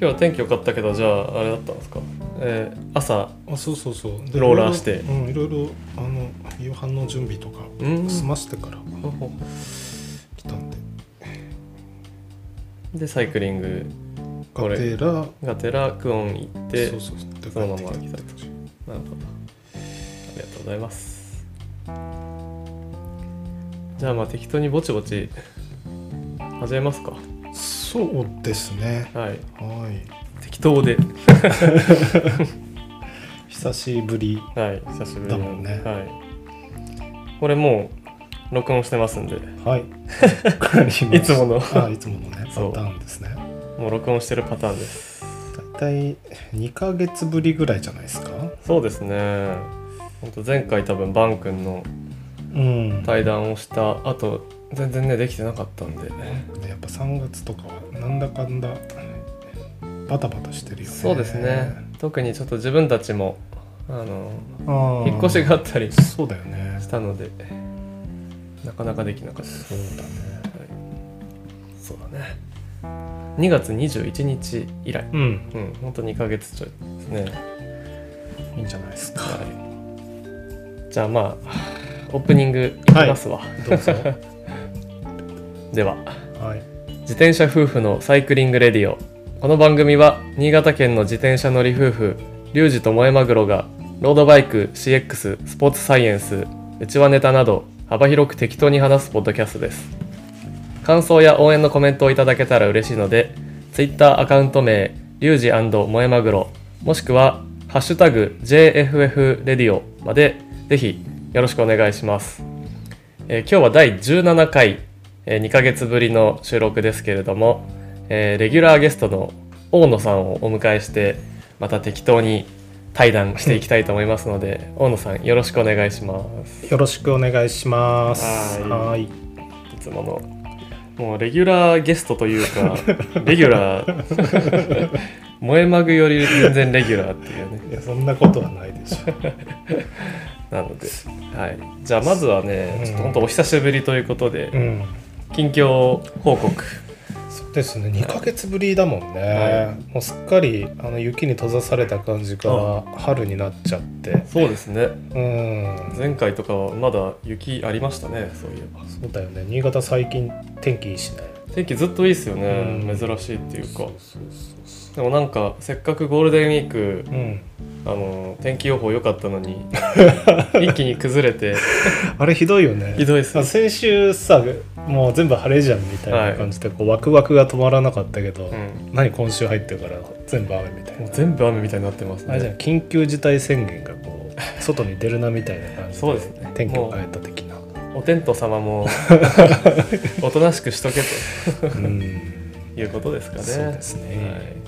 日は天気良かったけどじゃああれだったんですか、えー朝あそうそうそう。ローラーして。うんいろいろあの夕飯の準備とかうん。済ましてから来たんで。でサイクリングがてら。がてらクオン行ってそうそう。そうでそのまま帰ってきた来たなるほど。ありがとうございます。じゃあまあ適当にぼちぼち始めますかそうですね。はい。はい。適当で。久しぶり。はい久しぶりだもんね。はい。これもう録音してますんで。はい。いつもの。あいつものねパターンですね。もう録音してるパターンで。す大体2ヶ月ぶりぐらいじゃないですか？そうですね。本当前回多分バン君のうん。対談をした後全然ねできてなかったんで。でやっぱ3月とかはなんだかんだバタバタしてるよね。そうですね。特にちょっと自分たちもあの引っ越しがあったりそうだよね。したのでなかなかできなかった。そうだね。そうだね。2月21日以来。うん。うんほんと2ヶ月ちょいですね。いいんじゃないですか。はい。じゃあまあオープニングいきますわ、どうぞ でははい。自転車夫婦のサイクリングレディオ。この番組は新潟県の自転車乗り夫婦リュウジと萌えマグロがロードバイク CX スポーツサイエンスうちわネタなど幅広く適当に話すポッドキャストです。感想や応援のコメントをいただけたら嬉しいので Twitter アカウント名リュウジ萌えマグロもしくはハッシュタグ JFF レディオまでぜひよろしくお願いします、えー今日は第17回えー2ヶ月ぶりの収録ですけれども、えーレギュラーゲストの大野さんをお迎えしてまた適当に対談していきたいと思いますので 大野さんよろしくお願いします。よろしくお願いします。ははい。いつものもうレギュラーゲストというか レギュラー。萌えマグより全然レギュラーっていうね。いやそんなことはないでしょ。なので、はい、じゃあまずはね、うんちょっと本当お久しぶりということで、うん近況報告。そうですね。2ヶ月ぶりだもんね、はもうすっかりあの雪に閉ざされた感じから春になっちゃって。そうですね。うん。前回とかはまだ雪ありましたねそういえば。そうだよね。新潟最近天気いいしね。天気ずっといいですよね、うん。珍しいっていうか。そうそうでもなんかせっかくゴールデンウィークそううん。あの天気予報良かったのに 一気に崩れてあれひどいよね。ひどいっす。あ先週さもう全部晴れじゃんみたいな感じでこうワクワクが止まらなかったけど、うん。何今週入ってるから全部雨みたいな。全部雨みたいになってますあれじゃ緊急事態宣言がこう 外に出るなみたいな感じでそうですね。天気を変えた的な。お天道様も おとなしくしとけうん。ということですかね。そうですね。はい、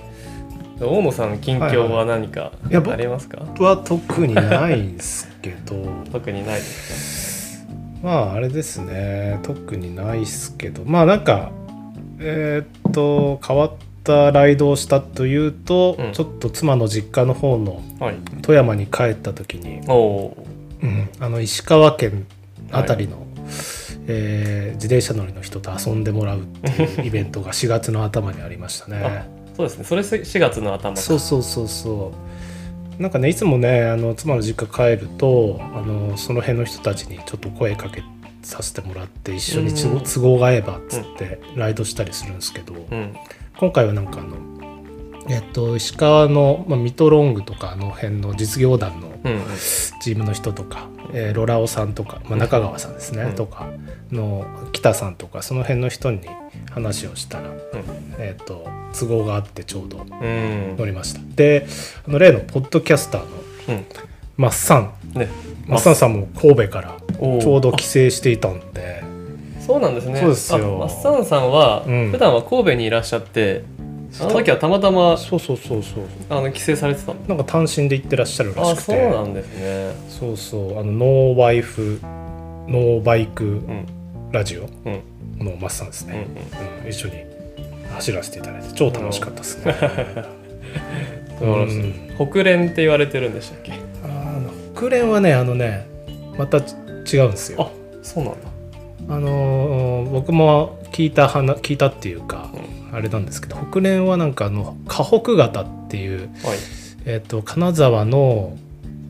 大野さん近況は何かありますか、は特にないんですけど。特にないですまああれですね。特にないっすけど。まあなんかえーっと変わったライドをしたというと、うん。ちょっと妻の実家の方のかはい。富山に帰った時に、おおうん。あの石川県あたりの、えー自転車乗りの人と遊んでもらうっていうイベントが4月の頭にありましたあね。そうですね。それ4月の頭かそうそうそうそう。なんかねいつもねあの妻の実家帰るとあのその辺の人たちにちょっと声かけさせてもらって一緒に都合が合えばっつってライドしたりするんですけど、うん。今回はなんかあのえっと石川の、まあ、ミトロングとかあの辺の実業団のうんうん。チームの人とか、えーロラオさんとか、まあ、中川さんですね、うん。とかの北さんとかその辺の人に話をしたら、えー、と都合があってちょうどうん。乗りました。であの例のポッドキャスターのうん。マッサンね。マッサンさんも神戸からちょうど帰省していたんで。そうなんですね。そうですよ。あマッサンさんはうん。普段は神戸にいらっしゃって、あの時はたまたまそうそうそうそう。あの帰省されてたの。なんか単身で行ってらっしゃるらしあくて。そうなんですね。そうそう。あのノーワイフノーバイクうんラジオ。うん。のマッサンですね、うんうん。うん。一緒に走らせていただいて。超楽しかったですね。素晴らしい、国連って言われてるんでしたっけ？あの国連はねあのねまた違うんですよ。あそうなんだ。あのー僕も聞いた話聞いたっていうか、あれなんですけど北連はなんかあの河北型っていう、はい。えっと金沢の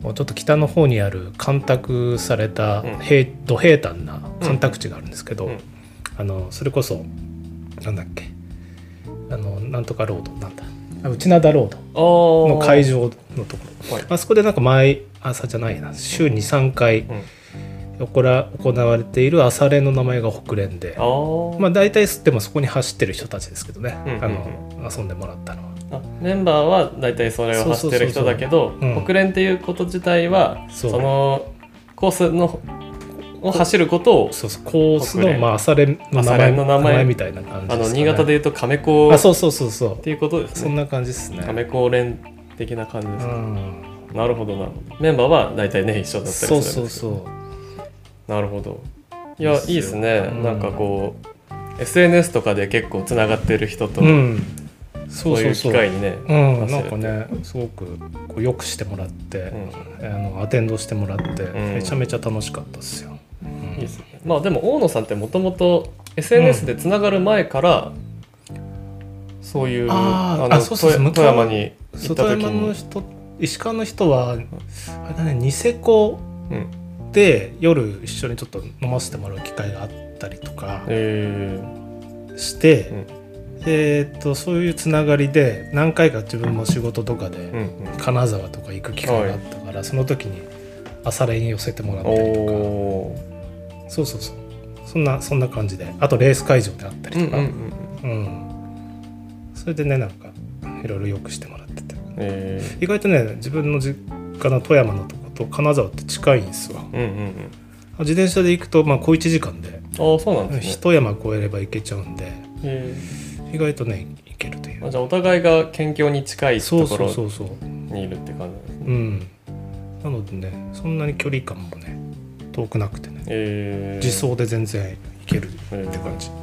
ちょっと北の方にある干拓されたうん。平、土平坦な干拓地があるんですけど、うん。あのそれこそなんだっけあのなんとかロードなんだあ内灘ロードあの会場のところ。はい。あそこでなんか毎朝じゃないな週に3回うん行われている朝練の名前が北連で。まあ大体でもそこに走ってる人たちですけどね、うんうんうん。あの遊んでもらったのは。あメンバーは大体それを走ってる人だけどそうそうそうそう。うん。国連っていうこと自体はそそうのコースのを走ることをそうそう。コースのまあ朝練の名朝前練の名前。みたいな感じですか、ね、あの新潟でいうと亀子っあそうそうそうそう。ていうことですね。そんな感じですね。亀子連的な感じですね、うん、なるほどな。メンバーは大体ね一緒だったりするそうんですけど。そうそうなるほど。いやいいですね、うん。なんかこう SNS とかで結構つながってる人と、うん、そういう機会にねうん、なんかねすごくこうよくしてもらって、うん。あのアテンドしてもらって、ん。めちゃめちゃ楽しかったですよ。うん。いいですね。まあでも大野さんってもともと SNS でつながる前から、そういうのあーあそうそうそう。富富山に行った外時に、山の人石川の人はあれだねニセコうん、で夜一緒にちょっと飲ませてもらう機会があったりとかえして、うん。えーっとそういうつながりで何回か自分も仕事とかで金沢とか行く機会があったから、その時に朝練に寄せてもらったりとか。そうそうそう。そんなそんな感じであとレース会場であったりとか、うんうんうんうん。それでねなんかいろいろよくしてもらってて。え意外とね自分の実家の富山のとこと金沢って近いんですわ。ー、うんうんうん。自転車で行くとまあ小1時間で。ああそうなんですね、一山越えれば行けちゃうんで。え。意外とね行けるという。じゃあお互いが県境に近いそうそところうそうそうにいるって感じですね。うん。なのでねそんなに距離感もね遠くなくてねえ。ー、自走で全然行けるえーって感じ。よ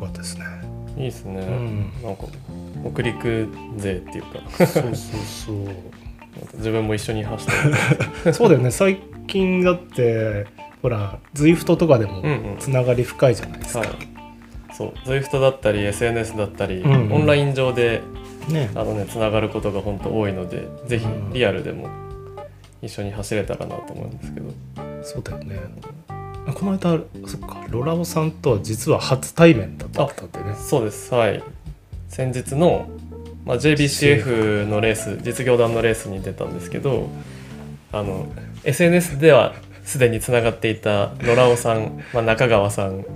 かったですね。いいですね、うん。なんか北陸勢っていうか。そうそうそう 自分も一緒に走って。そうだよね。最近だってほら ZWIFT とかでもうんうん。つながり深いじゃないですか、はい。そう。ZWIFT だったり SNS だったり、うんうん。オンライン上でね。あのねつながることが本当多いのでぜひうんリアルでも一緒に走れたらなと思うんですけど。そうだよね。あこの間そっか。ロラオさんとは実は初対面だったんでね。そうです。はい。先日の、まあ、JBCF のレース実業団のレースに出たんですけどあの SNS ではすでにつながっていたロラオさん、まあ、中川さん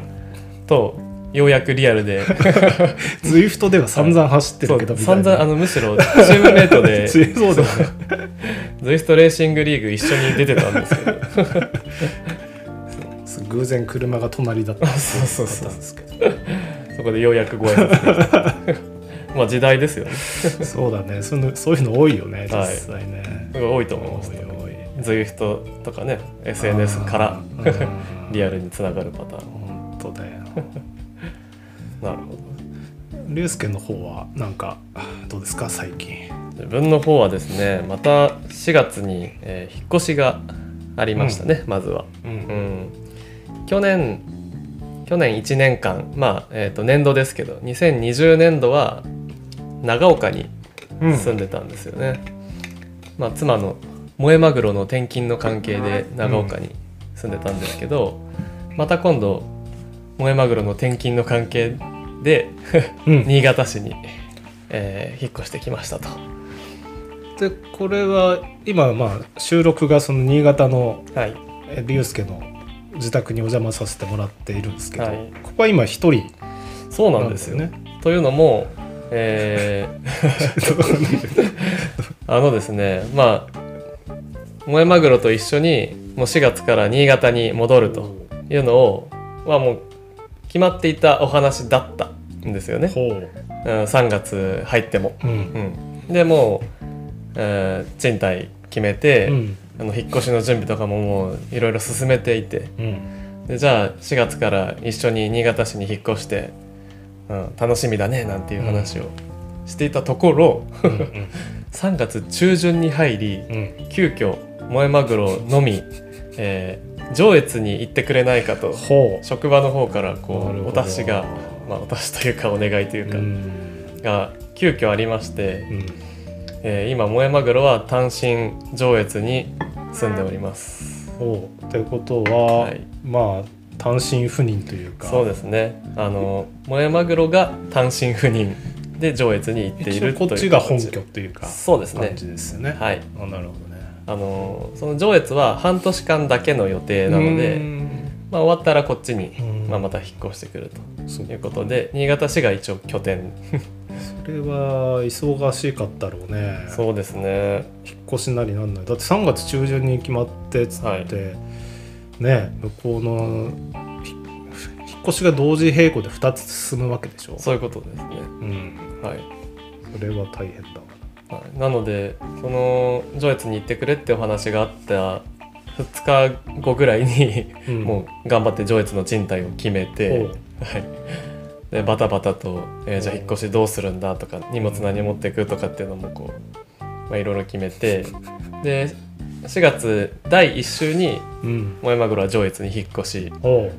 とようやくリアルで ZWIFT では散々走ってるけど みたいな。々あのむしろチームメイトで そうだよね ZWIFT レーシングリーグ一緒に出てたんですけど。偶然車が隣だったそうそうそう。そこでようやくご挨拶できたまあ時代ですよね。そうだね。そのそういうの多いよね実はい。際ね、すごい多いと思います。多い多い ZWIFT とかね SNS からリアルにつながるパターン。本当だよ。なるほど。竜介の方はなんかどうですか？最近。自分の方はですねまた4月に、えー引っ越しがありましたね、まずは、ううん。ん、去年去年1年間まあ、えー、と年度ですけど2020年度は長岡にうん。住んでたんですよね、まあ、妻の萌えマグロの転勤の関係で長岡に住んでたんですけど、また今度萌えマグロの転勤の関係でうん。新潟市に、えー引っ越してきましたと。でこれは今まあ収録がその新潟のはい、え竜介の自宅にお邪魔させてもらっているんですけど、はい。ここは今一人そうななんんですよね。というのも、えーあのですねまあ萌えマグロと一緒にもう4月から新潟に戻るというのをはもう決まっていたお話だったんですよね、う。ん、3月入っても。うん。うん、でもう、えー賃貸決めて、うん。あの引っ越しの準備とかももういろいろ進めていて。うん。でじゃあ4月から一緒に新潟市に引っ越して、うん、楽しみだねなんていう話をしていたところ、うん3月中旬に入りうん。急遽萌えマグロのみ、えー上越に行ってくれないかと職場の方からこうお達しが、まあ、お達しというかお願いというか、うん。が急遽ありまして、うん。えー今萌えマグロは単身上越に住んでおります。ということは、はい。まあ単身赴任というか。そうですね。あの萌えマグロが単身赴任で上越に行ってい一る応こっちが本拠というかそうですね。感じですよね。はい。あなるほどね。あのその上越は半年間だけの予定なので、まあ、終わったらこっちに、うん。まあ、また引っ越してくるということで新潟市が一応拠点。それは忙しかったろうね。そうですね。引っ越しなりなんないだって3月中旬に決まってっつって、はいね向こうのひ引っ越しが同時並行で2つ進むわけでしょ？そういうことですね。うん、はい。それは大変だわ。はい、なのでその上越に行ってくれってお話があった2日後ぐらいに、うん。もう頑張って上越の賃貸を決めてはい、でバタバタと、えーじゃあ引っ越しどうするんだとか荷物何持ってくとかっていうのもこう、まあ、いろいろ決めてで4月第1週にうん、萌えマグロは上越に引っ越しを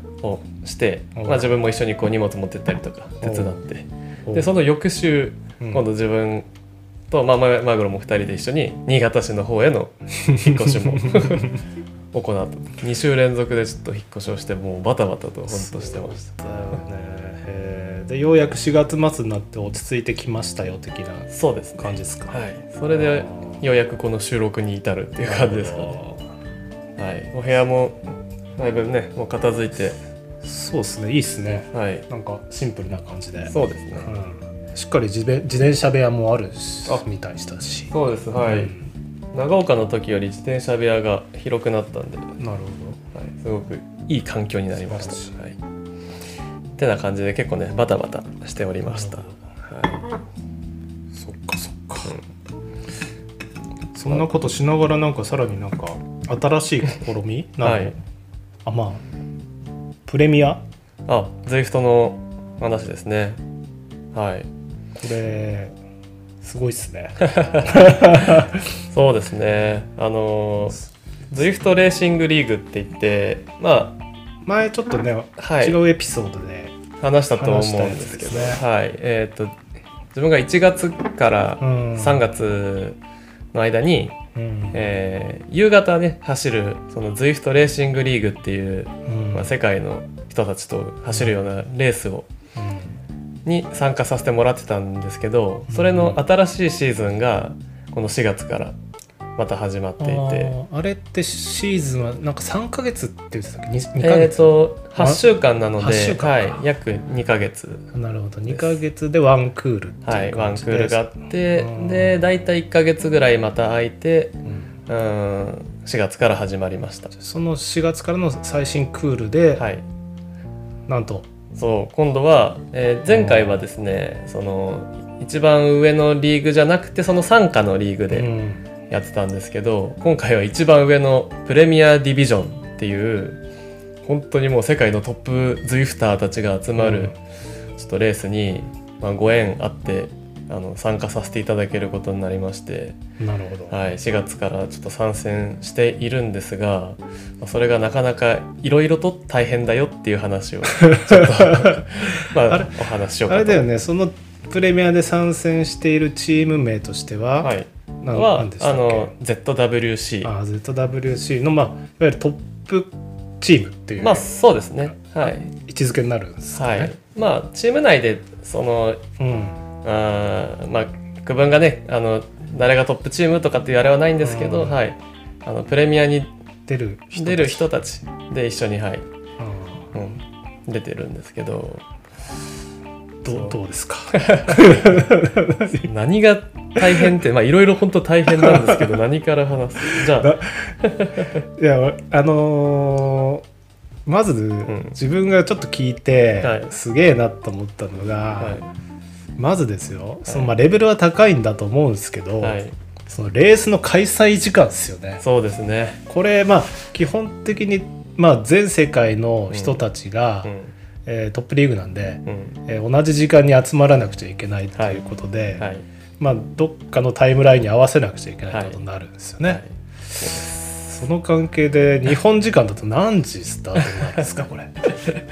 して、まあ、自分も一緒にこう荷物持ってったりとか手伝って。でその翌週うん。今度自分と、まあ、ママグロも2人で一緒に新潟市の方への引っ越しも 行った2週連続でちょっと引っ越しをしてもうバタバタと本当してました。でようやく4月末になって落ち着いてきましたよ的なそうですね。感じですか？はい。それでようやくこの収録に至るっていう感じですかね。はい。お部屋もだいぶねもう片付いて。そうですね。いいっすね。はい。なんかシンプルな感じで。そうですね。うん、しっかり自転自転車部屋もあるみたいしたし。そうです。はい、うん。長岡の時より自転車部屋が広くなったんで。なるほはい、すごくいい環境になりました。はい。てな感じで結構ねバタバタしておりました。はどそんなことしながらなんかさらになんか新しい試み？はい。あまあプレミア？あ、ZWIFT の話ですね。はい。これすごいっすね そうですね。あの ZWIFT レーシングリーグって言って、ま前ちょっとね、あはい違うエピソードで話したと思うんですけど、ねはい。えっ、と自分が1月からうん3月の間に、うん。えー夕方ね走るその ZWIFT レーシングリーグっていううん。まあ、世界の人たちと走るようなレースをに参加させてもらってたんですけどそれの新しいシーズンがこの4月からまた始まっていて。あれってシーズンはなんか3ヶ月って言ってたっけ？2, ヶえっ、月、と8週間なの8週で、はい、約2ヶ月。なるほど2ヶ月でワンクールはいワンクールがあってうん。で大体1ヶ月ぐらいまた空いてうん。うん4月から始まりました。その4月からの最新クールで、はい。なんと？そう今度は、えー前回はですねその一番上のリーグじゃなくてその傘下のリーグでうんやってたんですけど、今回は一番上のプレミアディビジョンっていう本当にもう世界のトップズイフターたちが集まるちょっとレースに、まあ、ご縁あってあの参加させていただけることになりまして、なるほど、はい、4月からちょっと参戦しているんですがまあそれがなかなかいろいろと大変だよっていう話を ちょっとまあお話ししようかと。あれだよねそのプレミアで参戦しているチーム名としては、はい、なはあの ZWC あ ZWC の、まあ、いわゆるトップチームっていうまあそうですね。はい。位置づけになるんですかね？はい、まあチーム内でそのうん。あーまあ区分がねあの誰がトップチームとかっていうあれはないんですけど、うん。はい、あのプレミアに出る人出る人たちで一緒に、はい。うんうん、出てるんですけどどうどうですか？何が大変ってまあいろいろ本当大変なんですけど 何から話す？じゃあ。いやあのーまず、ん。自分がちょっと聞いて、はい。すげえなと思ったのが、はまずですよ、そのまあレベルは高いんだと思うんですけど、い、はい、そのレースの開催時間ですよね。そうですね、これまあ基本的に、まあ、全世界の人たちが、うんえートップリーグなんで、うん。えー同じ時間に集まらなくちゃいけないということで、はい。まあ、どっかのタイムラインに合わせなくちゃいけないことになるんですよね。はい。その関係で日本時間だと何時スタートなんですかこれ。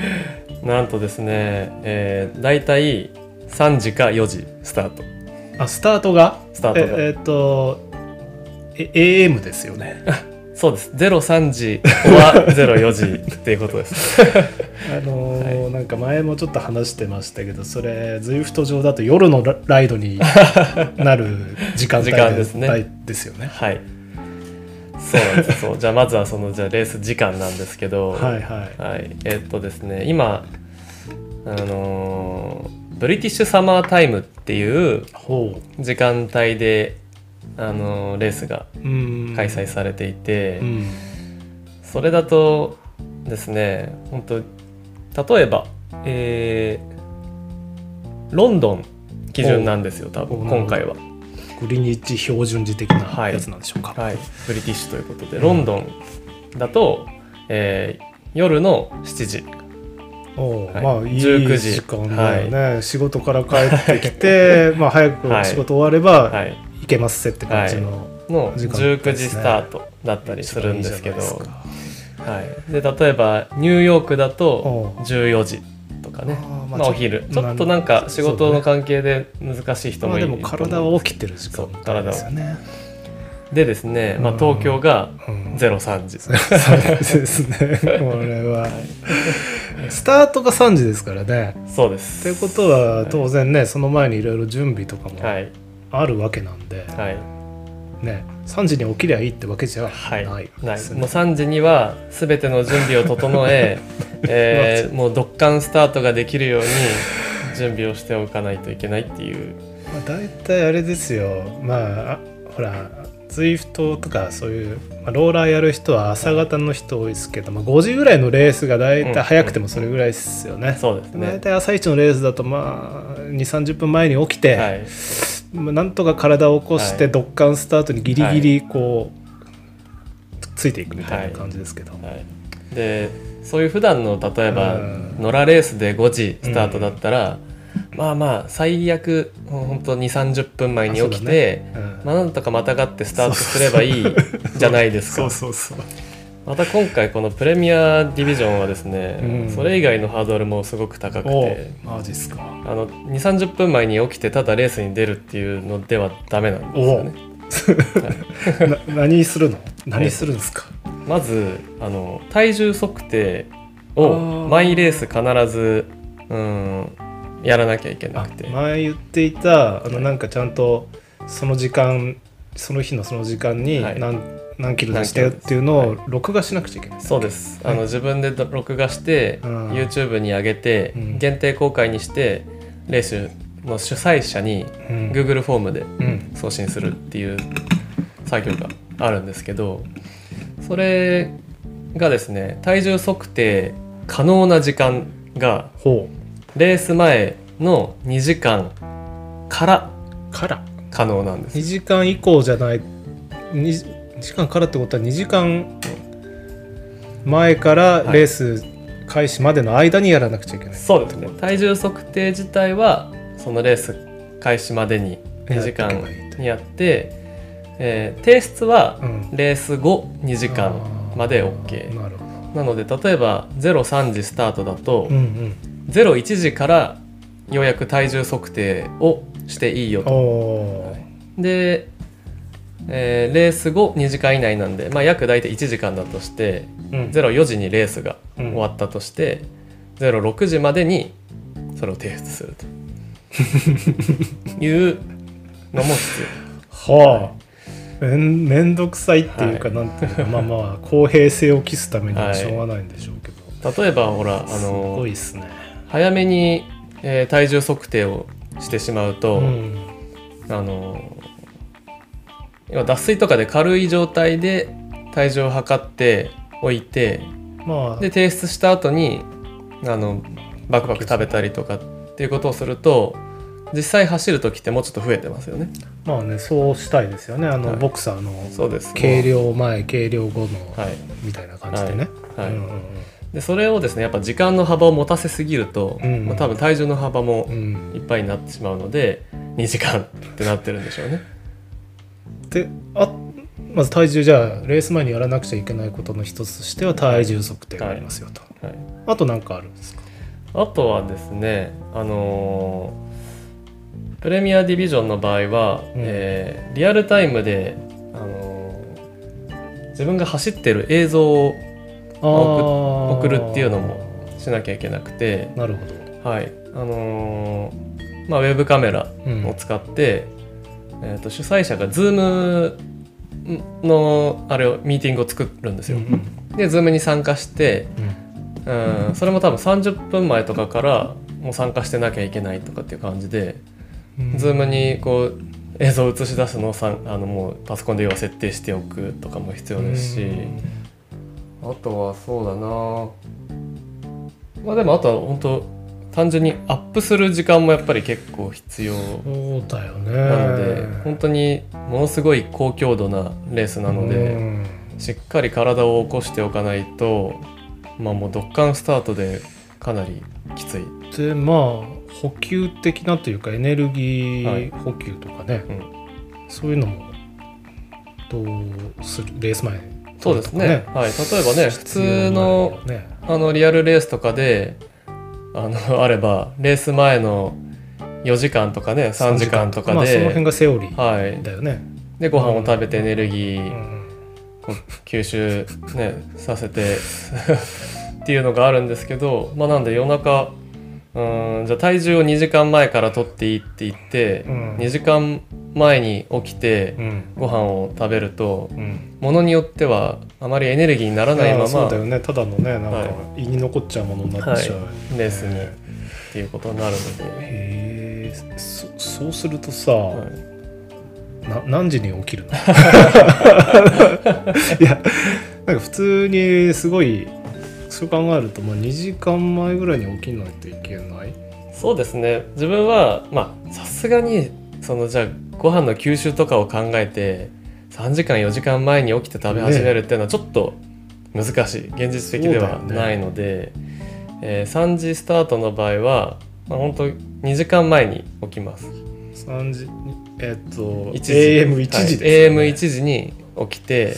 なんとですね、えー、大体3時か4時スタート。あスタートが？スタートが。ええーっとえ AM ですよね そうです。03時は04時っていうことです。あのーなんか前もちょっと話してましたけどそれ ZWIFT 上だと夜のラライドになる時間帯ですね。帯ですよね。はい。そうなんです。そう。じゃあまずはそのじゃあレース時間なんですけどはいはい。はい、えっとですね今あのーブリティッシュサマータイムっていうほ時間帯で、あのーレースが開催されていて、うん。それだとですね本当例えば、えーロンドン基準なんですよ多分お今回は。グリニッジ標準時的なはい。やつなんでしょうか、はい、ブリティッシュということで、ロンドンだと、えー夜の7時。おうはい。まあいい19時。時間だよね、仕事から帰ってきて まあ早くはい仕事終わればはい、行けますせって感じの、の時間19時スタートだったりするんですけど。はい、で例えばニューヨークだとおう。14時とかね。まあまあ、お昼。ちょっとなんか仕事の関係で難しい人もいるまあでも体は起きてる時間ですよね。でですね、まあ、うん東京がうん。03時、そうですね。これは。スタートが3時ですからね。そうです。ということは当然ねその前にいろいろ準備とかもはいあるわけなんで、はい。ね3時に起きりゃいいってわけじゃはい。ないないですね。もう3時には全ての準備を整え えーもうドッカンスタートができるように準備をしておかないといけないっていう。まあ、大体あれですよ。まああほら ZWIFT とかそういう、まあ、ローラーやる人は朝方の人多いですけど、まあ、5時ぐらいのレースが大うん。体早くてもそれぐらいですよね。そうですね。大体朝一のレースだとまあ2 3 0分前に起きて、はい。まあなんとか体を起こして、はい。ドッカンスタートにギリギリこう、ついていくみたいな感じですけど、はい、でそういう普段の例えばうん。野良レースで5時スタートだったら、まあまあ最悪本当2 3 0分前に起きて、うん。まあ、なんとかまたがってスタートすればいいじゃないですか。そうそうまた今回このプレミアディビジョンはですね、うん。それ以外のハードルもすごく高くおてマジっすか。あの2 3 0分前に起きてただレースに出るっていうのではダメなんですよね。な何するの？何するんですか？まずあの体重測定を毎レース必ずうんやらなきゃいけなあくて、前言っていたあのはい。なんかちゃんとその時間その日のその時間にはい何,、何キロ出したよっていうのを録画しなくちゃいけない、そうです。あはい。の自分で録画して、うん。YouTube に上げて、うん。限定公開にしてレースの主催者にうん。Google フォームでうん。送信するっていう作業があるんですけどそれがですね体重測定可能な時間がほレース前の2時間からうから。可能なんです。2時間以降じゃない。2, 時間からってことは2時間前からレース開始までの間にやらなくちゃいけない、そうですね。体重測定自体はそのレース開始までに2時間にやって、えー提出はうん。レース後2時間まで OK なるほなので例えば03時スタートだと、どうんうん。01時からようやく体重測定をしていいよと。で、えーレース後2時間以内なんで、まあ、約大体1時間だとしてうん。04時にレースがうん。終わったとして、06時までにそれを提出すると。いうのも必はあ。めんめんどくさいっていうか、はい。なんていうか。まあまあ公平性を期すためにははい。しょうがないんでしょうけど、要例えばほらあすのごいっすね。早めに、えー体重測定をしてしまうと、うん。あの要は脱水とかで軽い状態で体重を測っておいてまあ。で提出した後にあのバクバク食べたりとかっていうことをすると実際走る時ってもうちょっと増えてますよね。まあねそうしたいですよね。あの、はい。ボクサーのそうです。計量前計量後の、はい。みたいな感じでね。でそれをですねやっぱ時間の幅を持たせすぎると、うん。まあ多分体重の幅もうん。いっぱいになってしまうので2時間ってなってるんでしょうね。であまず体重じゃあレース前にやらなくちゃいけないことの一つとしては体重測定がありますよと、はい、あと何かあるんですか？あとはですねあのープレミアディビジョンの場合は、うん。えーリアルタイムで、あのー自分が走ってる映像を送るっていうのもしなきゃいけなくて、なるほど、はい。あのーまあ、ウェブカメラうんを使って、えー、と主催者が Zoom のあれをミーティングを作るんですよ。うんで Zoom に参加して、うん。うん、それも多分30分前とかからもう参加してなきゃいけないとかっていう感じで、うん、Zoom にこう映像を映し出すのをさんあのもうパソコンで要は設定しておくとかも必要ですし、あとはそうだな。まあでもあとは本当単純にアップする時間もやっぱり結構必要。そうだよね。なので、本当にものすごい高強度なレースなので、うん。しっかり体を起こしておかないとまあもうドッカンスタートでかなりきつい、でまあ補給的なというかエネルギはい。ー補給とかね、うん。そういうのもどうする？レース前そうですね。はい、例えばね普通のね。あのリアルレースとかであのあればレース前の4時間とかね3時間とかまあ、そので、辺がセオリーはい、だよね、でご飯を食べてエネルギー吸収、ね、させて っていうのがあるんですけど、まあ、なんで夜中うんじゃあ体重を2時間前から取っていいって言って、うん。2時間前に起きてうん。ご飯を食べるとうん。ものによってはあまりエネルギーにならないまああそうまだよね。ただのねなんかは胃に残っちゃうものになっちゃう、レースにっていうことになるので、へえそそうするとさ、はい。な何時に起きるの？いやなんか普通にすごいそう考えるともう2時間前ぐらいに起きないといけない？そうですね。自分はまあさすがにそのじゃあご飯の吸収とかを考えて3時間4時間前に起きて食べ始めるっていうのはちょっと難しい。現実的ではないので、えー3時スタートの場合は、まあ、本当2時間前に起きます。3時えっと1時。AM1 時ですはい、AM1 時に起きて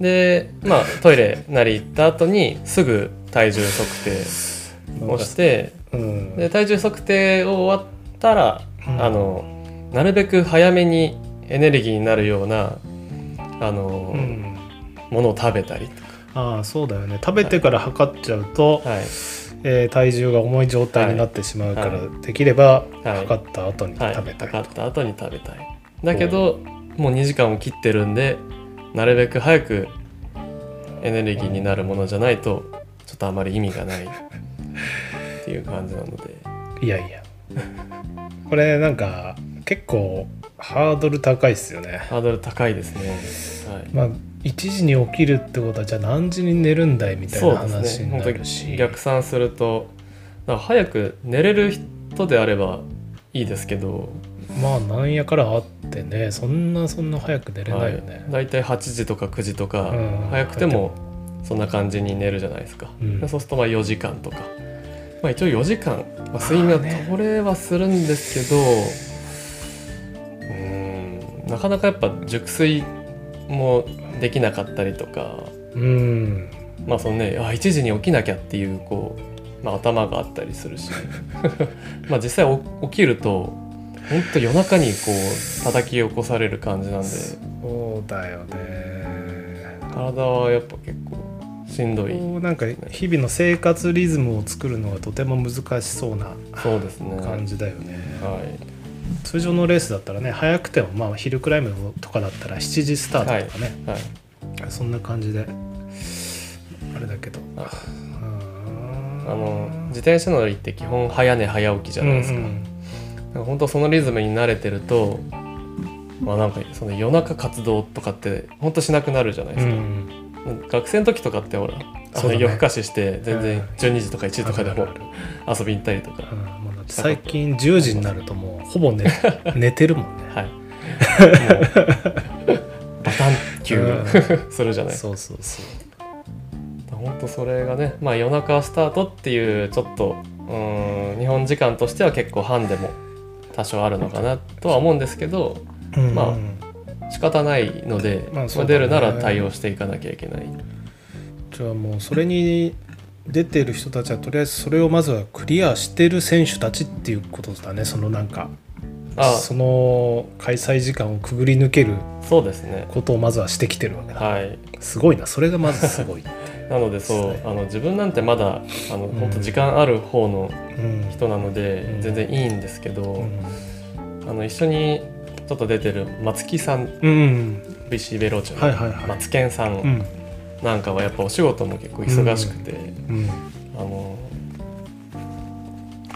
でまあトイレなり行った後にすぐ体重測定をしてうん。で体重測定を終わったら、うん。あのなるべく早めにエネルギーになるようなあの、うん。ものを食べたりとああそうだよね。食べてから測っちゃうと、か、はい。えー体重が重い状態になってしまうから、はできればはい。測った後にはい、食べたい、測った後に食べたい。だけどもう2時間を切ってるんでなるべく早くエネルギーになるものじゃないとちょっとあまり意味がない。っていう感じなので。いやいや。これなんか結構ハードル高いっすよね。ハードル高いですね、はい、まあ1時に起きるってことはじゃあ何時に寝るんだいみたいな話になるし、に逆算すると早く寝れる人であればいいですけど、まあなんやからあってねそんなそんな早く寝れないよね、はい、大体8時とか9時とか、うん。早くてもそんな感じに寝るじゃないですか、うん。でそうするとまあ4時間とか、まあ、一応4時間、まあ、睡眠は取れはするんですけど、うーん。なかなかやっぱ熟睡もできなかったりとか。うん。まあそのねあ1時に起きなきゃっていうこう、まあ、頭があったりするし。まあ実際お起きると本当夜中にこう叩き起こされる感じなんで。そうだよね。体はやっぱ結構しんどい。こうなんか日々の生活リズムを作るのがとても難しそうなそうですね。感じだよね、はい。通常のレースだったらね早くてもまあヒルクライムとかだったら7時スタートとかね、はい。そんな感じであれだけど。はいああの自転車乗りって基本早寝早起きじゃないですか,、うんうん本当そのリズムに慣れてるとまあなんかその夜中活動とかって本当しなくなるじゃないですか、うん学生の時とかってほら、ね。の夜更かしして全然うん。12時とか1時とかでも遊びに行ったりとか、うん最近10時になるともうほぼ寝 寝てるもんね。はい。バタンキュー するじゃない。そうそうそう。本当それがねまあ夜中スタートっていうちょっとうーん日本時間としては結構ハンデも多少あるのかなとは思うんですけどうん。まあ仕方ないので、まあね。出るなら対応していかなきゃいけない。じゃあもうそれに出てる人たちはとりあえずそれをまずはクリアしてる選手たちっていうことだね。そのなんかあ。その開催時間をくぐり抜けるそうですね。ことをまずはしてきてるわけだ、はい。すごいな。それがまずすごい、なのでそうあの自分なんてまだあの、ん。本当時間ある方のうん。人なので、うん。全然いいんですけど、うん。あの一緒にちょっと出てる松木さん。うん、BC ベローチェの松健さうん。んなんかはやっぱお仕事も結構忙しくて、うん。あの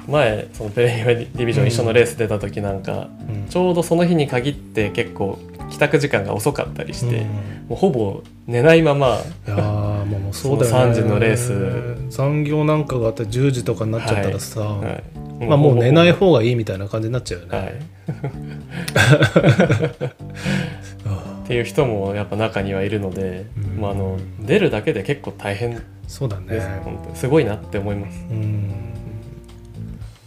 前そのプレミアムディビジョン一緒のレース出た時なんか、うん。ちょうどその日に限って結構帰宅時間が遅かったりして、うん。もうほぼ寝ないままいやーもうそうだよね。その3時のレース。残業なんかがあって10時とかになっちゃったらさ、はい、まあもう寝ない方方がいいみたいな感じになっちゃうよね、はい、あ っていう人もやっぱ中にはいるので、うん。まあ、あの出るだけで結構大変そうだす、ね。本当に。すごいなって思います。うん。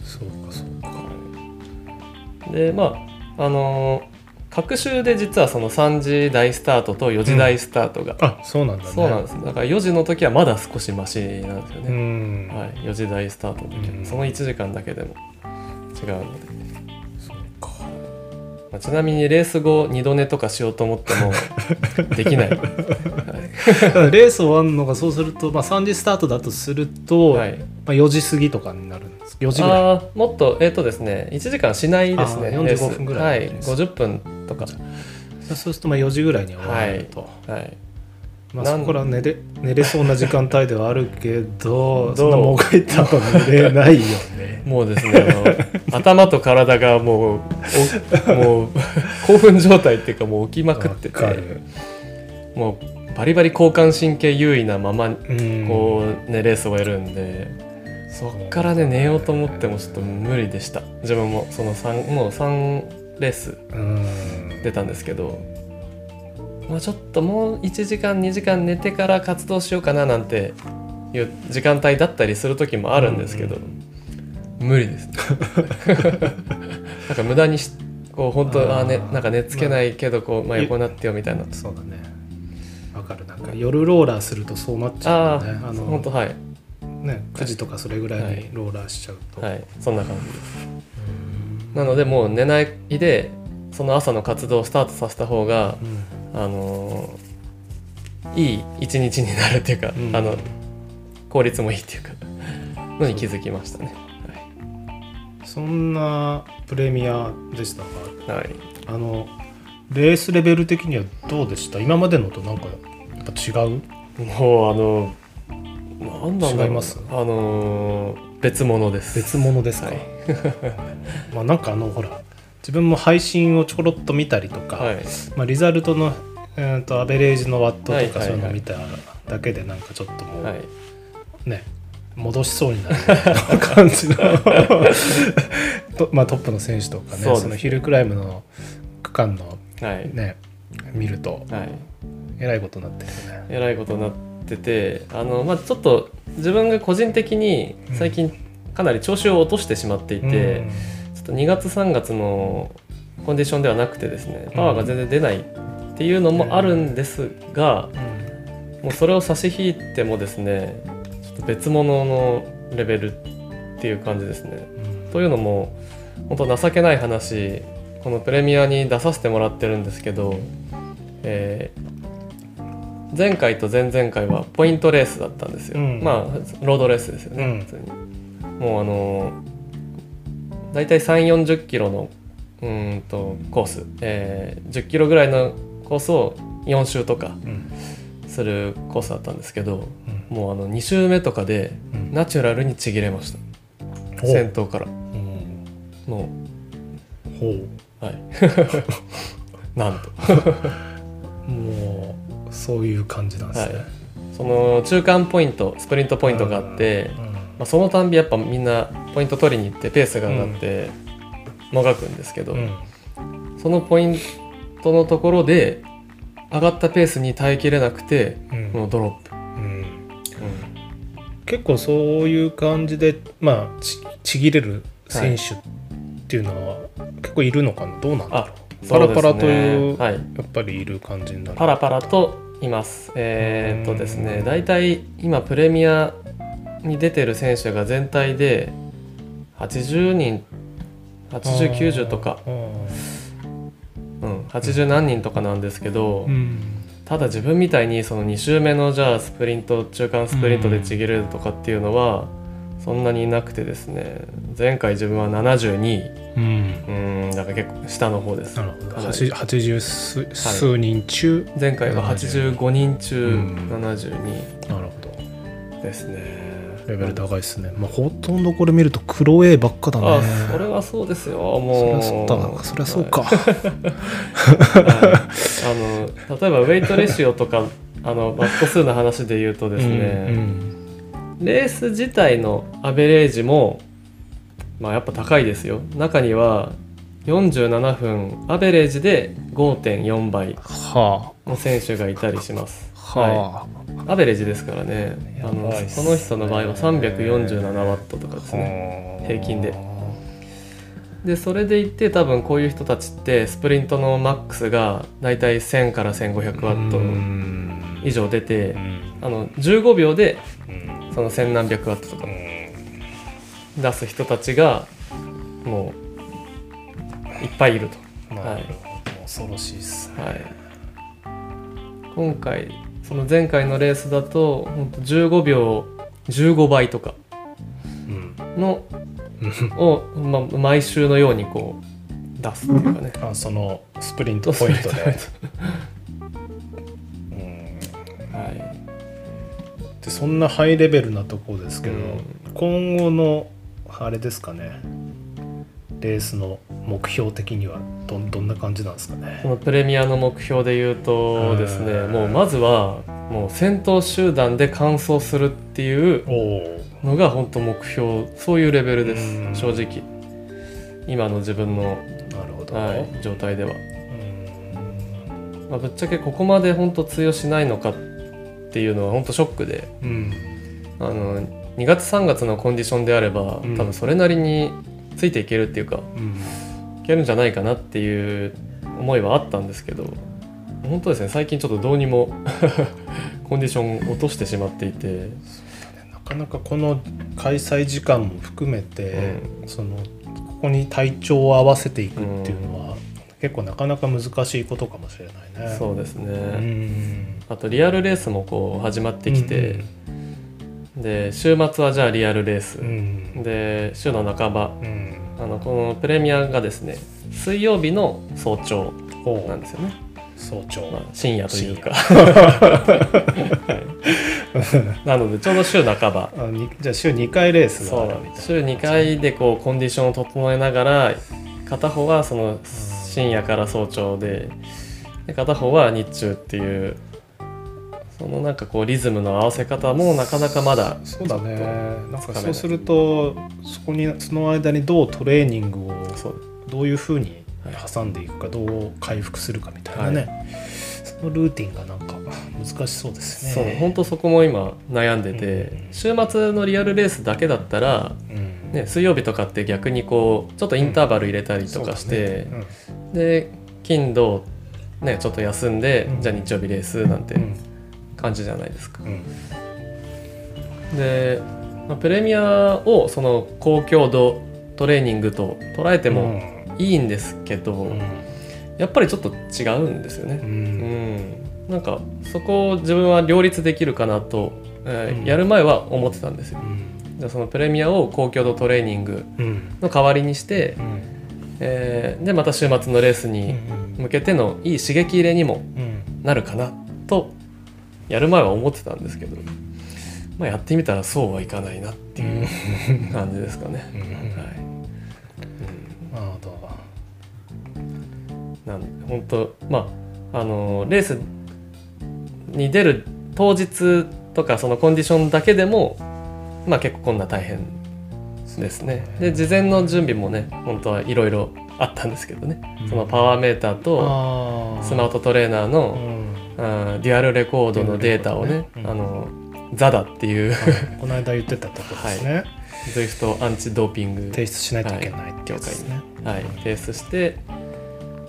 そうかそうか。でまああのー各週で実はその3時台スタートと4時台スタートが、あそうなんだね。そうなんです。だから4時の時はまだ少しマシなんですようね、ん、はい、4時台スタートの時は、うん。その1時間だけでも違うので、まあ、ちなみにレース後2度寝とかしようと思っても できない、はいレース終わるのがそうすると、まあ、3時スタートだとすると、はい、まあ、4時過ぎとかになるんです。4時ぐらい。もっとえっ、とですね1時間しないですねあーレース45分ぐらいはい50分とか。そうするとまあ4時ぐらいに終わると、はいまあ、そこら寝れ寝れそうな時間帯ではあるけどそんなもがいたら寝れないよね。もうですねあの頭と体がもうおもう 興奮状態っていうかもう起きまくっててもうバリバリ交感神経優位なままうん。こうねレースを終えるんでそっからね寝ようと思ってもちょっと無理でした。自分もその3もう3レースうん。出たんですけどまあちょっともう1時間2時間寝てから活動しようかななんていう時間帯だったりする時もあるんですけど、無理です。なんか無駄にしこう本当あねなんか寝つけないけどこう、まあ、横になってよみたいな。そうだね。わかる。なんか夜ローラーするとそうなっちゃあうよね。ああの本当はい。ね9時とかそれぐらいにローラーしちゃうと、はい。そんな感じです。うん。なのでもう寝ないでその朝の活動をスタートさせた方がうん。あのーいい一日になるっていうか、うん。あの効率もいいっていうかのに気づきましたね。そんなプレミアでしたがはい、はい、あのレースレベル的にはどうでした？今までのとなんかやっぱ違う？もうあのなんなんだ違います？あのー別物です。別物ですか、はい。まあなんかあのほら自分も配信をちょろっと見たりとか、はい。まあ、リザルトの、えー、とアベレージのワットとかそういうのを見ただけでなんかちょっともう、はい。ね戻しそうになる感じの と、まあ、トップの選手とかねそのヒルクライムの区間のはい。ね見るとはい。えらいことになってるよね。えらいことになっててあの、まあ、ちょっと自分が個人的に最近かなり調子を落としてしまっていて、ちょっと2月3月のコンディションではなくてですねパワーが全然出ないっていうのもあるんですが、うん。もうそれを差し引いてもですねちょっと別物のレベルっていう感じですね。うん。というのも本当情けない話このプレミアに出させてもらってるんですけど、えー前回と前々回はポイントレースだったんですよ、うん。まあロードレースですよね、うん。普通に。もうあのー大体3 4 0キロのうーんとコース、えー10キロぐらいのコースを4周とかうん。するコースだったんですけどうん。もうあの2周目とかでうん。ナチュラルにちぎれました。ほう。先頭から。うん。もほう。はい。なんと。う もうそういう感じなんですね。はい。その中間ポイントスプリントポイントがあって、うんまあ、そのたんびやっぱみんなポイント取りに行ってペースが上がってもがくんですけど、うん。そのポイントのところで上がったペースに耐えきれなくてうん。もうドロップ、うん。結構そういう感じでまあちちぎれる選手っていうのは結構いるのかな？どうなんだろあパラパラというはい。やっぱりいる感じになる。パラパラといます。えーっとですね、大体今プレミアに出てる選手が全体で80人、80、90とか、うん、80何人とかなんですけど、うん。ただ自分みたいにその2周目のじゃあスプリント中間スプリントでちぎれるとかっていうのはそんなにいなくてですね前回自分は72位うん。うんだから結構下の方です。なるほど。かなり八80数数人中、前回は85人中うん。72なるほど。ですねレベル高いですね、まあ、ほとんどこれ見ると黒 A ばっかだね。あそれはそうですよ。もう。そりゃそそそうか、はい。あの例えばウェイトレシオとかあのワット数の話で言うとですね、うんレース自体のアベレージもまあやっぱ高いですよ。中には47分アベレージで5.4倍はの選手がいたりします。あはアベレージですからね。あのやばいっすその人の場合は347ワットとかですあ、ね平均で。でそれでいって多分こういう人たちってスプリントのマックスがだいたい1000から1500ワット以上出てあの15秒でその1000何百ワットとか出す人たちがもういっぱいいると、なるほど。恐ろしいっすね。はい、今回その前回のレースだと本当15秒15倍とかうん。の を、ま、毎週のようにこう出すっていうかね。あそのスプリントポイントで、うん。はい。でそんなハイレベルなところですけど、うん。今後のあれですかね。レースの目標的にはどんどんな感じなんですかね？このプレミアの目標で言うとですねうんもうまずはもう先頭集団で完走するっていうのが本当目標そういうレベルでうん。す正直。今の自分の、なるほど、はい、状態では、うん。まあ、ぶっちゃけここまで本当通用しないのかっていうのは本当ショックで。うん。あの2月3月のコンディションであればうん。多分それなりについていけるっていうか。うん。いけるんじゃないかなっていう思いはあったんですけど本当ですね最近ちょっとどうにも コンディション落としてしまっていて。なかなかこの開催時間も含めて、そのここに体調を合わせていくっていうのは、結構なかなか難しいことかもしれないね。そうですね、うん。あとリアルレースもこう始まってきて、で週末はじゃあリアルレース、うん。で週の半ばうんあのこのプレミアがですね水曜日の早朝なんですよね、早朝、まあ、深夜というか、はい、なのでちょうど週半ば。あにじゃあ週2回レースがあるみたいな。週2回でこうコンディションを整えながら片方はその深夜から早朝でで片方は日中っていうそのなんかこうリズムの合わせ方もなかなかまだそうだね。なんつかそうするとそこにその間にどうトレーニングをどういうふうに挟んでいくかどう回復するかみたいなね、そのルーティンがなんか難しそうですそうね。本当そこも今悩んでて、うん。週末のリアルレースだけだったら、うん。ね、水曜日とかって逆にこうちょっとインターバル入れたりとかして、で金土ねちょっと休んで、うん。じゃあ日曜日レースなんてうん感じじゃないですか。うん。で、まあプレミアをその高強度トレーニングと捉えてもいいんですけど、うん。やっぱりちょっと違うんですよね。ううん。ん、なんかそこを自分は両立できるかなと、えーうん。やる前は思ってたんですよ。うん。じゃあそのプレミアを高強度トレーニングうん。の代わりにして、うん。えーでまた週末のレースに向けてのいい刺激入れにもうん。なるかなとやる前は思ってたんですけど、まあ、やってみたらそうはいかないなっていう感じですかね。うん。はい。なるほど。なん本当まああのレースに出る当日とかそのコンディションだけでもまあ結構こんな大変ですね。で事前の準備もね本当はいろいろあったんですけどね、うん。そのパワーメーターとあスマートトレーナーうの、んあーデュアルレコードのデータをね、うん。あのザダっていう。この間言ってたとこですね、ZWIFT アンチドーピング。提出しないといけないってやつですね、はい、提出して、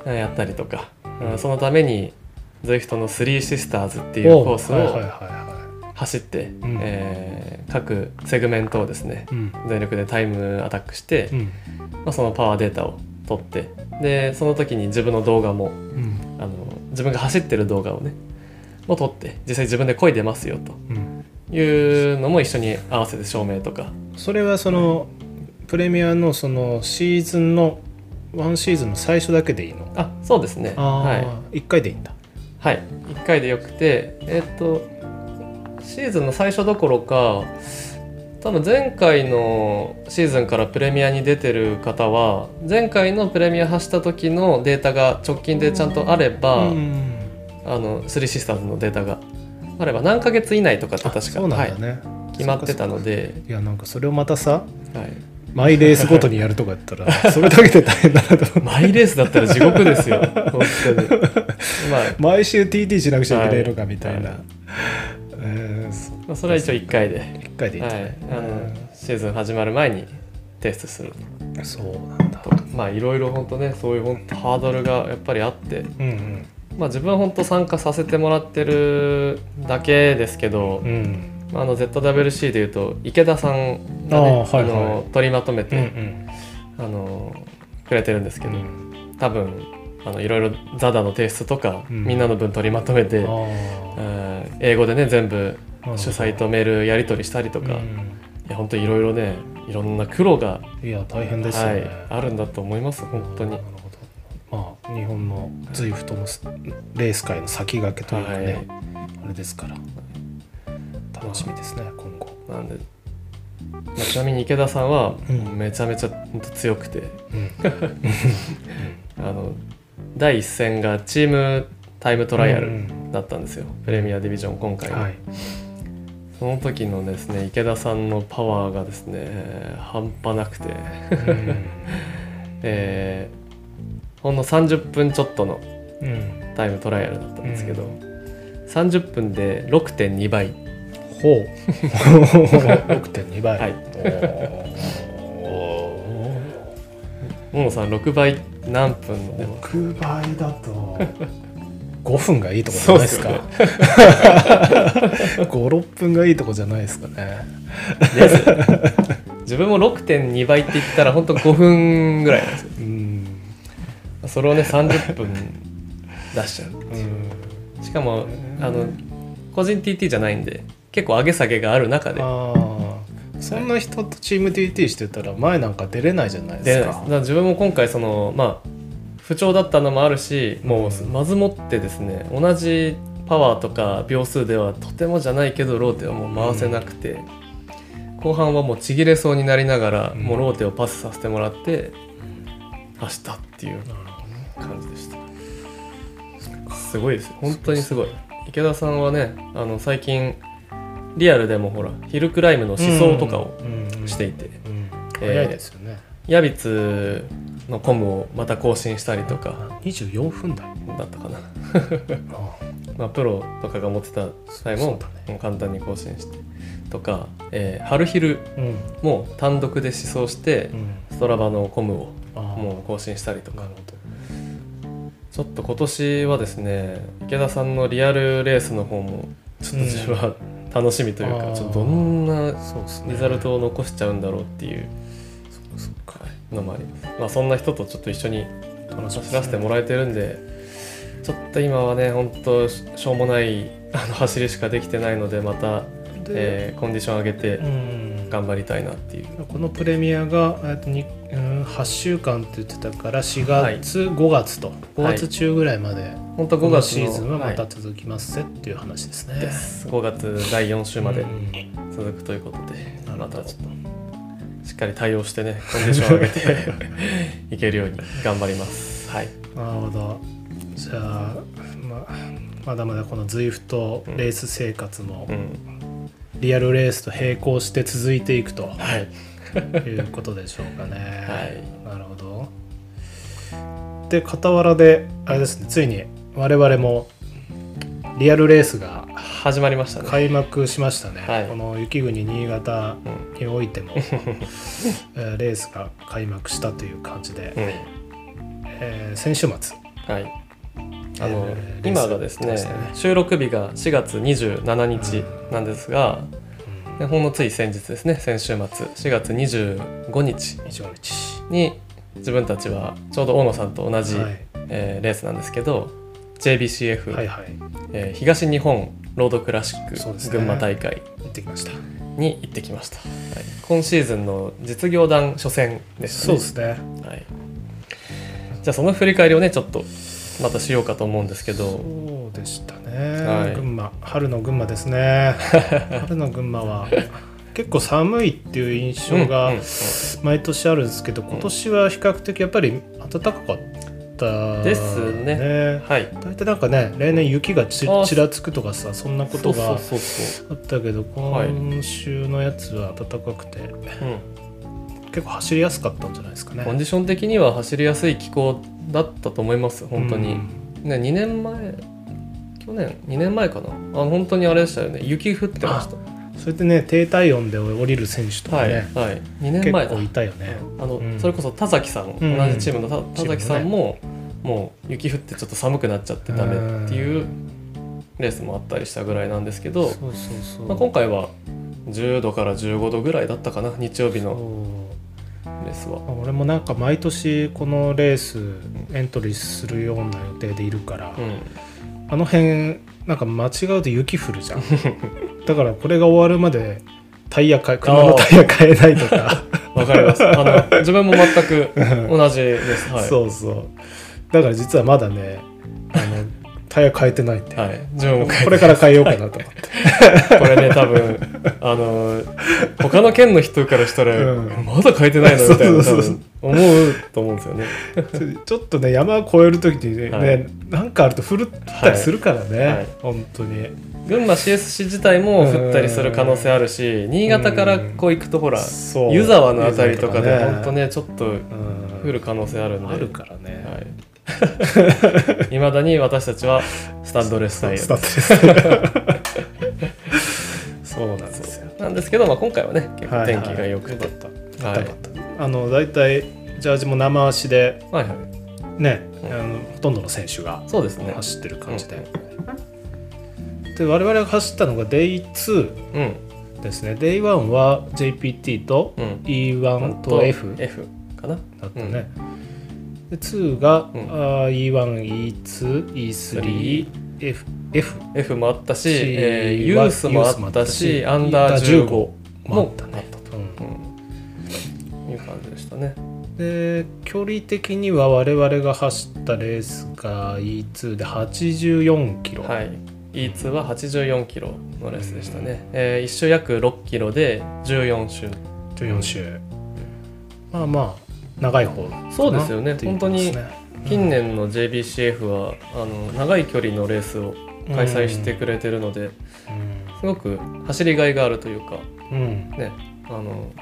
やったりとか、うんそのために ZWIFT の3シスターズっていうコースをはいはいはいは走って、ん。えー各セグメントをですねいうん。全力でタイムアタックして、うん。まあ、そのパワーデータを取ってでその時に自分の動画もうん。あの自分が走ってる動画をねも撮って実際自分で漕いでますよと。うん。いうのも一緒に合わせて証明とか。それはそのプレミアのそのシーズンのワンシーズンの最初だけでいいの？あそうですね。はい、一1回でいいんだ。はい、1回でよくてえっとシーズンの最初どころか多分前回のシーズンからプレミアに出てる方は前回のプレミア走った時のデータが直近でちゃんとあれば、うん。あのスリーシスターズのデータがあれば何ヶ月以内とかって確かそうなんだはい、ね、決まってたので、いやなんかそれをまたさはい、マイレースごとにやるとかやったら それだけで大変だなとマイレースだったら地獄ですよ本当に。まあ毎週 TT しなくちゃいけないのかはいみたいな、はいえーそまあそれは一応1回で、1回でいいんはい。あのシーズン始まる前にテストする。うんそうなんだ。とまあいろいろ本当ねそういう本当ハードルがやっぱりあって。うんまあ自分は本当参加させてもらってるだけですけど、うん。あ、あの ZWC でいうと池田さんがあねーはいはい。の取りまとめて、うんうん。あのくれてるんですけど、うん。多分あのいろいろザダの提出とか、うん。みんなの分取りまとめて、あえー英語でね全部ー主催とメールやり取りしたりとか、いうん。や本当いろいろねいろんな苦労が、いや大変ですよね、はい、あるんだと思います本当に。まあ日本のズイフトのレース界の先駆けというかね、はい。あれですから。楽しみですね今後。なんで、まあ、ちなみに池田さんはうん。めちゃめちゃ強くて、うん。あの第一戦がチームタイムトライアルうんだったんですよ、プレミアディビジョン今回の、はい。その時のですね池田さんのパワーがですね半端なくて、うん。えーほんの30分ちょっとのうん。タイムトライアルだったんですけど、う30分で6.2倍。ほう。6.2倍。はい。ももさん6倍何分でも6倍だと5分がいいとこじゃないですか。そう56分がいいとこじゃないですかね。です。自分も6.2倍って言ったら本当5分ぐらいなんですよ。うん。それをね30分出しちゃうう。ん。しかもあの個人 TT じゃないんで結構上げ下げがある中でそんな人とチーム TT してたら前なんか出れないじゃないでですだかから自分も今回そのまあ不調だったのもあるしもううんまずもってですね同じパワーとか秒数ではとてもじゃないけどローテはもう回せなくて、後半はもうちぎれそうになりながら、うん。もうローテをパスさせてもらって走ったっていう感じでした。すごいですよ。本当にすごい。池田さんはねあの最近リアルでもほらヒルクライムの思想とかをしていて、早いですよね。ヤビツのコムをまた更新したりとか。あ24分台？だったかな、あ まあ、プロとかが持ってた際も簡単に更新してとか、えー、春ヒルうん。も単独で思想してうん。ストラバのコムをあもう更新したりとか。ちょっと今年はですね池田さんのリアルレースの方もちょっと自分は楽しみというか、ちょっとどんなリザルトを残しちゃうんだろうっていうのもあり。まあ、そんな人とちょっと一緒に走らせてもらえてるんでちょっと今はね本当ししょうもないあの走りしかできてないのでまた、でえーコンディション上げてうん。頑張りたいなっていう、このプレミアがとにうん8週間って言ってたから4月、5月と5はい。月中ぐらいまで、本当5この月のシーズンはまたい続きますぜっていう話ですね。です。5月第4週までうん。続くということで、なるほど。またちょっとしっかり対応してねコンディション上げて いけるように頑張ります。はい。なるほど。じゃあ、ままだまだこの ZWIFT レース生活もうん。リアルレースと並行して続いていくと。はいいうことでしょうかね。はい。なるほど。で傍らであれですねついに我々もリアルレースが始まりましたね、開幕しましたね、はい。この雪国新潟うん。においても、えーレースが開幕したという感じで、うん。えー先週末はい。あの、えー今がですねね。収録日が4月27日なんですが、でほんのつい先日ですね先週末4月25日。25日。に自分たちはちょうど大野さんと同じ、はい。えーレースなんですけど JBCF、はいはい。えー東日本ロードクラシック群馬大会行ってきました。に行ってきました、はい、今シーズンの実業団初戦でしたね。そうですね。はい、じゃあその振り返りをねちょっとまたしようかと思うんですけど。そうでしたね、はい。群馬春の群馬ですね。春の群馬は結構寒いっていう印象が毎年あるんですけど、今年は比較的やっぱり暖かかったですね。はい。大体なんかね例年雪がちあちらつくとかさそんなことがあったけどはい。今週のやつは暖かくて、そう、うん、結構走りやすかったんじゃないですかね。コンディション的には走りやすい気候だったと思います本当に、うん。ね2年前去年2年前かな。あ本当にあれでしたよね。雪降ってましそれでね低体温で降りる選手とたはい、かね、はい、2年結前だ。構いたよね、あの、うん。それこそ田崎さん、うん同じチームの田田崎さんも、もう雪降ってちょっと寒くなっちゃってダメっていうレースもあったりしたぐらいなんですけど、そうそうそう、まあ、今回は10度から15度ぐらいだったかな日曜日の。レースは。まあ俺もなんか毎年このレースエントリーするような予定でいるから、うんあの辺なんか間違うと雪降るじゃん だからこれが終わるまでタイヤ変え車のタイヤ変えないとか、わかります。あの自分も全く同じです。はい。そうそうだから実はまだねあのタイヤ変えてないって、はい。自分もこれから変えようかなと思って。これね多分あの他の県の人からしたら、うん。まだ書いてないのみたいな思うと思うんですよね。ちょっとね山を越える時にね,、はい。なんかあると降るったりするからね、はい。本当に。群馬 CS 自体も降ったりする可能性あるし、新潟からこう行くとほら湯沢のあたりとかで本当ねちょっとうん。降る可能性あるんで。あるからね、はい。いまだに私たちはスタッドレスタイヤそうなんですよ。なんですけど、まあ、今回はね結構天気が良くて、はいはい。あの大体ジャージも生足ではいはい。ね、うん。あのほとんどの選手がそうですね。走ってる感じで、で我々が走ったのが Day2 うん。ですね。Day1 は JPT とうん。E1 と F だ F かな。ったね、で2が、ん。あー E1E2E3F F, F F もあったし、えーユースもあったしアンダー15ももあったたねと、うん。うん、いう感じでしたね。で距離的には我々が走ったレースが E2 で84キロ、はい。E2 は84キロのレースでしたね、えー、1周約6キロで14周。14周、まあまあ長い方そうですよね。っていう本当に近年の JBCF はあの長い距離のレースを開催してくれてるので、すごく走りがいがあるというかねあの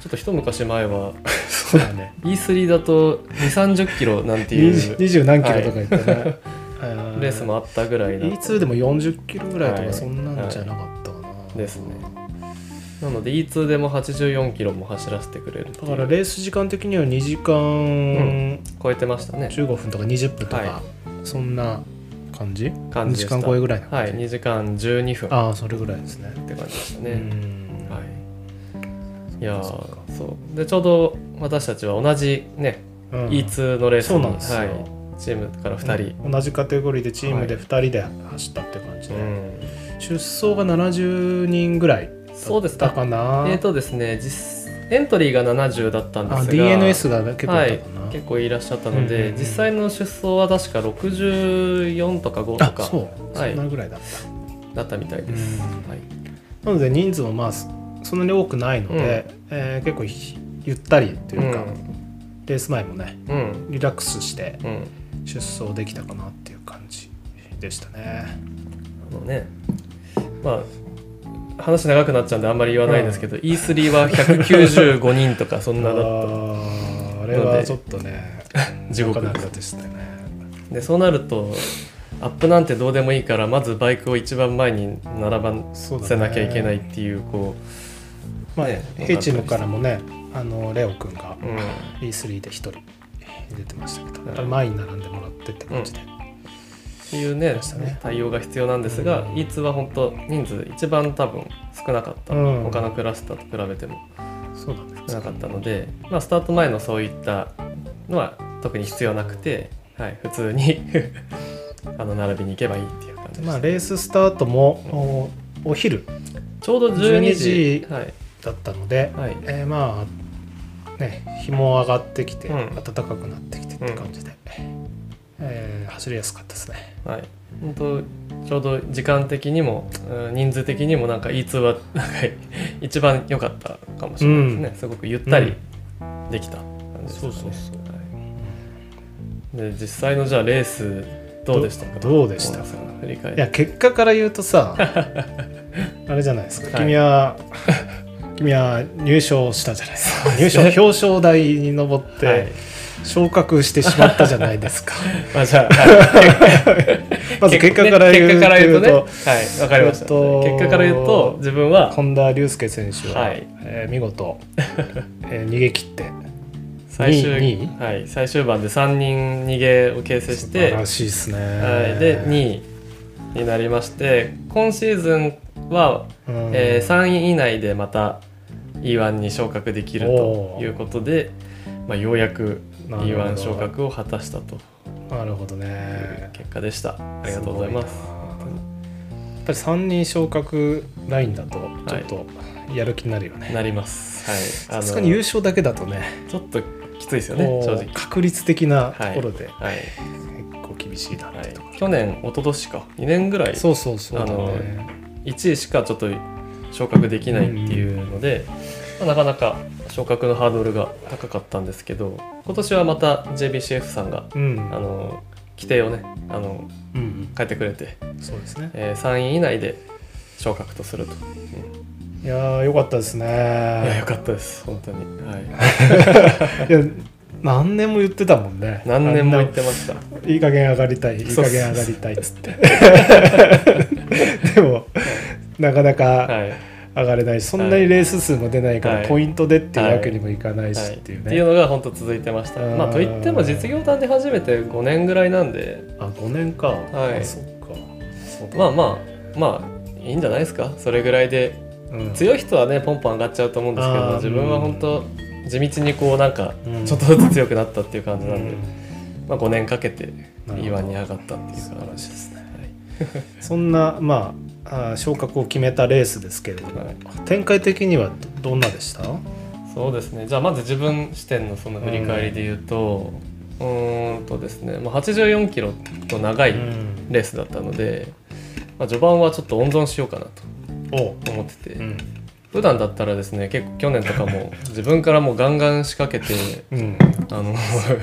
ちょっと一昔前はそうだね。E3 だと2 3 0キロなんていう二十何キロとか言ってね、あレースもあったぐらいだ E2 で。も40キロぐらいとはい。かそんなんじゃなかったかな、ですねなので E2 でも84キロも走らせてくれるだからレース時間的には2時間超えてましたね。15分とか20分とか、はそんな感じ？2時感じでした。間超えぐらいなはい感じ、2時間12分。っああそれぐらいですね。て感じでしたね、うん。はい。いやーそう。でちょうど私たちは同じね、うん。E2 のレースにそうなんですよ。はい、チームから2人、うん。同じカテゴリーでチームで2人で走ったって感じで、うん。出走が70人ぐらいそうですか。な。えーとですね実エントリーが70だったんですあが DNS が結構はい結構いらっしゃったので、うんうんうん。実際の出走は確か64とか5とか。あそう、はい。そんなぐらいだった。だったみたいです、うん。はい、なので人数もまあそそんなに多くないので、えー結構ひゆったりというか、レース前もねうん。リラックスしてうん。出走できたかなっていう感じでしたね。あのね。まあ話長くなっちゃうんであんまり言わないですけど、E3 は195人とかそんなだった。あれはちょっとね 地獄。なでしたね。でそうなるとアップなんてどうでもいいからまずバイクを一番前に並ばせなきゃいけないっていうこまあねヘイチームからもねあのレオ君がう、うん、E3 で1人に出てましたけど、やっぱり前に並んでもらってって感じで、っていうねね。対応が必要なんですが、うん。E2 は本当人数一番多分少なかった、うん。他のクラスターと比べても。少なかったので、まあ、スタート前のそういったのは特に必要なくて、はい、普通に あの並びに行けばいいっていう感じでまあレーススタートもおお昼。ちょうど12時。12時はい。だったので、はい。えーまあね日も上がってきて、うん。暖かくなってきてって感じで、えー走りやすかったですね。はい、本当ちょうど時間的にもうん人数的にもなんか E2 はなんか一番良かったかもしれないですね、すごくゆったりできた感じですかね、そうそうそう。はい、で実際のじゃあレースどうでしたか？どどうでした？振り返いりや結果から言うとさ あれじゃないですか、はい。君は君は入賞したじゃないですか。入賞表彰台に上っはい。て昇格してしまったじゃないですか、まあじゃあ、はい。まず結果から言う結果から言うとねとはいわかりました、えっと結果から言うと自分は本田隆介選手は、はい。えー見事、えー逃げ切って最終はい、最終盤で3人逃げを形成し素て晴らしいですね、はい、で2位になりまして今シーズンは、うん。えー3位以内でまた E1 に昇格できるということで、まあ、ようやくなるほど。E1 昇格を果たしたと。なるほどいうね結果でした。ありがとうございます。やっぱり3人昇格ラインだとちょっとやる気になるよね、なります。さすがに優勝だけだとねちょっときついですよね正直。確率的なところではい、結構厳しいなっはいていうところ、去年一昨年か。2年ぐらいそうそうそう、あのね1位しかちょっと昇格できないっていうので、まあなかなか昇格のハードルが高かったんですけど今年はまた JBCF さんがうん。あの規定をねあのうん変えてくれて、そうですね。えー3位以内で昇格とすると、いやーよかったですいやねよかったです。本当に、はい、いや何年も言ってたもんね。何年も言っあてました。いい加減上がりたいいい加減上がりたいっつって。でもなかなかはい上がれないしそんなにレース数も出ないからはい。ポイントでっていうわけにもいかないしはい、ってい。うっていうね、のが本当続いてました。まあといっても実業団で始めて5年ぐらいなんで。あ5年か、はい。あそっか。まあまあまあいいんじゃないですか？それぐらいで。うん。強い人はねポンポン上がっちゃうと思うんですけど自分は本当地道にこうなんかうん。ちょっとずつ強くなったっていう感じなんで、うん。まあ、5年かけてなるほど。E1 に上がったっていう感じ。素晴らしいですね、そんなまあ昇格を決めたレースですけれども、はい。展開的にはどどんなでした？そうですね。じゃあまず自分視点のその振り返りで言うと、うーんとですね、まあ、84キロと長いうん。レースだったので、まあ、序盤はちょっと温存しようかなとお。思ってて、うん。普段だったらですね結構去年とかも 自分からもうガンガン仕掛けてうん、あの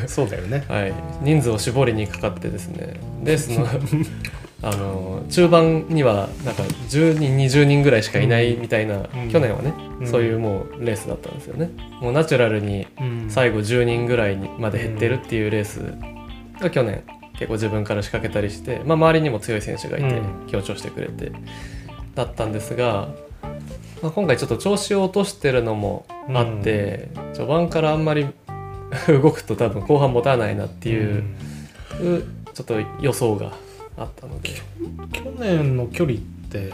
そうだよね。はい、人数を絞りにかかってですね。レースの あの中盤にはなんか10人20人ぐらいしかいないみたいな、うん。去年はね、うん。そういうもうレースだったんですよね。もうナチュラルにうん。最後10人ぐらいにまで減ってるっていうレースが去年結構自分から仕掛けたりして、まあ、周りにも強い選手がいてうん。強調してくれてだったんですが、まあ、今回ちょっと調子を落としてるのもあって、序盤からあんまり動くと多分後半持たないなっていう、ちょっと予想があったので。うん去年の距離って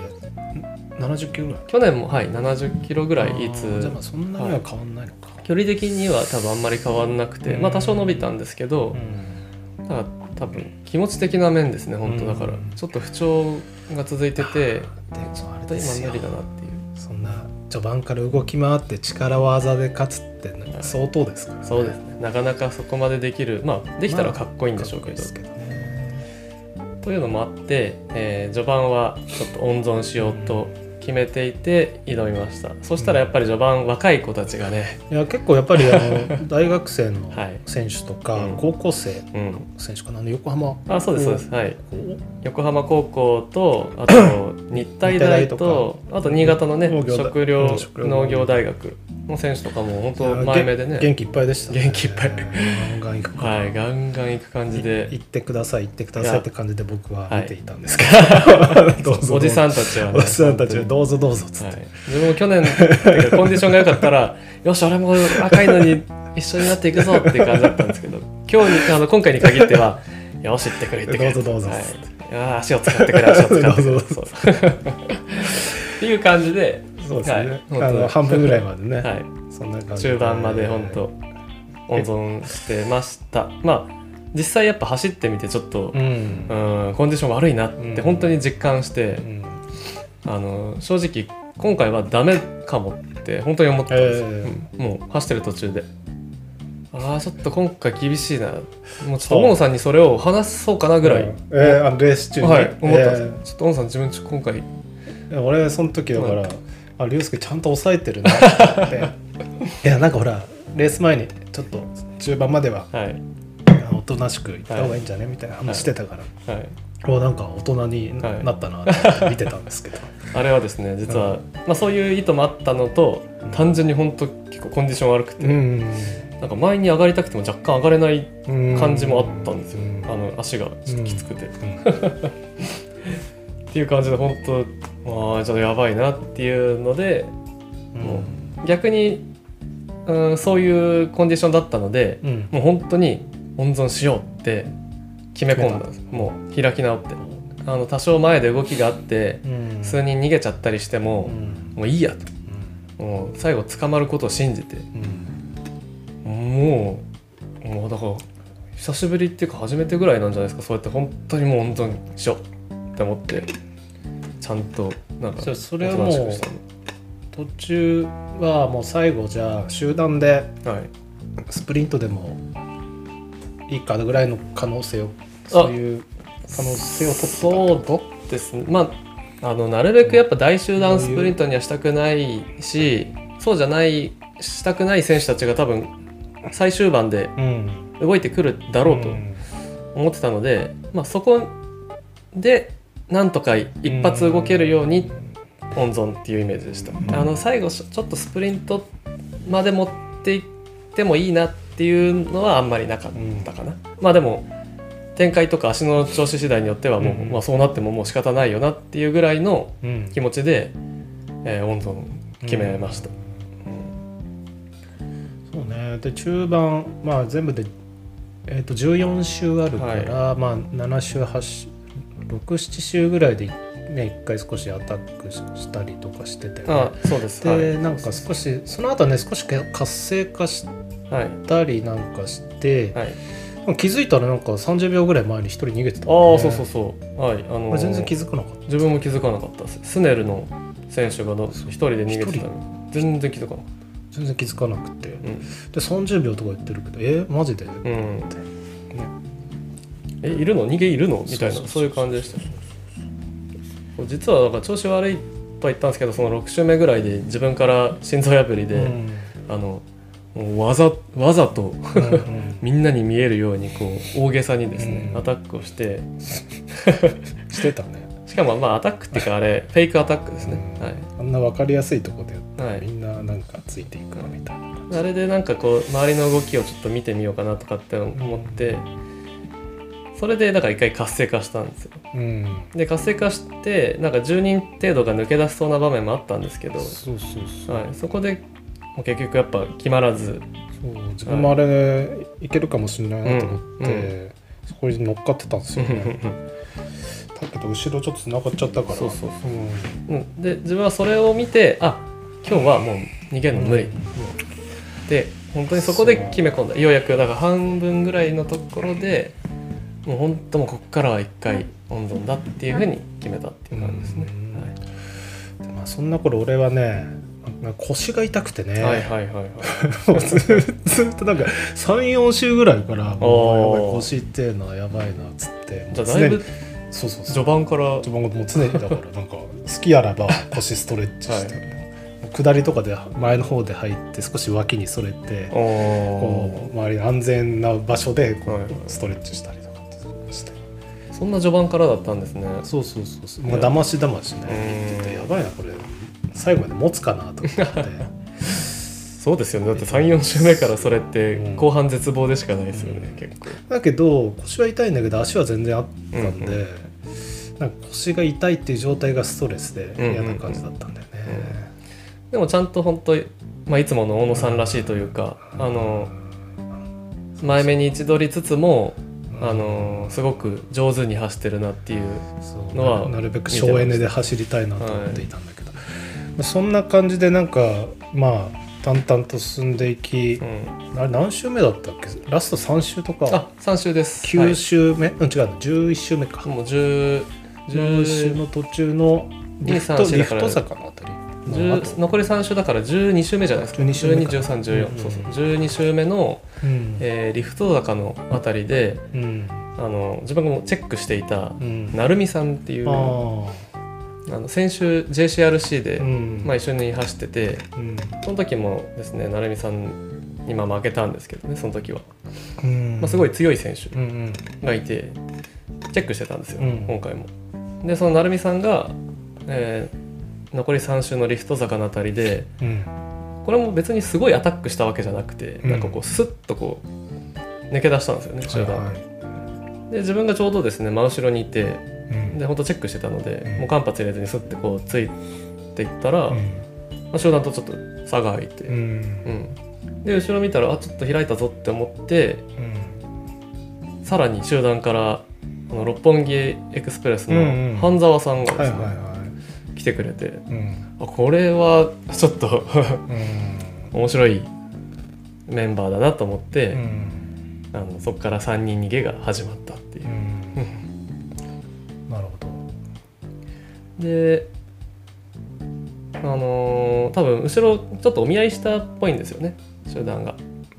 70キロぐらい？去年もはい70キロぐらいいあーじゃあまあつそんなには変わんないのか、距離的には多分あんまり変わんなくて、うん。まあ多少伸びたんですけど、うん。ただ多分気持ち的な面ですね本当だから、うん。ちょっと不調が続いててでもあれ本当ですよ今無理だなっていう。そんな序盤から動き回って力技で勝つってなんか相当ですから、ね。そうですね。なかなかそこまでできるまあできたらかっこいいんでしょうけど、かっこいいですけど。ねというのもあって、えー序盤はちょっと温存しようと決めていて挑みました。そしたらやっぱり序盤若い子たちがね、いや結構やっぱりあの 大学生のはい。選手とか、うん。高校生うん、の選手かな？横浜あそうですそうです。はい。横浜高校とあと 日体大とあと新潟のね食料農業大学。の選手とかも本当前目でね。げ元気いっぱいでした、元気いっぱい。ガンガン行くはいガンガン行く感じで。行ってください行ってくださいって感じで僕は見ていたんですけど、どうぞおじさんたちはね。おじさんたちは本どうぞどうぞっつって、はい、自分も去年コンディションが良かったら よし俺も若いのに一緒になっていくぞっていう感じだったんですけど 今日にあの今回に限っては「よし行ってくれ行ってくれ」どうぞどうぞはい、あー足を使ってくれ足を使って。くれどうぞそうって。いう感じで、そうですね、はい。あの半分ぐらいまでね、はい、そんな感じ中盤まで本当温存してました。まあ実際やっぱ走ってみてちょっとう、ん。うん、コンディション悪いなって本当に実感して、うんあの正直今回はダメかもって本当に思ったんです。よ、え。うん。もう走ってる途中で。ああちょっと今回厳しいな。もうちょっと大野さんにそれを話そうかなぐらい、うん。えーあのレース中に、はい思ったんです。よ、えちょっと大野さん自分今回。ー俺その時だからあ龍介ちゃんと抑えてるなって。いやなんかほらレース前にちょっと中盤までははい。おとなしくいった方がいいんじゃね？みたいな話してたから、はいおなんか大人にはい。なったなって見てたんですけど、あれはですね実は、まあ、そういう意図もあったのと単純に本当結構コンディション悪くて、ん。なんか前に上がりたくても若干上がれない感じもあったんですよ、うん。あの足がちょっときつくて、う んっていう感じで本当ああちょっとやばいなっていうのでも逆に、うん、そういうコンディションだったのでうん。もう本当に温存しようって決め込んだ。もう開き直って。あの多少前で動きがあってうん。数人逃げちゃったりしても、うん。もういいやと。もう最後捕まることを信じて。うん。もうもうだから久しぶりっていうか初めてぐらいなんじゃないですか。そうやって本当にもう温存しようって思ってちゃんとなんかそれはもう途中はもう最後じゃあ集団でスプリントでもいいかぐらいの可能性をそういう可能性を取ったそうですね。まああのなるべくやっぱ大集団スプリントにはしたくないしそうじゃないしたくない選手たちが多分最終盤でうん。動いてくるだろうとん。思ってたので、まあ、そこでなんとか一発動けるように温存っていうイメージでした、ん。あの最後ちょっとスプリントまで持っていってもいいなっていうのはあんまりなかったかな、まあでも展開とか足の調子次第によってはもう、うん。まあ、そうなってももう仕方ないよなっていうぐらいのうん。気持ちで、えー温存決めました、そうね。で中盤まあ全部で、えー、と14周あるから、まあ7周8周67周ぐらいでね一回少しアタックしたりとかしてて、ね、あそうです。で、はい。なんか少しその後ね少し活性化しはい。たりなんかして、はい。気づいたらなんか30秒ぐらい前に一人逃げてたねあそうそうそう。はいあのー全然気づかなかっ自分も気づかなかったです。スネルの選手がど一人で逃げてたの。に全然気づかなかった。全然気づかなくて。でうん。30秒とか言ってるけどえマジで、うん。ね。えいるの？逃げいるの？みたいなそういう感じでした。実はなんか調子悪いとは言ったんですけどその6周目ぐらいで自分から心臓破りで、うん。あのわざわざと みんなに見えるようにこう大げさにですね、うん。アタックをして。してたね、しかもまあアタックっていうかあれ フェイクアタックですね、あんな分かりやすいとこではい、はい、みんななんかついていくなみたいな。あれでなんかこう周りの動きをちょっと見てみようかなとかって思ってそれでだから一回活性化したんですよ。うん。で活性化してなんか10人程度が抜け出しそうな場面もあったんですけど、そうそうそう、はい、そこで結局やっぱ決まらず。そう自分もあれいけるかもしれないなと思って、うんそこに乗っかってたんですよね。だけど後ろちょっと繋がっちゃったから。そうそううんう。ん。で自分はそれを見てあ今日はもう逃げるの無理、で本当にそこで決め込んだ。ようやくだから半分ぐらいのところでもう本当もうここからは一回温存だっていうふうに決めたっていう感じですね、うん。でまあそんな頃俺はね腰が痛くてね、はい、はいはいはい。は いもうずずっとなんか34週ぐらいからもうやばい腰痛えなやばいなっつってじゃあだいぶそうそうそう。序盤から。序盤がもう常にだからなんか好きあらば腰ストレッチして、下りとかで前の方で入って少し脇にそれておこう周りの安全な場所でこうはいはい。ストレッチしたりそんな序盤からだったんですね。そうそうそうそう。もうだましだましね。うん。言っててやばいなこれ。最後まで持つかなと思って。そうですよね。だって34週目からそれってうん。後半絶望でしかないですよね、うん。結構。だけど腰は痛いんだけど足は全然あったんで、うんうなんか腰が痛いっていう状態がストレスでうんうん嫌な感じだったんだよね。でもちゃんと本当、まあ、いつもの大野さんらしいというかあの前目に位置取りつつも、うんあのーすごく上手に走ってるなっていうのはななるべく省エネで走りたいなと思っていたんだけど、まあそんな感じでなんかまあ淡々と進んでいきう、ん、あれ何周目だったっけ？ラスト3周とか。あ3周です。9周目、うん違うの11周目か。はい、もう10 10周の途中のリフト2 3リフト坂のあたり。の後10残り3周だから12周目じゃないですか。12周目か。121314、うん。そうそう。12周目の、うん。えーリフト坂のあたりでうん。あの自分がもうチェックしていたうん。成美さんっていうああの先週 JCRC で、まあ、一緒に走っててうん。その時もですね成美さんにまあ負けたんですけどねその時は、うん。まあ、すごい強い選手がいてチェックしてたんですよ、うん。今回も。でその成美さんが、えー残り3周のリフト坂のあたりでうん。これも別にすごいアタックしたわけじゃなくて、うん。なんかこうスッとこう抜け出したんですよね集団、はい。はいで自分がちょうどですね真後ろにいてうん。で本当チェックしてたので、うん。もう間髪入れずにスッてこうついていったら、うん。まあ、集団とちょっと差が開いて、ううん。んで後ろ見たらあちょっと開いたぞって思ってうん。さらに集団からあの六本木エクスプレスの半沢さんがですね、来てくれて。うん。あこれはちょっとうん。面白いメンバーだなと思って、うん。あのそこから3人逃げが始まったっていう。う。ん。なるほど。であのー多分後ろちょっとお見合いしたっぽいんですよね集団が。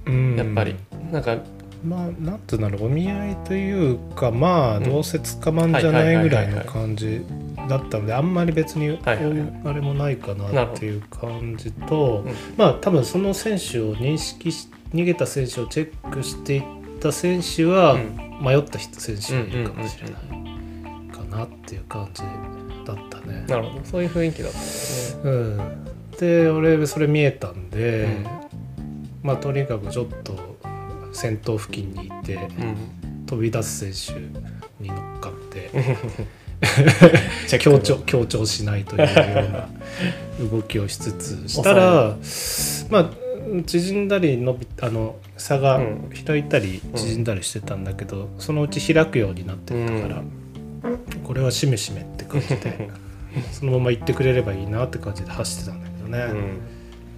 うん。やっぱり、なんかまあなんていうんだろうお見合いというかまあうん。どうせ捕まんじゃないぐらいの感じだったのであんまり別にあれもないかなっていう感じとうん。まあ多分その選手を認識し逃げた選手をチェックしていった選手はうん。迷った人選手がいるかもしれないうんかなっていう感じだったね。なるほど。そういう雰囲気だったんですね。うん、で俺それ見えたんで、うん。まあとにかくちょっと先頭付近にいてうん。飛び出す選手に乗っかって 強調強調しないというような動きをしつつしたらまあ縮んだり伸びあの差がうん。開いたり縮んだりしてたんだけど、そのうち開くようになってったから、これはしめしめって感じで そのまま行ってくれればいいなって感じで走ってたんだけどね。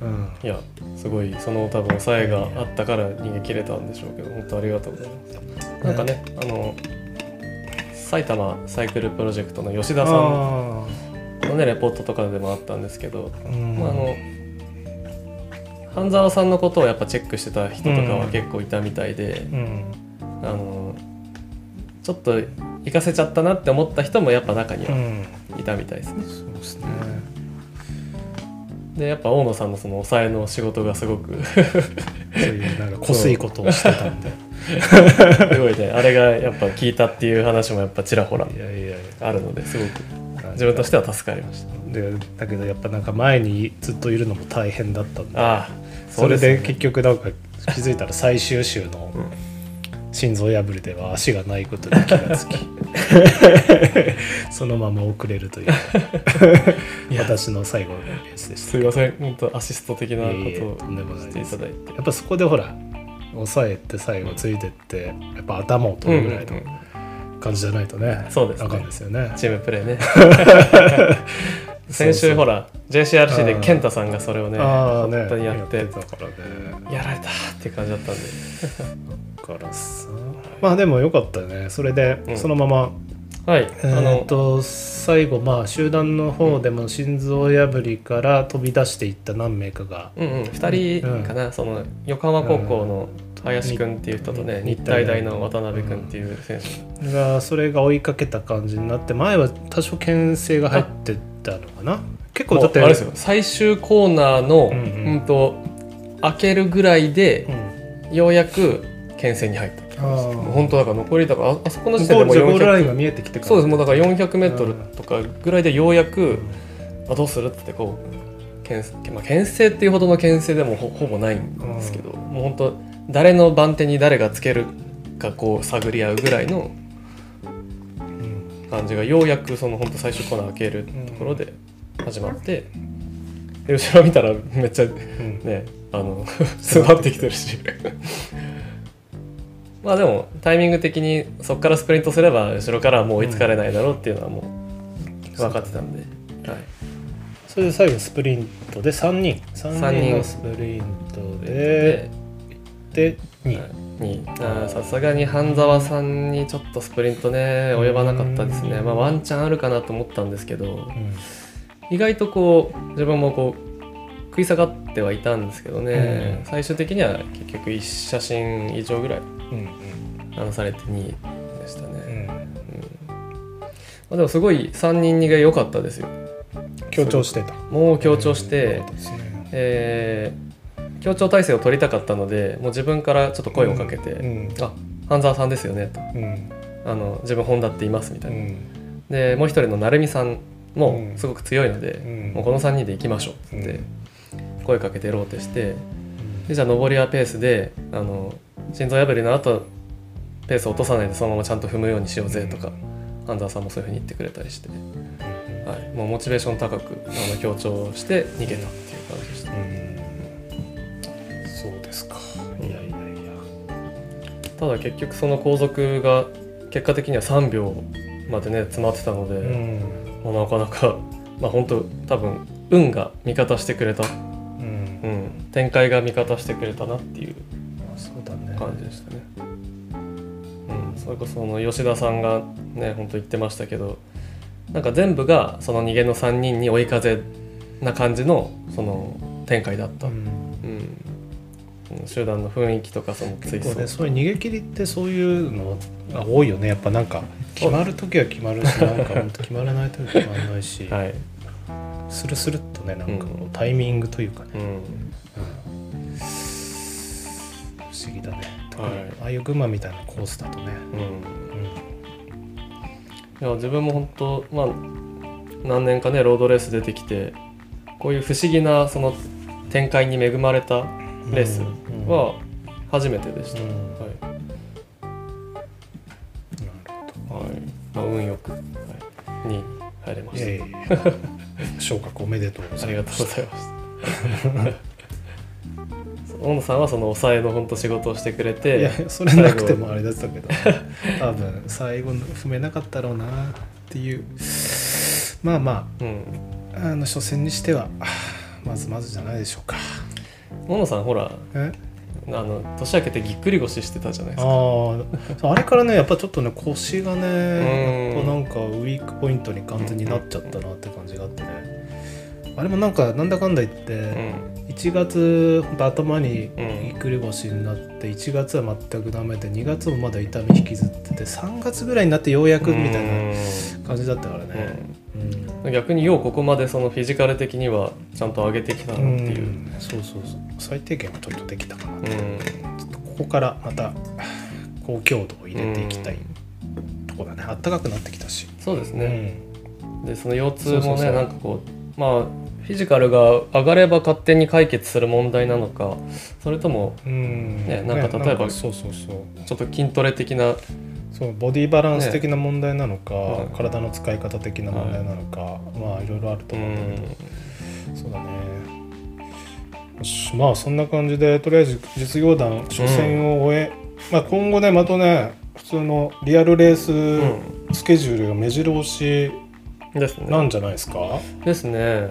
うん。うんいやすごいその多分抑えがあったから逃げ切れたんでしょうけど本当ありがとうございます。なんかねあの埼玉サイクルプロジェクトの吉田さんあのねレポートとかでもあったんですけど、ーうん。まあ、あの半沢さんのことをやっぱチェックしてた人とかは結構いたみたいで、うん。あのちょっと行かせちゃったなって思った人もやっぱ中にはうん。いたみたいですね。そうですね。でやっぱ大野さんのその抑えの仕事がすごくそういうなんかこすいことをしてたんで。すごいね。あれがやっぱ聞いたっていう話もやっぱちらほらあるのですごくや自分としては助かりました。でだけどやっぱなんか前にずっといるのも大変だったんで。ああそれで結局なんか気づいたら最終週のうん。心臓破りでは足がないことに気がつき そのまま遅れるという。私の最後のレースでした。すいません。本当アシスト的なことをしていただいて。やっぱそこでほら抑えて最後ついてってやっぱ頭を取るぐらいのうんうん感じじゃないとねそうですね。あかんですよね。チームプレーね。先週ほら JCRC で健太さんがそれをね本当にやってたからね。やられたっていう感じだったんで。だからさまあでもよかったよね。それでうん。そのまま、はい。えーあのっと最後まあ集団の方でも心臓破りから飛び出していった何名かが。うんうん。2人かな、その横浜高校の林くんっていう人とね、うん。日体大の渡辺くんっていう選手。がそれが追いかけた感じになって前は多少牽制が入ってたのかな。結構だってあれですよ。最終コーナーの、ううんと開けるぐらいでう、ん。ようやく牽制に入った本当だから残りだからああそこのゴ時点でもうールゴールラインが400見えてきてから。そうです。もうだから400メートルとかぐらいでようやく、うんあどうするってこう牽,、まあ、牽制っていうほどの牽制でもほほぼないんですけど、もう本当誰の番手に誰がつけるかこう探り合うぐらいのうん。感じがようやくその本当最終コーナー開けるところで始まって、で後ろ見たらめっちゃうん。ねあの 迫ってきてるしまあでもタイミング的にそこからスプリントすれば後ろからはもう追いつかれないだろうっていうのはもう分かってたんで、はい、それで最後スプリントで3人。3三人人。のスプリントでで2位、にあーさすがに半沢さんにちょっとスプリントね及ばなかったですね、まあ、ワンチャンあるかなと思ったんですけどうん。意外とこう自分もこう食い下がってはいたんですけどね、最終的には結局1写真以上ぐらいうん離されて2位でしたね、うん。まあ、でもすごい3人逃げ良かったですよ。強調してた。もう強調して、ねえー強調体制を取りたかったのでもう自分からちょっと声をかけて「うん。あ半沢さんですよね」と。うん。あの「自分本田って言います」みたいな、うん。でもう一人の成美さんもうん。すごく強いので、うん。もうこの3人で行きましょうってうん。声かけてローテしてでじゃあ上りはペースであの心臓破りの後ペースを落とさないでそのままちゃんと踏むようにしようぜとか半沢さんもそういうふうに言ってくれたりして、はい、もうモチベーション高くあの強調して逃げたっていう感じでした。うん。そうですか。いやいやいや。ただ結局その後続が結果的には3秒までね詰まってたので、うん。まあなかなかまあ本当多分運が味方してくれた、うん。うん、展開が味方してくれたなっていう感じでしたね、うん、それこそその吉田さんがね本当言ってましたけどなんか全部がその逃げの3人に追い風な感じのその展開だった、ううん。ん集団の雰囲気とかその追結構ね走そういう逃げ切りってそういうのが多いよね。やっぱなんか決まる時は決まるしなんか本当決まらない時は決まらないし、はい、スルスルっとねなんかタイミングというかね、うん、うんああいう群馬みたいなコースだとね、うん。うん。いや自分も本当まあ何年かねロードレース出てきてこういう不思議なその展開に恵まれたレースうん。は初めてでした、うん。はい、なるはい。まあ、運よく、はい、2位に入れました、いやいやいや。昇格おめでとうごありがざいます。とうございます大野さんはその抑えの本当仕事をしてくれていやそれなくてもあれだったけど多分最後の踏めなかったろうなっていう。まあまうん。ああの初戦にしてはまずまずじゃないでしょうか。大野さんほらえ？あの年明けてぎっくり腰してたじゃないですか。あああれからねやっぱちょっとね腰がうん。ねやっぱなんかウィークポイントに完全になっちゃったなって感じがあってねあれもなんかなんだかんだ言って、うん。1月頭にうんぎっくり腰になって1月は全くダメで2月もまだ痛み引きずってて3月ぐらいになってようやくみたいな感じだったからね。うん。逆にようここまでそのフィジカル的にはちゃんと上げてきたなっうん、ていう、うん。そうそうそう。最低限はちょっとできたかなうん。ちょっとここからまた高強度を入れていきたいとこだね。あったかくなってきたし。そうですね、うでその腰痛もねなんかこうまあフィジカルが上がれば勝手に解決する問題なのかそれともん、うん。ねなんか例えばなんそうそうそう。ちょっと筋トレ的なそうボディバランス的な問題なのか、ね。体の使い方的な問題なのか、まあいろいろあるとう思うんだけど、ん。そうだね。まあそんな感じでとりあえず実業団初戦を終え、まあ、今後ねまたね普通のリアルレーススケジュールが目白押しですね。なんじゃないですか、ですね。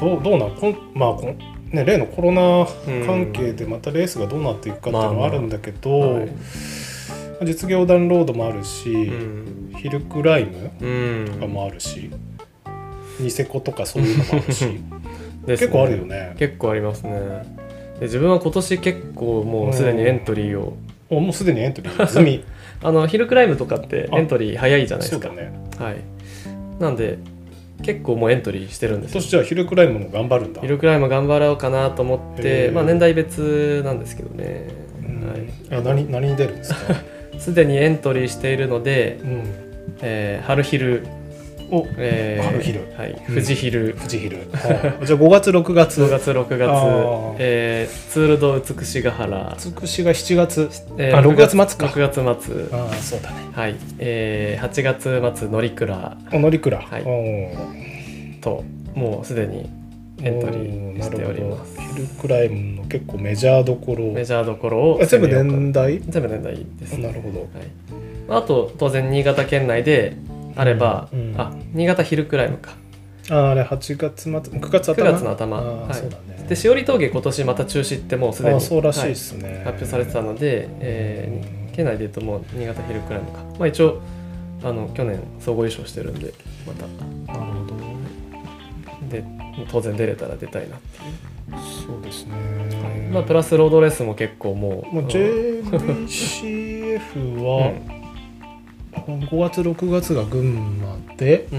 どうどうなん？こんまあこんね、例のコロナ関係でまたレースがどうなっていくかっていうのはあるんだけど、はい。実業団ロードもあるし、うん。ヒルクライムうん。とかもあるし、ニセコとかそういうのもあるし。ね。結構あるよね。結構ありますね。で自分は今年結構もうすでにエントリーを。おもうすでにエントリー？済みあのヒルクライムとかってエントリー早いじゃないですか。ね。はいなんで結構もうエントリーしてるんですよ。今年じゃあヒルクライムも頑張るんだ。ヒルクライム頑張ろうかなと思っへてー。まあ年代別なんですけどね。うん。あ何何に出るんですか、すでにエントリーしているので、うん、えー春ヒル、おえー春ヒルはい、うん。富士ヒル、富士ヒルはいじゃあ5月6月。5月6月。えー。ツールド美しが原、つくしが7月。えあ6月末か。6月末。ああそうだね。はい、えー8月末乗鞍。お乗りくら、はいともうすでにエントリーしております。ヒルクライムの結構メジャーどころ。メジャーどころをあ全部年代？全部年代です、なるほど。はい、あと当然新潟県内であれば、うん。うんあ新潟ヒルクライムか。ああれ8月末9月頭？9月の頭。はい。そうだね。でしおり峠今年また中止ってもうすでにあそうらしいはですね、発表されてたので、えー県内でいうともう新潟ヒルクライムか、まあ、一応あの去年総合優勝してるんでまた。なるほどで当然出れたら出たいなっていう、そうですね、まあ、プラスロードレースも結構もう、まあ、うん。JBCF は 5月6月が群馬でうん。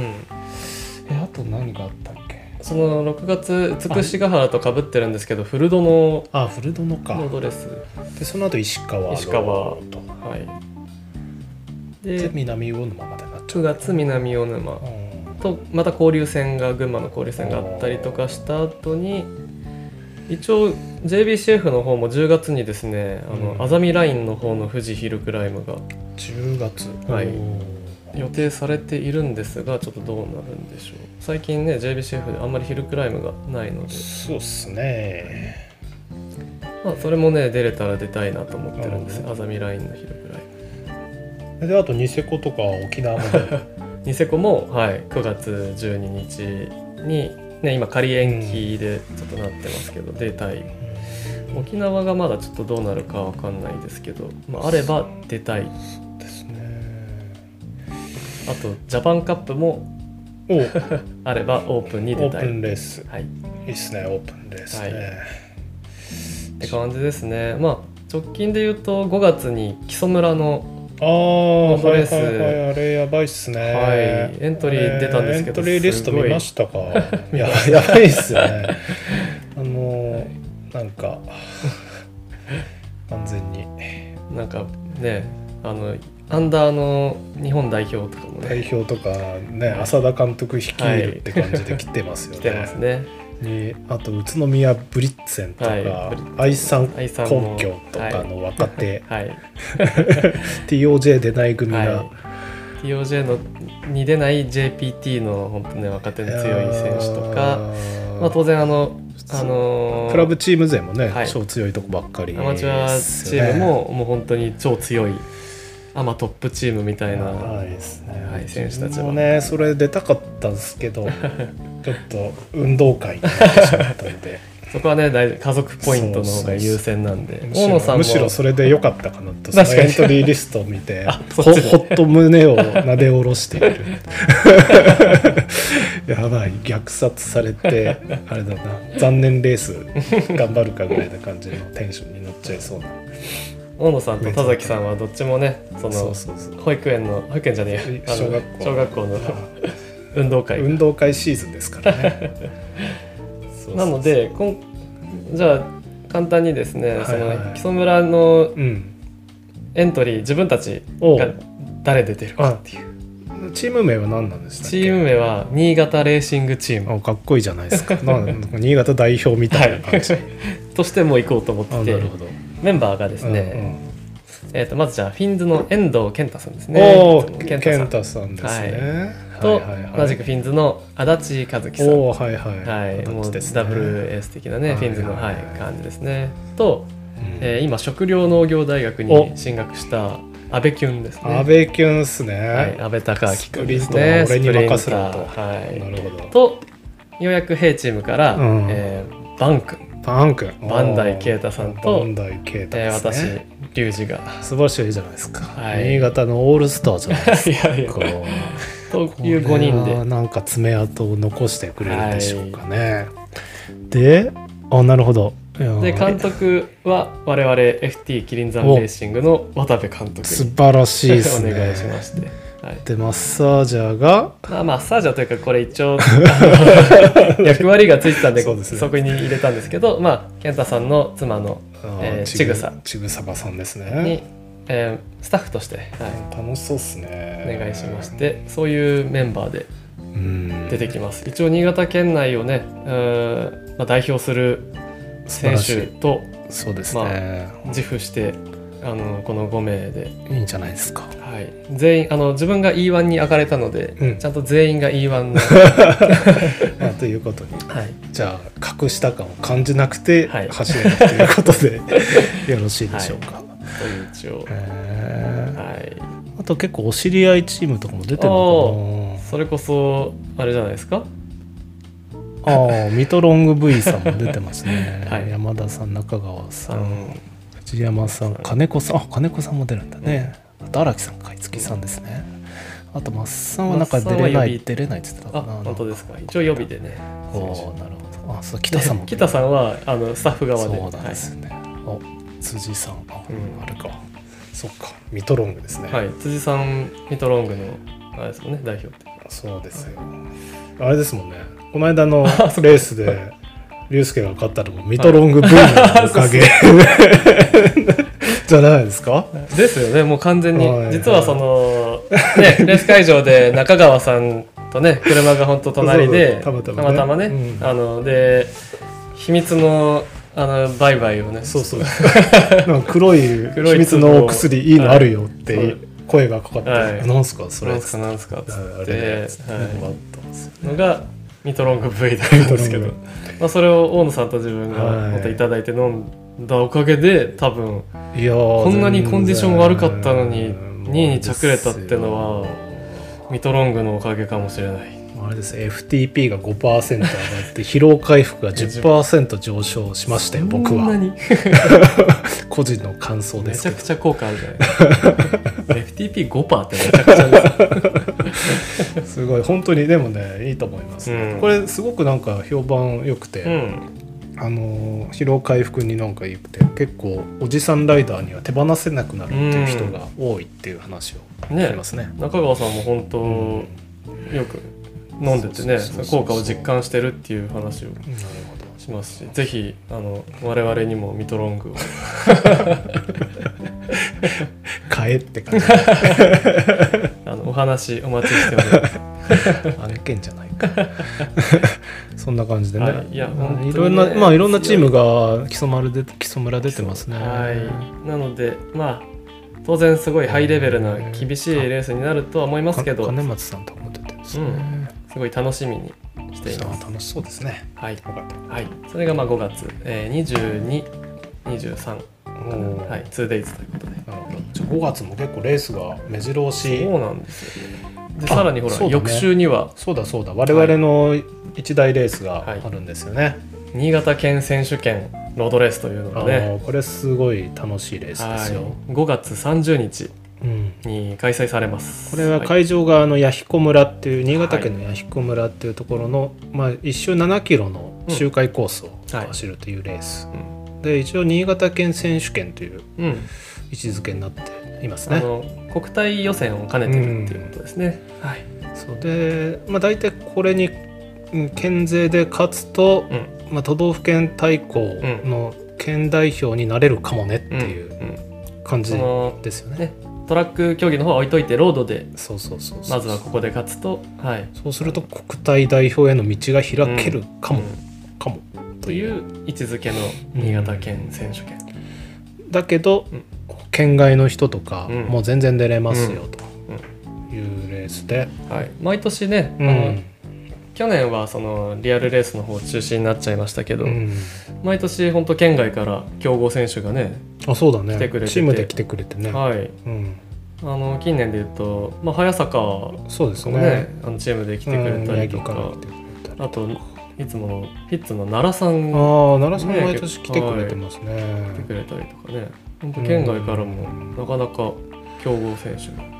えあと何があったっけ？その6月つくしヶ原とかぶってるんですけどフルドのあフルドノか。ロードレース。でその後石川石川。ロードはい。でで南魚沼までなっちゃう。9月南魚沼。うん。とまた交流戦が群馬の交流戦があったりとかした後に一応 JBCF の方も10月にですねあの、うん。あざみラインの方の富士ヒルクライムが10月。はい。予定されているんですがちょっとどうなるんでしょう。最近ね JBCF であんまりヒルクライムがないので、そうっすね。まあ、それもね出れたら出たいなと思ってるんですあざみラインのヒルクライであとニセコとか沖縄までムニセコも、はい、9月12日に、ね、今仮延期でちょっとなってますけど、出たい。沖縄がまだちょっとどうなるかわかんないですけど、まあ、あれば出たい。ですね。あとジャパンカップもあればオープンに出ープたいンレース。はい。いいっすねオープンレースね、はい。って感じですね。まあ直近で言うと5月に木曽村の、ああードレスはいはいはいあれやばいっすね。はい。エントリー出たんですけどエントリーリスト見ましたか？い。ややばいっすよね。あのーなんか完全に。なんかねあのアンダーの日本代表とかも代ね表とかね浅田監督率いるって感じで来てますよね。来てますねにあと宇都宮ブリッツェンとか、愛産愛さんも根拠とかの若手、はい、TOJ 出ない組が、はい、TOJ のに出ない JPT の本当ね若手の強い選手とか、まあ、当然あの、あのークラブチーム勢もね、はい。超強いとこばっかりアマチュアチームももう本当に超強いアマトップチームみたいな、はいですね、はい選手たちは。ねそれ出たかったんですけど ちょっと運動会になってしまったんで。そこはね大家族ポイントの方が優先なんで。むしろ大野さんも。むしろそれで良かったかなとそ確かに。のエントリーリストを見て あほほっと胸をなで下ろしている。やばい虐殺されてあれだな残念レース頑張るかぐらいな感じのテンションに乗っちゃいそうな大野さんと田崎さんはどっちもねその保育園の保育園じゃねえ小学校小学校の 運動会。運動会シーズンですからね。なのでこんじゃあ簡単にですね、はいはいその木曽村のうん。エントリー自分たちおが誰出てるかっていう。チーム名は何なんでしたっけチーム名は新潟レーシングチーム。あかっこいいじゃないですか。新潟代表みたいな感じ、としても行こうと思ってて。あなるほどメンバーがですね、うんうん。えー、とまずじゃあフィンズの遠藤健太さんですね。おお、健健太さんですね。と、はいはいはい。同じくフィンズの足立和樹さん。おお、はいはい。はい、もうどっちですね。WS 的なね、はいフィンズの、はいはい、感じですね。と、うん。えー今食料農業大学に進学した安倍キュンですね。安倍キュンっすね。はい、安倍孝明君ですスプリンね俺に任せろと。はい。なるほど。とようやく A チームから、うん。えーバン君、パン君。バンダイ啓太さんとバンダイ啓太えーです私ね。リュウジが素晴らしいじゃないですか。はい新潟のオールスターじゃないですいやいやいう5人でなんか爪痕を残してくれるでしょうかね。で、あ、なるほど。で監督は我々 FT キリンザンレーシングの渡部監督素に晴らしいですね。お願いしまして、はい、で、マッサージャーが、まあマッサージャーというかこれ一応 役割がついてたんでそうですね。そこに入れたんですけどまあ健太さんの妻の、あえーちちぐさ。ちぐさばさんですにね。、えースタッフとして、はい、楽しそうっすおね。願いしましてそういうメンバーでうん。出てきます。一応新潟県内をね、まあ、代表する選手とそうですね。自負してああのこの5名で、いいんじゃないですか。はい、全員あの自分が E1 に上がれたので、うん。ちゃんと全員が E1 の、まあということに。はい、じゃあ格下感を感じなくてはい。走れるということで、よろしいでしょうか、という一応、へー。はい、あと結構お知り合いチームとかも出てるのそれこそあれじゃないですか？かなああミトロング V さんも出てますね、はい。山田さん中川さあのん藤山さん金子さんあ金子さんも出るんだね、あと荒木さん海月さんですね。あと増さんはなんか出れない出れないって言ってたあか。な本当ですか。一応予備でね。おおなるほど。あそう北さんも。北さんはあのスタッフ側で。そうなんですね、お辻さん。あ,、あれか。そっか。ミトロングですね、はい、はい、辻さんミトロングのあれですもんね代表って。そうですよ。あれですもんね。この間の レースで竜介が勝ったのもミトロング V のおかげ。じゃないですか？ですよね。もう完全に。はい実はその、ね、レース会場で中川さんとね車が本当隣でたまたまね。ね。うん。あので秘密のあの売買をね。そうそう。黒い秘密のお薬いいのあるよってはい。声がかかって、はい。なんすかそれ？なんすかなんすかっつあれって、で、はい、のがミトロング V だったんですけど。まあ、それを大野さんと自分がはい。またいただいて飲んだおかげで多分いやーこんなにコンディション悪かったのに全然2位に着れたってのはミトロングのおかげかもしれないあれです。FTP が5%上がって疲労回復が10%上昇しましたよ僕は。個人の感想でめちゃくちゃ効果あるじゃない。ですか FTP5% ってめちゃくちゃですすごい。本当にでもねいいと思います、うん。これすごくなんか評判良くて、うん。あのー疲労回復になんか良くて結構おじさんライダーには手放せなくなるっていう人が多いっていう話を聞きますね。中川さんも本当、よく飲んでてね効果を実感してるっていう話をしますしぜひあの我々にもミトロングを。買えって感じ。あのお話お待ちしております。けんじゃないか。そんな感じでね、はいいやいろんなまあいろんなチームが基礎丸で基礎村出てますね。はい。なのでまあ当然すごいハイレベルな厳しいレースになるとは思いますけど。か金松さんとかも出てるんですね、すごい楽しみにしていさます。あ楽しそうですね。はい、よかったはい、それがまあ5月、えー、2223おー。はい。2days ということで。じゃあ5月も結構レースが目白押し。そうなんですよであさらにほら、ね。翌週には。そうだそうだ。我々の一大レースがあるんですよね、新潟県選手権ロードレースとい。うのあがねのこれすごい。楽しいレースですよ、はい、5月30日うん、に開催されます。これは会場があの弥彦村っていう新潟県の弥彦村っていうところの、まあ、1周7キロの周回コースをはい。走るというレース、うん。で一応新潟県選手権といううん、位置づけになっていますね。国体予選を兼ねてるっていうことですね、はい、そう。で、まあ、大体これにうん県勢で勝つと、うん。まあ、都道府県対抗の県代表になれるかもねってうんいううん。感じですよね。ねトラック競技の方は置いといてロードでそうそうそうまずはここで勝つと、はい、そうすると国体代表への道が開けるかも、うん。かも。という位置づけの新潟県選手権、だけど、うん。県外の人とか、うん。もう全然出れますようん。というレースで、はい、毎年ね、去年はそのリアルレースの方中止になっちゃいましたけど、うん。毎年本当県外から強豪選手がね、あそうだね。来てくれてて。チームで来てくれてね、はい、うん、あの近年で言うと、まあ、早坂そうですね。もねあのチームで来てくれたりとか、かあといつものヒッツの奈良さんがああ奈良さんね毎年来てくれてますね。来てくれたりとかね。本当県外からもなかなか強豪選手が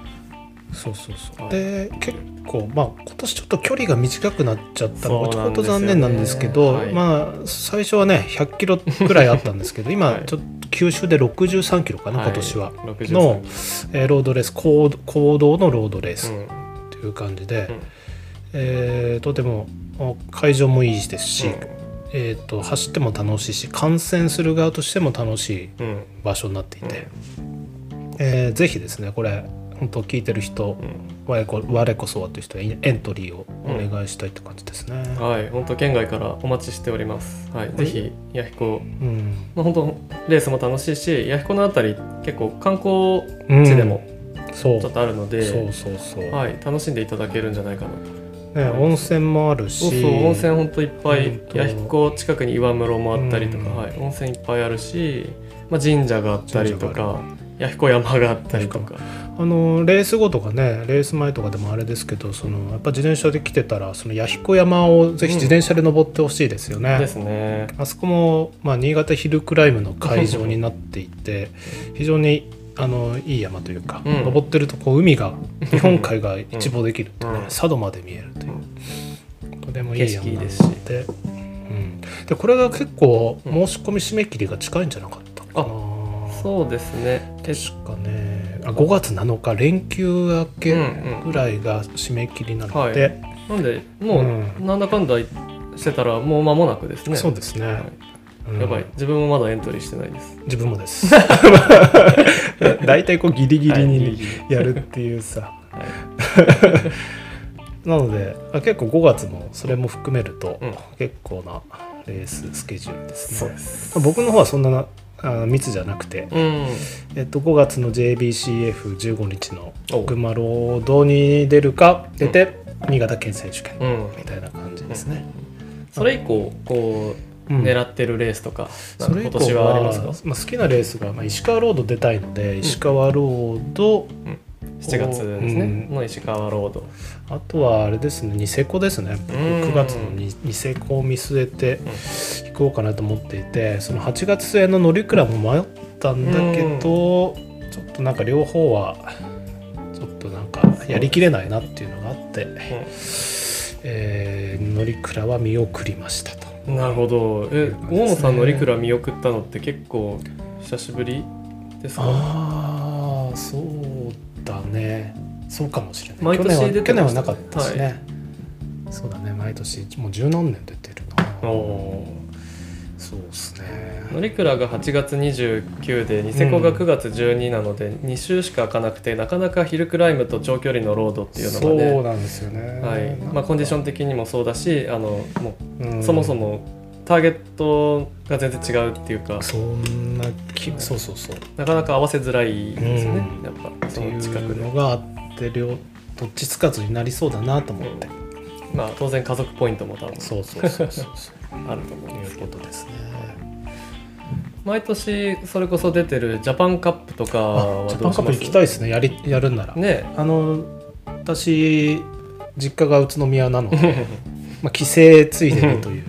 そうそうそう、はいで結構まあ今年ちょっと距離が短くなっちゃったのがちょっと残念なんですけどはい。まあ最初はね100キロくらいあったんですけど今はい。ちょっと九州で63キロかな、今年は、63のえーロードレース公公道のロードレースうん。という感じで、うん。えーとてもあ会場もいいですし、うん。えー、と走っても楽しいし観戦する側としても楽しいうん。場所になっていて、えーぜひですねこれ本当聞いてる人、うん。我こ我こそはという人はエントリーをお願いしたいって感じですね。はい、本当県外からお待ちしております。はい、ぜひ弥彦、うん。まあ本当レースも楽しいし、弥彦のあたり結構観光うん地でもそう。ちょっとあるので、そうそうそう、はい、楽しんでいただけるんじゃないかな。ね、温泉もあるし。そうそう、温泉本当いっぱい弥彦近くに岩室もあったりとか、うん。はい、温泉いっぱいあるし、まあ神社があったりとか、弥彦山があったりとか、あのレース後とかねレース前とかでもあれですけどそのやっぱ自転車で来てたらその弥彦山をぜひ自転車で登ってほしいですよね。ですね。あそこも、まあ、新潟ヒルクライムの会場になっていて非常にあのいい山というか、うん。登ってるとこう海が日本海が一望できるってね、うん。佐渡まで見えるという、とてもいい山ですし。で,、うん、でこれが結構申し込み締め切りが近いんじゃなかったかな。そうですね。え確かね。あ5月7日連休明けうんうんぐらいが締め切りなので、なんで、もう、なんだかんだしてたら、もう間もなくですね。そうですね、はい。うん。やばい、自分もまだエントリーしてないです。自分もです。大体こうギリギリにはいやるっていうさ、はい。なのであ結構5月もそれも含めると、うん。結構なレーススケジュールですね。そうです。僕の方はそんなあ密じゃなくて、うん。えっと、5月の JBCF15 日のお群馬ロードに出るか。出て、新潟県選手権。うん。みたいな感じですね、それ以降、こう、うん。狙ってるレースとか、なんか今年はありますか？まあ、好きなレースが、まあ、石川ロード出たいので、石川ロード ?7 月ですね、うん。の石川ロード。あとはあれですねニセコですね。僕うん。9月のニニセコを見据えて行こうかなと思っていてその8月末の乗鞍も迷ったんだけど、ちょっとなんか両方はちょっとなんかやりきれないなっていうのがあって、えー乗鞍は見送りましたと。なるほど。え、大野さんのリクラ見送ったのって結構久しぶりですか？ああそうだねそうかもしれない。毎年去年は出てね。去年はなかったしね、そうだね。毎年もう十何年出てるな。おそうですね。乗鞍が8月29でニセコが9月12なので、2週しか開かなくてなかなかヒルクライムと長距離のロードっていうのがそうねなんですよね。はい。まあ、コンディション的にもそうだしあのもうん。うそもそもターゲットが全然違うっていうか。そんなきそうそうそう。っなかなか合わせづらいですね、うん。やっぱその近くのがあって両どっちつかずになりそうだなと思って、まあ当然家族ポイントも多分そうそうそうそうあると思うんというですけど。ことですね毎年それこそ出てるジャパンカップとかあはジャパンカップ行きたいですね。やりやるんなら、ね。あの私実家が宇都宮なので まあ、帰省ついでにという。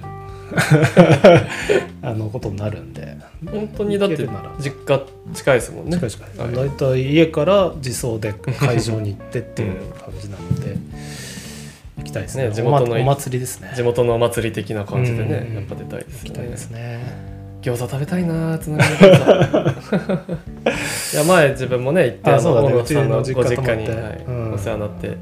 あのことになるんで本当にだって実家近いですもんね。近い近い、はい。大体家から自走で会場に行ってっていう感じなので、行きたいですね。ね地元のお祭りですね。地元のお祭り的な感じでねうん。やっぱ出たいです行きたいですね。ね餃子食べたいなーつながり餃子。いや前自分もね行ってああそうだね。の大野さんのご実実家に、はいうん。お世話になって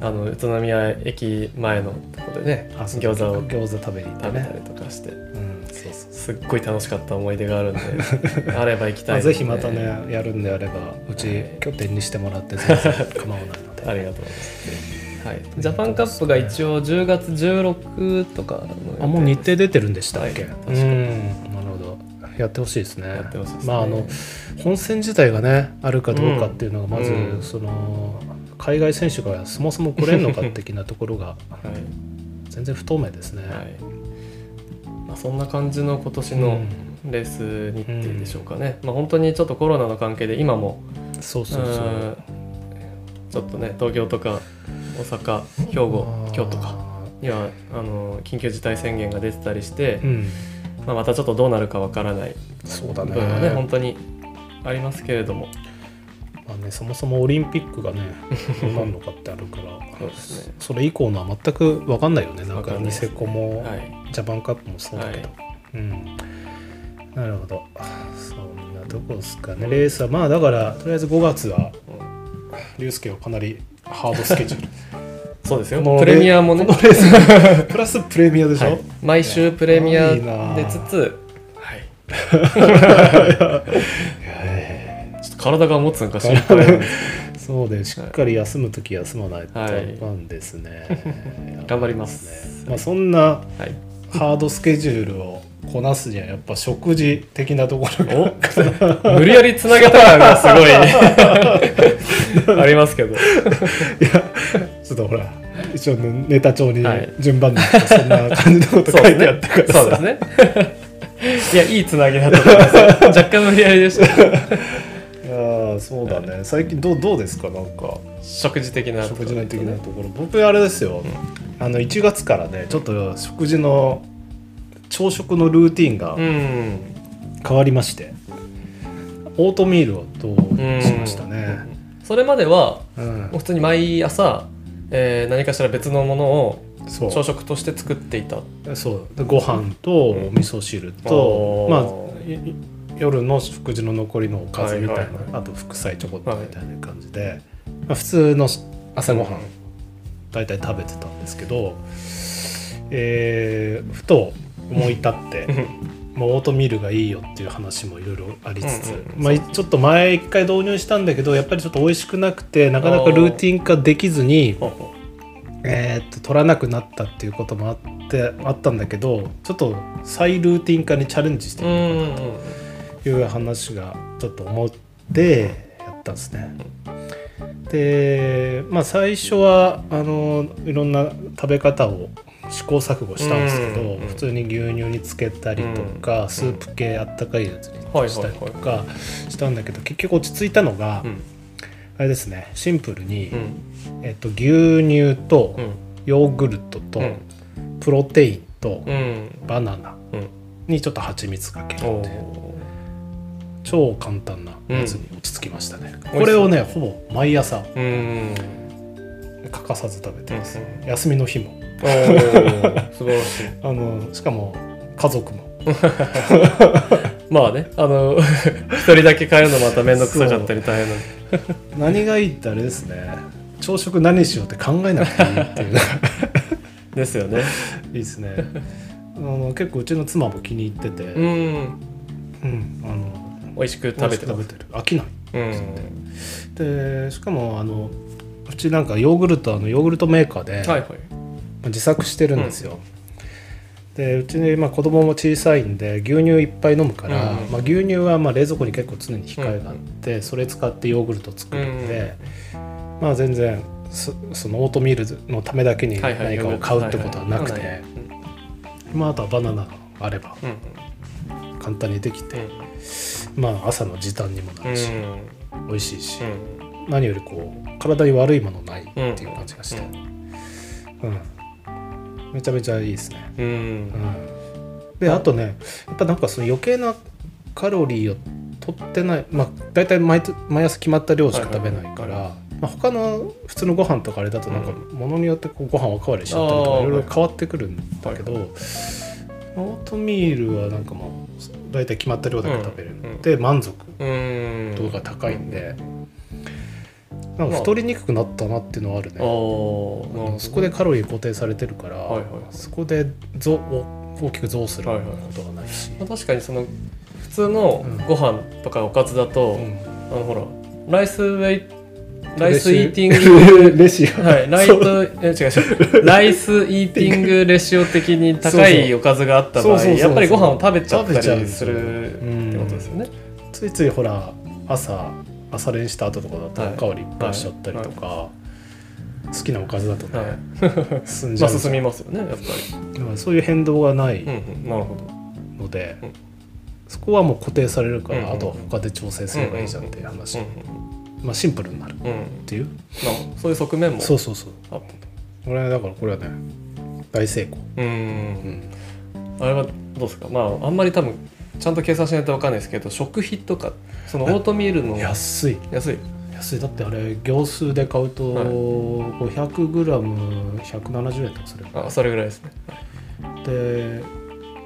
あの宇都宮駅前のところでね餃子を餃子食べに行ってね。食べたりとかしてすっごい楽しかった思い出があるんで あれば行きたまあ、いですぜひまたねやるんであればうちはい拠点にしてもらって全然構わないので。ありがとうございます、はい、ジャパンカップが一応10月16とかあもう日程出てるんでしたっけ、はい。確か。にうん。なるほど。やってほしいですね。やってほしいですね。まああの本戦自体がねあるかどうかっていうのがまず、うん。その海外選手がそもそも来れるのか的なところが はい。全然不透明ですね、はい。まあ、そんな感じの今年のレース日程でしょうかね、まあ、本当にちょっとコロナの関係で今もそうそうそう。うん。ちょっとね東京とか大阪兵庫京都か。にはあの緊急事態宣言が出てたりして、うん。まあ、またちょっとどうなるかわからないそうだね。部分はね本当にありますけれども。まあねそもそもオリンピックがね どうなるのかってあるからそうですね。それ以降のは全く分かんないよね。なんわかかニセコも、はい。ジャパンカップもそうだけど、はい。うん。なるほど。そんなとこですかね。レースはまあだからとりあえず5月はうん龍介はかなりハードスケジュール。そうですよ。プレミアもね。このレース。プラスプレミアでしょ、はい。毎週プレミアでつつはい体が持つのか心配なんです。そうでしっかり休む時休まないとはいあかんですね、頑張ります。まあ、そんなはい。ハードスケジュールをこなすにはやっぱ食事的なところがお無理やりつなげた感がすごい ありますけど。いやちょっとほら一応ねネタ帳にはい。順番にそんな感じのこと書いてあったからさ、そうですね。いやいいつなぎだと思います若干無理やりでした。いやーそうだね。最近どうどうですか？なんか。食事的な食事の的なところ。僕あれですよ、あの1月からねちょっと食事の朝食のルーティンがうん。変わりまして、オートミールをどうしましたね、それまでは普通に毎朝、えー何かしら別のものを朝食として作っていた。そう。でご飯とお味噌汁と、まあいい夜の食事の残りのおかずみたいな、はいはいはい。あと副菜ちょこっとみたいな感じで、まあ、普通の朝ごはん大体食べてたんですけど、えーふと思い立ってもうオートミールがいいよっていう話もいろいろありつつ、うんうんまあ、ちょっと前一回導入したんだけどやっぱりちょっと美味しくなくてなかなかルーティン化できずにえーっと取らなくなったっていうこともあってあったんだけどちょっと再ルーティン化にチャレンジしてううみよんうんうかという話がちょっと思ってやったんですね。でまあ最初はあのいろんな食べ方を試行錯誤したんですけど、うんうん普通に牛乳につけたりとか、スープ系あったかいやつにしたりとかしたんだけど結局落ち着いたのが、うん。あれですねシンプルに、うん。えっと、牛乳とうん。ヨーグルトと、うん。プロテインとうん。バナナうん。にちょっと蜂蜜かけるおっていう。ー超簡単なやつに落ち着きましたね、うん。これをねほぼ毎朝うん。欠かさず食べてます、うん休みの日も。素晴らしい。あのしかも家族も。まあねあの 一人だけ買うのまた面倒くさかったり大変なんで。何がいいってあれですね。朝食何しようって考えなくていいっていう。ですよね。いいですね。あの結構うちの妻も気に入ってて、うん。うんあの美味しく食べて食べてる。飽きない。うん。でしかもあのうちなんかヨーグルトあのヨーグルトメーカーで、はいはい。自作してるんですよ、でうちに、まあ、子供も小さいんで牛乳いっぱい飲むから、うん。まあ、牛乳はまあ冷蔵庫に結構常に控えがあって、それ使ってヨーグルト作るんで、まあ全然そそのオートミールのためだけに何かを買うってことはなくて、まあ、あとはバナナがあればうんうん。簡単にできて、うんまあ朝の時短にもなうん。るし、美味しいし、うん。何よりこう体に悪いものないっていう感じがして、うん。めちゃめちゃいいですね。うん。うん。であとねやっぱなんかその余計なカロリーを取ってないまあ大体毎と毎朝決まった量しか食べないから、はいまあ、他の普通のご飯とかあれだとなんかうものによってこうご飯おかわりしちゃったりとかいろいろ変わってくるんだけど、はいオートミールはなんかもう大体決まった量だけ食べれる。うん。うん。で満足。うん。度が高いんで、なんか太りにくくなったなっていうのはあるね。おー。なるほどそこでカロリー固定されてるから、はいはいそこで増お大きく増することがないし、まあ確かにその普通のご飯とかおかずだと、うん。あのほらライスウェイライスイーティング。レシオはい、ライトえ違う違う。ライスイーティングレシオ的に高いおかずがあった場合やっぱりご飯を食べちゃったりするってことですよね。ついついほら朝朝練した後とかだとはいおかわりいっぱいしちゃったりとか、好きなおかずだとね、はい、進んじゃうまあ進みますよねやっぱだからそういう変動がない。ので、うん。そこはもう固定されるから、うんあとは他で調整すればいいじゃんっていう話、うんまあシンプルになるっていう、まあそういう側面もそうそうそう。あったと。これだからこれはね大成功、うん。うん。あれはどうですか？まああんまり多分ちゃんと計算しないと分かんないですけど食費とかそのオートミールの安い。安い。安い。だってあれ行数で買うとはい。500g170 円とかするあそれぐらいですね。で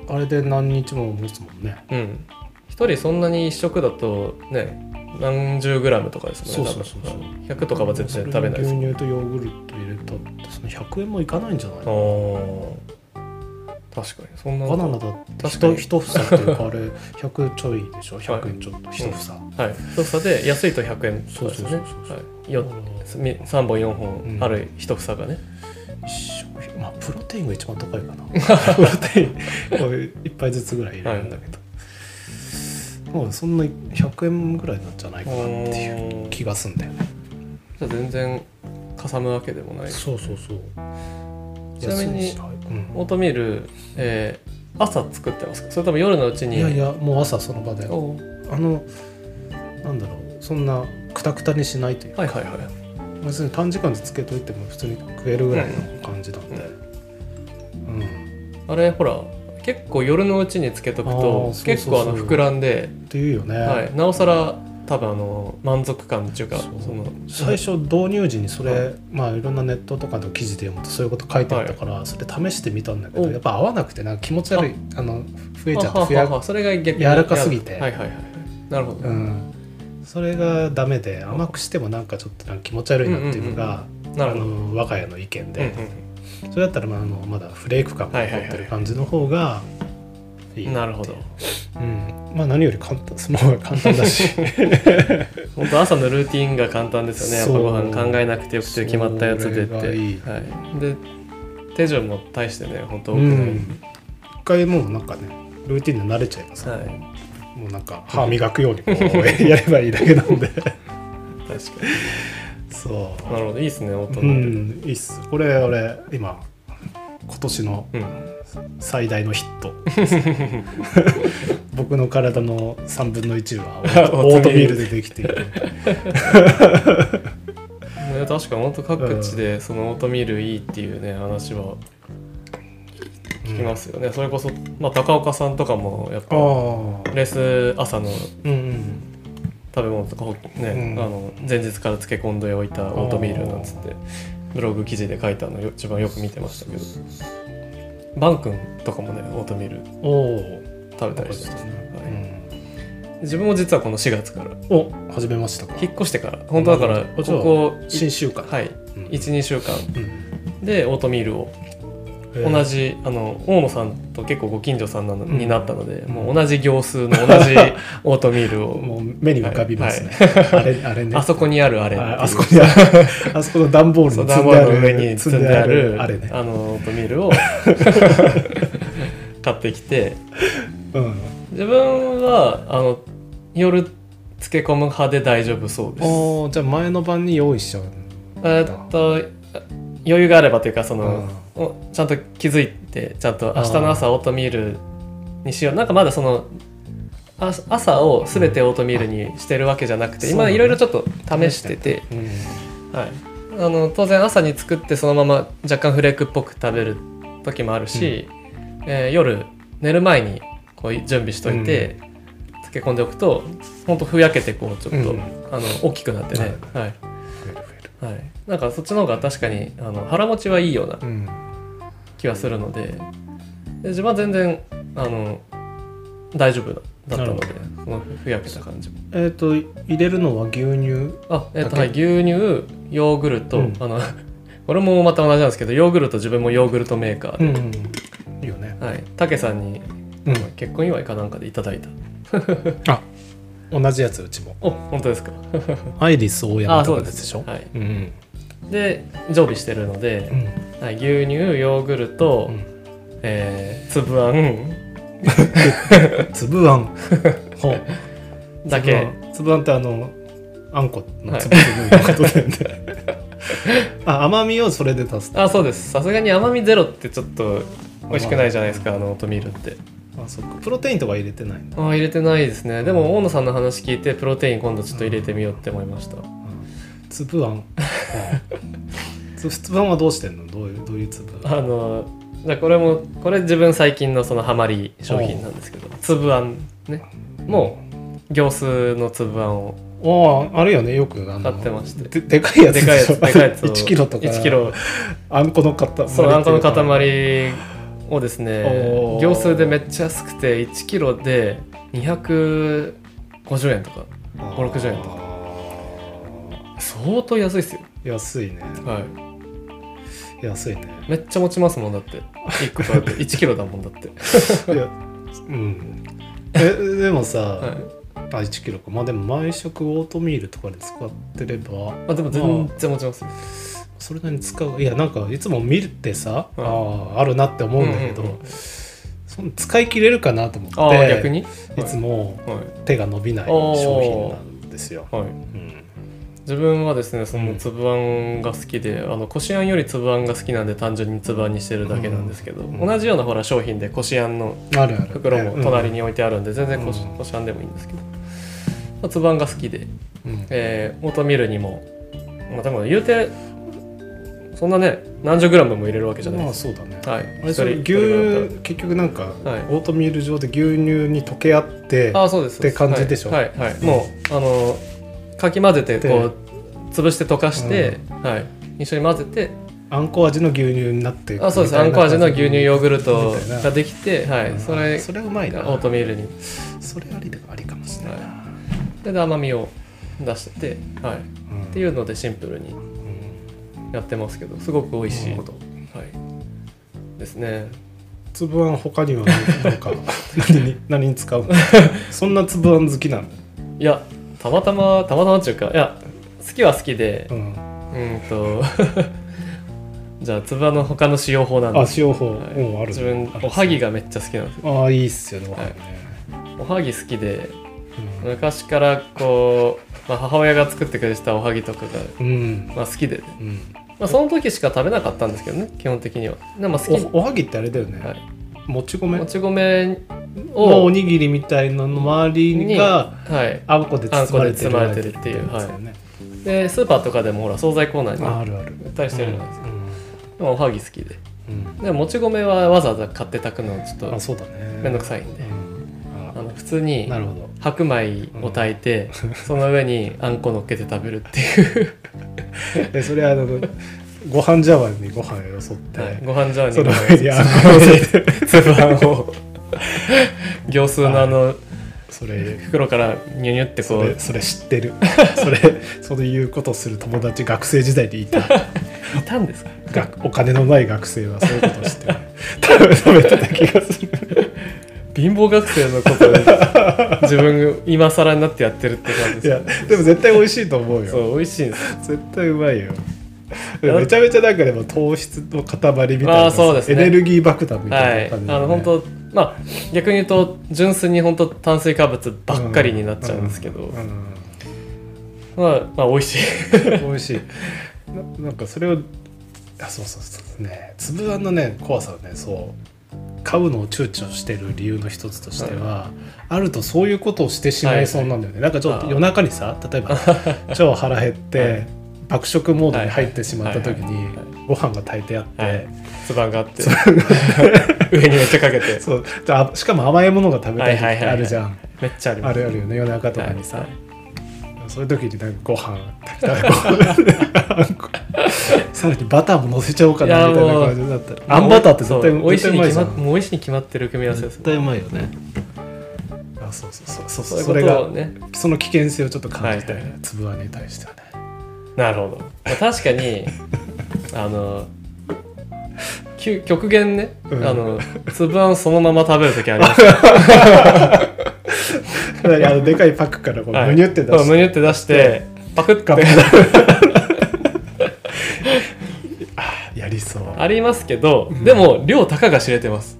あれで何日も持つもんね。うん一人そんなに一食だとね何十グラムとかですもんねそうそうそうそう。多分。100とかは絶対食べないです。牛乳とヨーグルト入れたってその100円もいかないんじゃないあー。確かに。そんな。バナナだって確かに。一一房っていうかあれ100ちょいでしょ？100円ちょっと一房、はい。一房で安いと100円とかですよね。そうそうそうそうはい。よみ3本4本ある一房がね、まあプロテインが一番高いかな。プロテインこう一杯ずつぐらい入れるんだけど、まあそんな100円ぐらいなんじゃないかなっていう気がすんだよね。じゃあ全然かさむわけでもない。そうそうそう。ちなみにオートミール、えー朝作ってますか？それとも夜のうちに？いやいやもう朝その場で。おあのなんだろう。そんなくたくたにしないというか、はいはいはい。別に短時間でつけといても普通に食えるぐらいの感じなんで、うん。あれほら結構夜のうちにつけとくと結構あの膨らんで、っていうよね、はい、なおさら多分あの満足感っていうかその最初導入時にそれ、はい。まあいろんなネットとかの記事で読むとそういうこと書いてあったから、それ試してみたんだけどお。やっぱ合わなくてなんか気持ち悪いあ。の増えちゃってやはははそれが逆に柔らかすぎて。はいはいはい。なるほど、うん、それがダメで甘くしてもなんかちょっとなんか気持ち悪いなっていうのが、あなるほど、の我が家の意見で、うんうんそれだったらまああのまだフレーク感が残ってる感じの方がいいなるほど。うん、まあ何より簡単その方が簡単だし。本当朝のルーティンが簡単ですよね。やっぱご飯考えなくてよくて決まったやつでって。はい、で手順も大してね本当多くない、うん。一回もうなんかねルーティンで慣れちゃえばさ、はい。もうなんか歯磨くようにこうやればいいだけなんで。確かそになるほどいいですねオートううミールんいいっす。これ俺今今年のうん、最大のヒット。僕の体の3分の1は オートミールでできているね、確か本当各地でそのオートミールいいっていうね話は聞きますよね、それこそ、まあ、高岡さんとかもやっあぱあレース朝のうんうん食べ物とかほね、うん。あの前日から漬け込んでおいたオートミールなんつってブログ記事で書いたのよ一番よく見てましたけど。バン君とかもねオートミール食べたりしてます、ね。はい。自分も実はこの4月からお始めましたか。引っ越してから本当だからここ新習慣はい。うん。12週間。うん。でオートミールをえー同じあの大野さんと結構ご近所さんなの、うん。になったのでうん。もう同じ行数の同じ オートミールを。もう目に浮かびますね、あれあれね。あそこにあるあれああそこにある。あそこの段ボールそうに積んである段ボールの上に積んであるあれね。あのオートミールを買ってきて。うん。自分はあの夜漬け込む派で大丈夫そうです。おーじゃあ前の晩に用意しちゃうえーっと余裕があればというかその、おちゃんと気づいてちゃんと明日の朝オートミールにしよう。なんかまだそのあ朝を全てオートミールにしてるわけじゃなくて、うだね。いろいろちょっと試してて、うん。はい、あの当然朝に作ってそのまま若干フレークっぽく食べる時もあるし、えー夜寝る前にこう準備しといて、漬け込んでおくとほんとふやけてこうちょっと、うん。あの大きくなってね、はい。増える増はい、なんかそっちの方が確かにあの腹持ちはいいような気はするので。で自分は全然あの大丈夫だったのでそのふやけた感じも。えっ、と入れるのは牛乳あえっ、とはい牛乳ヨーグルト、うん。あの これもまた同じなんですけどヨーグルト自分もヨーグルトメーカーで、んいいよね。はい。武さんにうん。結婚祝いかなんかでいただいた。同じやつうちも。お本当ですか？アイリス大山とかのやつですしょ？はい。うんで常備してるのでう、ん。はい、牛乳ヨーグルト、うん。えー、粒あん。粒あん。ほう。だけ。粒あん。ってあのあんこの粒々のことだよね、あ甘みをそれで足す。あそうです。さすがに甘みゼロってちょっと美味しくないじゃないですかあのオートミールって。あそっか。プロテインとか入れてないあー入れてないですね。でも大野さんの話聞いてプロテイン今度ちょっと入れてみようって思いました。粒あん はどうしてんの？どういうどういう粒あんあのじゃあこれもこれ自分最近のそのハマり商品なんですけど粒あんね。もう行数の粒あんをあああるよね。よく買ってまして。ででかいやつでかいやつでかいやつを 1キロとか。1キロ。あんこの塊。そうあんこの塊をですね行数でめっちゃ安くて1キロで250円とか560円とか。相当安いですよ安いね。は安いね。めっちゃ持ちますもんだって。1個買うと1キロだもんだって。いやうん。えでもさ、はい。あ1キロか。まあでも毎食オートミールとかで使ってればあでも全然持ちますよ。それなりに使う。いやなんかいつも見てさ、うん。あああるなって思うんだけど、うんうんうん。その使い切れるかなと思ってああ逆に？いつもはい。手が伸びない商品なんですよ。はい、はい。うん自分はですねそのうん粒あんが好きで、あのこしあんより粒あんが好きなんで単純に粒あんにしてるだけなんですけど、うん。同じようなほら商品でこしあんの袋も隣に、に置いてあるんで全然こし,、うん。こしあんでもいいんですけど、まあ、粒あんが好きで、うん。えーオートミールにもまあでも言うてそんなね何十グラムも入れるわけじゃないまです。あそうだね。はい。牛結局なんか、はい。オートミール上で牛乳に溶け合ってあそうです。って感じでしょ。はい。はい、はい。もうあのかき混ぜてこう潰して溶かして、はい、一緒に混ぜてあんこ味の牛乳になってあそうです。あんこ味の牛乳ヨーグルトができて、はい、うん。それそれうまいな。オートミールに。それありだありかもしれないな、でで甘みを出してて、はい、っうん。ていうのでシンプルにうん。やってますけどすごく美味しい、はい。ですね。粒あん他にはなんか。何に何に使うの？そんな粒あん好きなの？いやたまたまたまたまっていうかいや好きは好きでうん。うんと じゃあ粒あんの他の使用法なんあです。使用法、はい。うんある自分おはぎがめっちゃ好きなんですよ。ああいいっすよねおはぎね、おはぎ好きでうん。昔からこう、まあ、母親が作ってくれてたおはぎとかが、うん。まあ、好きでね、うん。まあ、その時しか食べなかったんですけどね基本的には。でも好きおおはぎってあれだよね、はいもち米？もち米のおをにぎりみたいなの周りにがはい。あんこで包まれてるれてるっていうやつだよねでスーパーとかでもほら惣菜コーナーにああるある。売ったりしてるじゃないですか、うんでもおはぎ好きで。うん。でももち米はわざわざ買って炊くのちょっとあそうだね。めんどくさいんで、うん。あの普通に白米を炊いて、その上にあんこ乗っけて食べるっていう、でそれあのご飯茶碗にご飯よそって、はい、ご飯茶碗にその上にあんこ乗せあんを行数のあのそれ袋からニュニュってこそうれそれ知ってる。それそういうことする友達学生時代にいた。いたんですか？学お金のない学生はそういうことして 食べ食べてた気がする。貧乏学生のことで自分が今更になってやってるって感じいやですでも絶対美味しいと思うよ。そう美味しいんです。絶対うまいよ。でめちゃめちゃなんかでも糖質の塊みたいなあーそうですね。エネルギー爆弾みはいたいな感じあの本当まあ逆に言うと純粋に本当炭水化物ばっかりになっちゃうんですけど、うん。まあまあ美味しい。美味しい。ななんかそれをあそうそうそうね。粒あんのね怖さはねそう。買うのを躊躇してる理由の一つとしては、あるとそういうことをしてしまいそうなんだよね、なんかちょっと夜中にさ例えば 超腹減って、はい爆食モードに入ってしまった時にはいはいはいご飯が炊いてあって、はい。つばんがあって 上にめっちゃかけて。そう。であしかも甘いものが食べたい時ってはいはいはいはい。あるじゃん、めっちゃあります。あるあるよね夜中とかにさ、はいそうい。う時になんかご飯炊きたい さらにバターも乗せちゃおうかなみたいな感じだった。らあんバターって絶対美味しいに決ま絶対うまいじゃん。もう美味しいに決まってる組み合わせです。絶対うまいよね。あそうそうそう。そうそう。いうそれがその危険性をちょっと感じて、はいはい粒あんに対してはねなるほど、まあ、確かに あの極限ね、うん。あの粒あんそのまま食べる時あります。よ あのでかいパックからこうはい。むにゅって出して、むにゅって出してパクッて。やりそう。あありますけど、でも量たかが知れてます。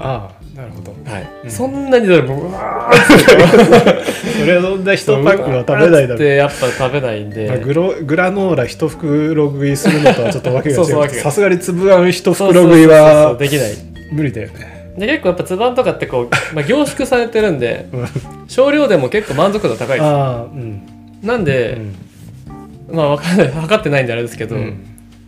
あなるほど。はい、うん。そんなにどれもうわそれはそんな一パックは食べないだろう。ってやっぱ食べないんで、まあグログラノーラ一袋食いするのとはちょっとわけが違うさすがに粒あん一そう袋食いはできない。無理だよね。で結構やっぱつばんとかってこう、まあ、凝縮されてるんでうん。少量でも結構満足度高いです。ああうん。なんで、まあわかんない。測ってないんであれですけど、うん。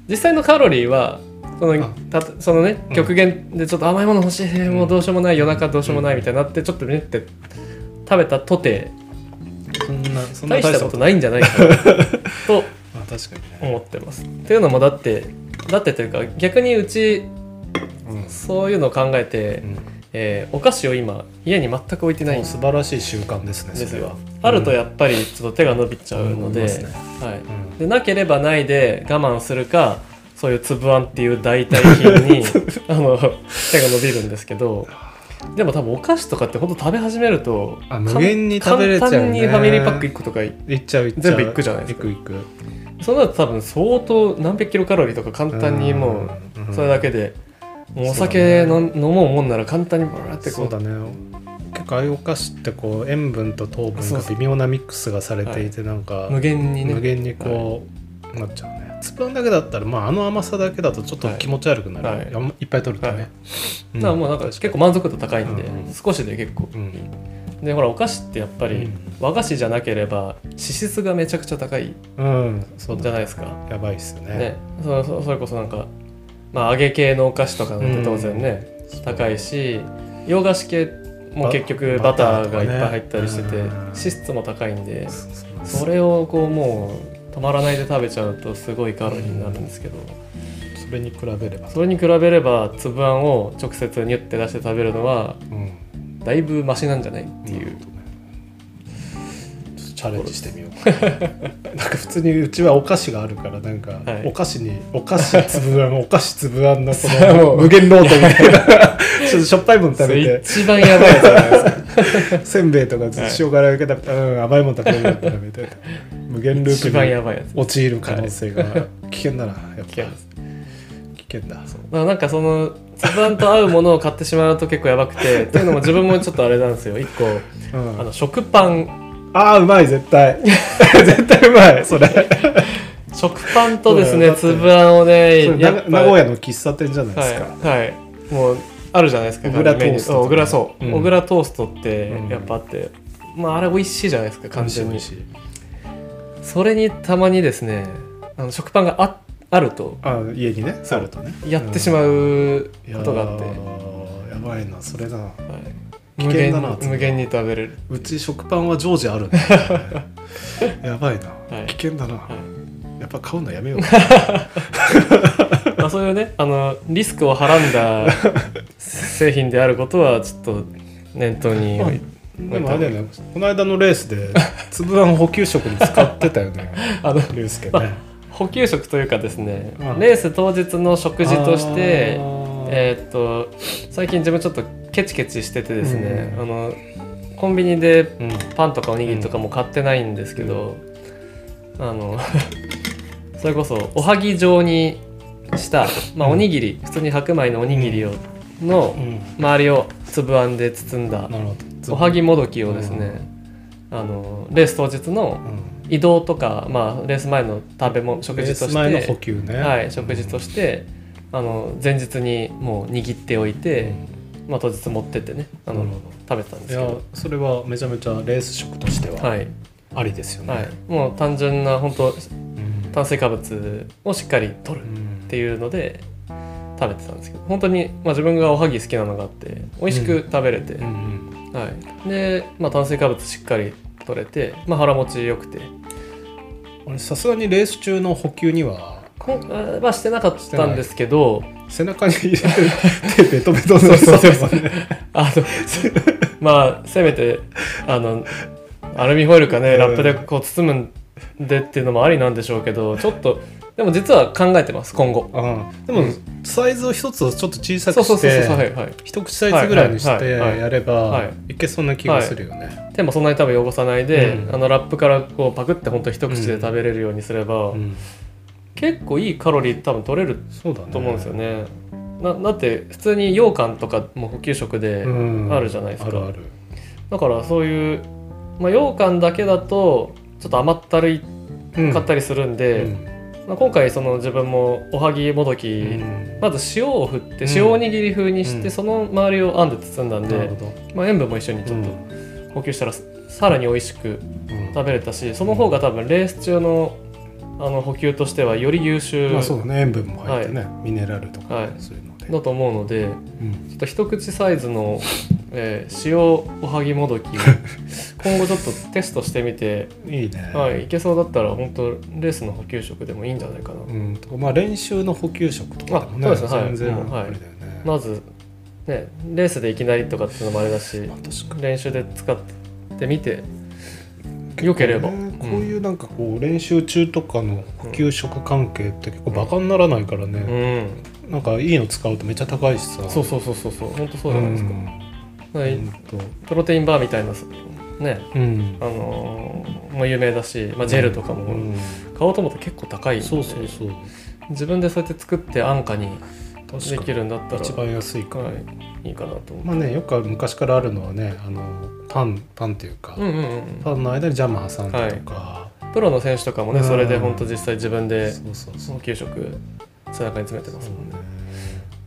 実際のカロリーはそのあたそのねうん。極限でちょっと甘いもの欲しい、もうどうしようもない夜中どうしようもないみたいになってちょっとねって食べたとてそんなそんな大したことない。んじゃないかな とまあ確かにね。思ってます。っていうのもだってだってというか逆にうちうん。そういうのを考えて、えーお菓子を今家に全く置いてない。素晴らしい習慣ですねそれ。はよ。あるとやっぱりちょっと手が伸びちゃうので、はい、うん。でなければないで我慢するかそういう粒あんっていう代替品に あの手が伸びるんですけどでも多分お菓子とかってほんと食べ始めるとあ無限に食べれちゃうね。簡単にファミリーパック1個とかいいっちゃう。いっちゃう。全部いくじゃないですか。いくいく。そうなると多分相当何百キロカロリーとか簡単にもううんそれだけで、もうおそう酒だ飲飲もうもんなら簡単にバーってこそうだね。結構ああいうお菓子ってこう塩分と糖分が微妙なミックスがされていてなんか無限にね。無限にこうなっちゃうねスプーンだけだったらまああの甘さだけだとちょっと気持ち悪くなる、はい。やんいっぱい取るとね、だからもうなんか結構満足度高いんで、うんうん。少しで結構。うん。いいでほらお菓子ってやっぱりうん。和菓子じゃなければ脂質がめちゃくちゃ高いうん。そうだじゃないですか。やばいっすよね。ね。そそそれこそなんかまあ揚げ系のお菓子とかなん。て当然ね、高いし洋菓子系も結局ババターがいっぱい入ったりしてて、うん。脂質も高いんでそれをこうもう止まらないで食べちゃうとすごいカロリーになるんですけど、それに比べれば。それに比べれば粒あんを直接ニュッて出して食べるのはうん。だいぶマシなんじゃない？っていう、チャレンジしてみようなんか普通にうちはお菓子があるからなんか、はい。お菓子にお菓子粒あん お菓子粒あんのこの無限ロードみたいな。ちょっとしょっぱいもの食べて。一番やばいじゃないですか。せんべいとか塩辛だけ食べて、うん甘いもの食べるんだったらみたいな無限ループにやばいやつ陥る可能性が。危険だなやっぱ。危険だ。だからなんかその粒あんと合うものを買ってしまうと結構やばくてっていうのも自分もちょっとあれなんですよ。一個うん。あの食パンああうまい絶対。絶対うまいそれ。食パンとですねそうだよ。だって粒あんをね名古屋の喫茶店じゃないですか、はい、はい、もうあるじゃないですか小倉トースト小倉そう、うん。小倉トーストってうん。やっぱあって、まああれ美味しいじゃないですか完全に。それにたまにですねあの食パンがああると。あ家にねあるとね。やってしまうことがあって、いやばいなそれなはい危険だな無限に食べれる、うち食パンは常時ある やばいな、はい。危険だな、はやっぱ買うのやめよう。まあ、そういうねあのリスクをはらんだ製品であることはちょっと念頭に置いでもあれだよね。この間のレースで 粒あん補給食に使ってたよね。あの竜介ね。補給食というかですね、うん。レース当日の食事としてえーっと最近自分ちょっとケチケチしててですね、あのコンビニでうんパンとかおにぎりとかも買ってないんですけど、あの それこそおはぎ状にした、まあ、うん。おにぎり、普通に白米のおにぎりをのうん。周りを粒あんで包んだおはぎもどきをですね、あのレース当日のうん。移動とか、まあ、レース前の食べ物食事として、給ね。はい、食事としてあの前日にもう握っておいて、まあ、当日持ってってねあの、食べてたんですけど、それはめちゃめちゃレース食としてははい。ありですよね、はい、もう単純な本当うん。炭水化物をしっかり取るっていうので食べてたんですけど。本当に、まあ、自分がおはぎ好きなのがあって美味しく食べれて、うんうん。はい、で、まあ、炭水化物しっかり取れて、まあ、腹持ちよくて。俺さすがにレース中の補給にはこんあはしてなかったんですけど。背中に入れて手ベトベトの そうそうそう。あのまあせめてあのアルミホイルかねうん。ラップでこう包むんでっていうのもありなんでしょうけどちょっとでも実は考えてます今後。あでもサイズを一つをちょっと小さくして一口サイズぐらいにしてやればはい。いけそうな気がするよね。手もそんなに多分汚さないで、うん。あのラップからこうパクって本当一口で食べれるようにすれば、うん結構いいカロリー多分取れる。と思うんですよね。なだって普通に羊羹とかも補給食でうんあるじゃないですか。あるある。だからそういう、まあ、羊羹だけだとちょっと甘ったるいうんかったりするんで、うんまあ、今回その自分もおはぎもどき、うんまず塩を振ってうん塩おにぎり風にして、うんその周りをあんで包んだんで。まあ、塩分も一緒にちょっと補給したらさらに美味しくうん食べれたしその方が多分レース中のあの補給としてはより優秀まあそうだね塩分も入ってねミネラルとかはい。そういうので。だと思うのでうん。ちょっと一口サイズの、えー塩おはぎもどき 今後ちょっとテストしてみて、いいね。はい、いけそうだったら本当レースの補給食でもいいんじゃないかな、うん。とかまあ練習の補給食とかでもねあそうですね。はい。全然あれだよね。まずねレースでいきなりとかっていうのもあれだし練習で使ってみてよければ、こういうなんかこう練習中とかの補給食関係って結構バカにならないからうね、ん。なんかいいの使うとめっちゃ高いしさ。そうそうそうそうそう。本当そうじゃないです。か、はい。うんプロテインバーみたいなね。うん。あのーもう有名だし、まあ、ジェルとかうもん。買おうと思ったら結構高いんで。そうそうそう。自分でそうやって作って安価にできるんだったらに一番安いから、はい、いいかなとまあねよく昔からあるのはねあのパンパンっていうか、うんうんうんパンの間にジャム挟んでとか、プロの選手とかもね、うん。それで本当実際自分でそうそうそう。補給食背中に詰めてますもんね。ね。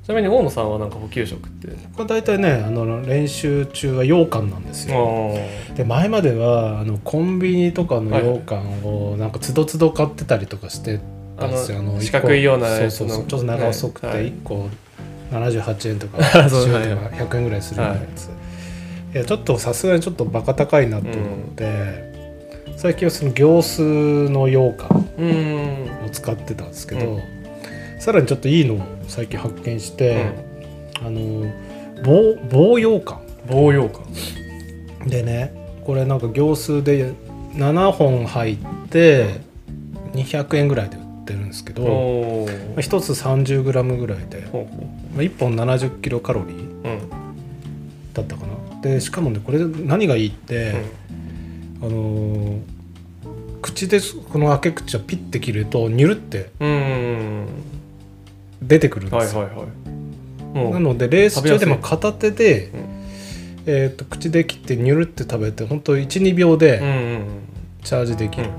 ちなみに大野さんはなんか補給食って？これ大体ねあの練習中は羊羹なんですあよー。で前まではあのコンビニとかの羊羹をなんかつどつど買ってたりとかしてたんですよあの四角いようなそうそうそうちょっと長細くてねはい。1個78円とか そう10はい円とか100円ぐらいするようなやつ、い、やちょっとさすがにちょっとバカ高いなと思って、最近はその行数の羊羹うーん。を使ってたんですけど、うん。さらにちょっといいのを最近発見しうて、ん。あの棒棒羊羹。棒羊羹。でねこれなんか行数で7本入って200円ぐらいで売ってるんですけど、まあ、1つ 30g ぐらいで、まあ、1本70キロカロリーううん。だったかな。でしかもねこれ何がいいって、あのー口でこの開け口をピッて切るとニュルってうんうん出てくるんですよ、なのでレース中でも食片手で、うん。えー、と口で切ってニュルって食べて本当12秒でうんうんチャージできる、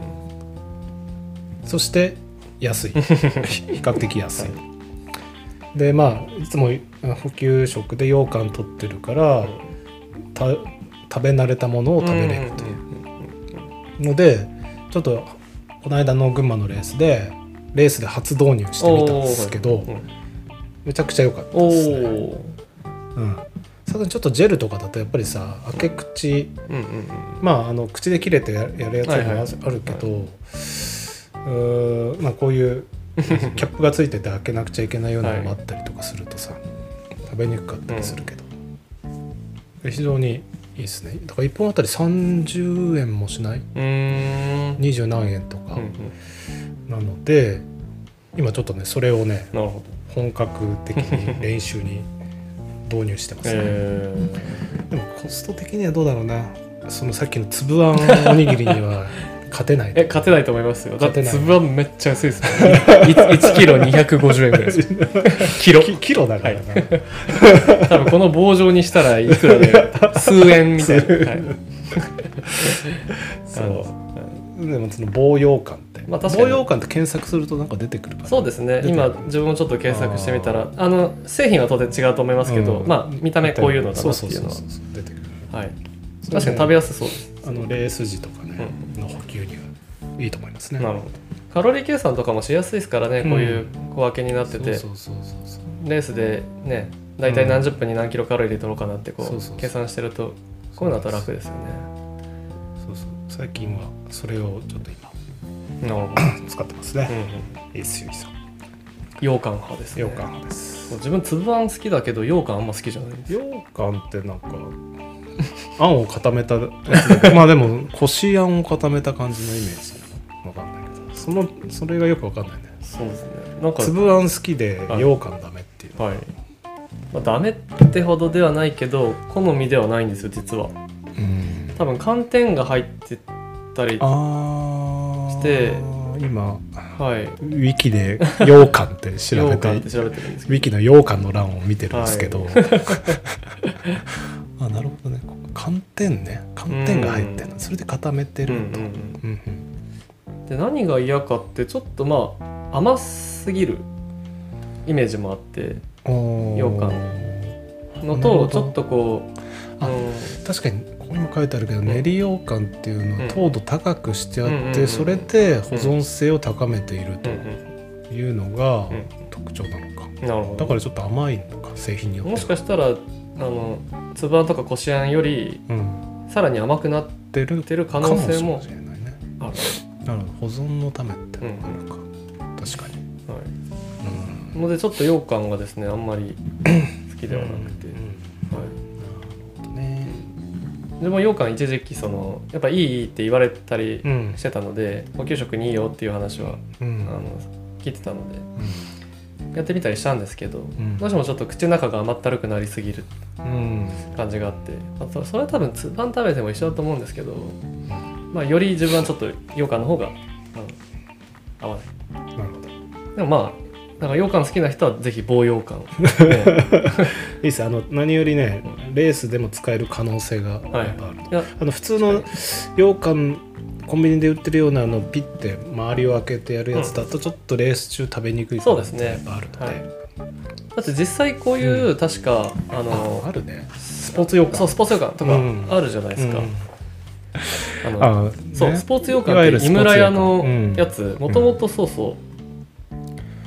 うん。そして安い。比較的安い、でまあいつも補給食で羊羹取ってるから、た食べ慣れたものを食べれるという。のでちょっとこの間の群馬のレースでレースで初導入してみたんですけど、うんうんめちゃくちゃ良かったおですね。おうん。さすがにちょっとジェルとかだとやっぱりさ開け口うんうんうん。まああの口で切れてややるやつもあはいはいあるけど、うーんまあこういう キャップがついてて開けなくちゃいけないようなのもあったりとかするとさ、食べにくかったりするけど、非常にいいですね。だから1本あたり30円もしない？うーん。20何円とか。うんうん。なので、今ちょっとねそれをね本格的に練習に導入してますね、えでもコスト的にはどうだろうな。そのさっきの粒あんおにぎりには勝てないーえ勝てないと思いますよ。だって勝てない。粒はめっちゃ安いですね 1, キロ250円ぐらいです。よ キロ。キキロだからな、多分この棒状にしたらいくらで数円みたいな、はい、そう。でもその棒羊羹って、まあ確かに。棒羊羹って検索するとなんか出てくるそうですね。今自分もちょっと検索してみたらあの製品は当然違うと思いますけど、うん。まあ見た目こういうのだなっていうのは。い。確かに食べやすそうです、あのレース時とかね、の補給にはいいと思いますね。なるほど。カロリー計算とかもしやすいですからね、うん。こういう小分けになってて。レースでね大体何十分に何キロカロリー取ろうかなってこう計算してるとこういうのだと楽ですよね。そうそう。最近はそれをちょっと今なるほど、使ってますね、うんうん、いいっすよいいっすよ羊羹派ですね。羊羹派です。自分粒あん好きだけど羊羹あんま好きじゃないんです。よ羊羹ってなんかあんを固めたやつまあでもこしあんを固めた感じのイメージわかんないけど。そのそれがよくわかんないね。そうですね。なんか粒あん好きではい羊羹ダメっていう、はい、まあ、ダメってほどではないけど好みではないんですよ実は。うん。多分寒天が入ってたりして今はい。ウィキで羊羹って調べ羊て羹って調べてるんですウけィキの羊羹の欄を見てるんですけど、あなるほどね。寒天ね。寒天が入ってるの。それで固めてるんだ、んうんうん。うんうん、で何が嫌かってちょっとまあ甘すぎるイメージもあって羊羹。のとちょっとこうあうん。確かにここにも書いてあるけど、ん。練り羊羹っていうのうん。は糖度高くしてあって、うんうんうんそれで保存性を高めているとうんうんいうのがうん。特徴なのか、だからちょっと甘いのか製品によっては。もしかしたらあの粒あんとかこしあんよりうん、さらに甘くなってる可能性もある、なるほど。保存のためってのがあるか、確かに、はい、うん。のでちょっと羊羹がですねあんまり 好きではなくて、うん。はね。自分も羊羹一時期そのやっぱいいいいって言われたりうん。してたので補給食にいいよっていう話は、うん。あの聞いてたのでやってみたりしたんですけど、ん。どうしてもちょっと口の中が甘ったるくなりすぎるうん。感じがあって、まあ、そそれは多分つパン食べても一緒だと思うんですけど、まあ、より自分はちょっと羊羹の方が合わない。なるほど。でもまあだから羊羹好きな人はぜひ棒羊羹、ね いいです。あの何よりねレースでも使える可能性がやっぱあると、いやあの普通の羊羹コンビニで売ってるようなあのピッて周りを開けてやるやつだとちょっとレース中食べにくいそうですね。やっぱあるので、はい。だって実際こういう、確かあのああるね。スポーツ羊羹そうスポーツ羊羹とかうん。あるじゃないですか、うん。あのあそう、ね。スポーツ羊いわゆる羹って井村屋のやつ。もともとそうそう、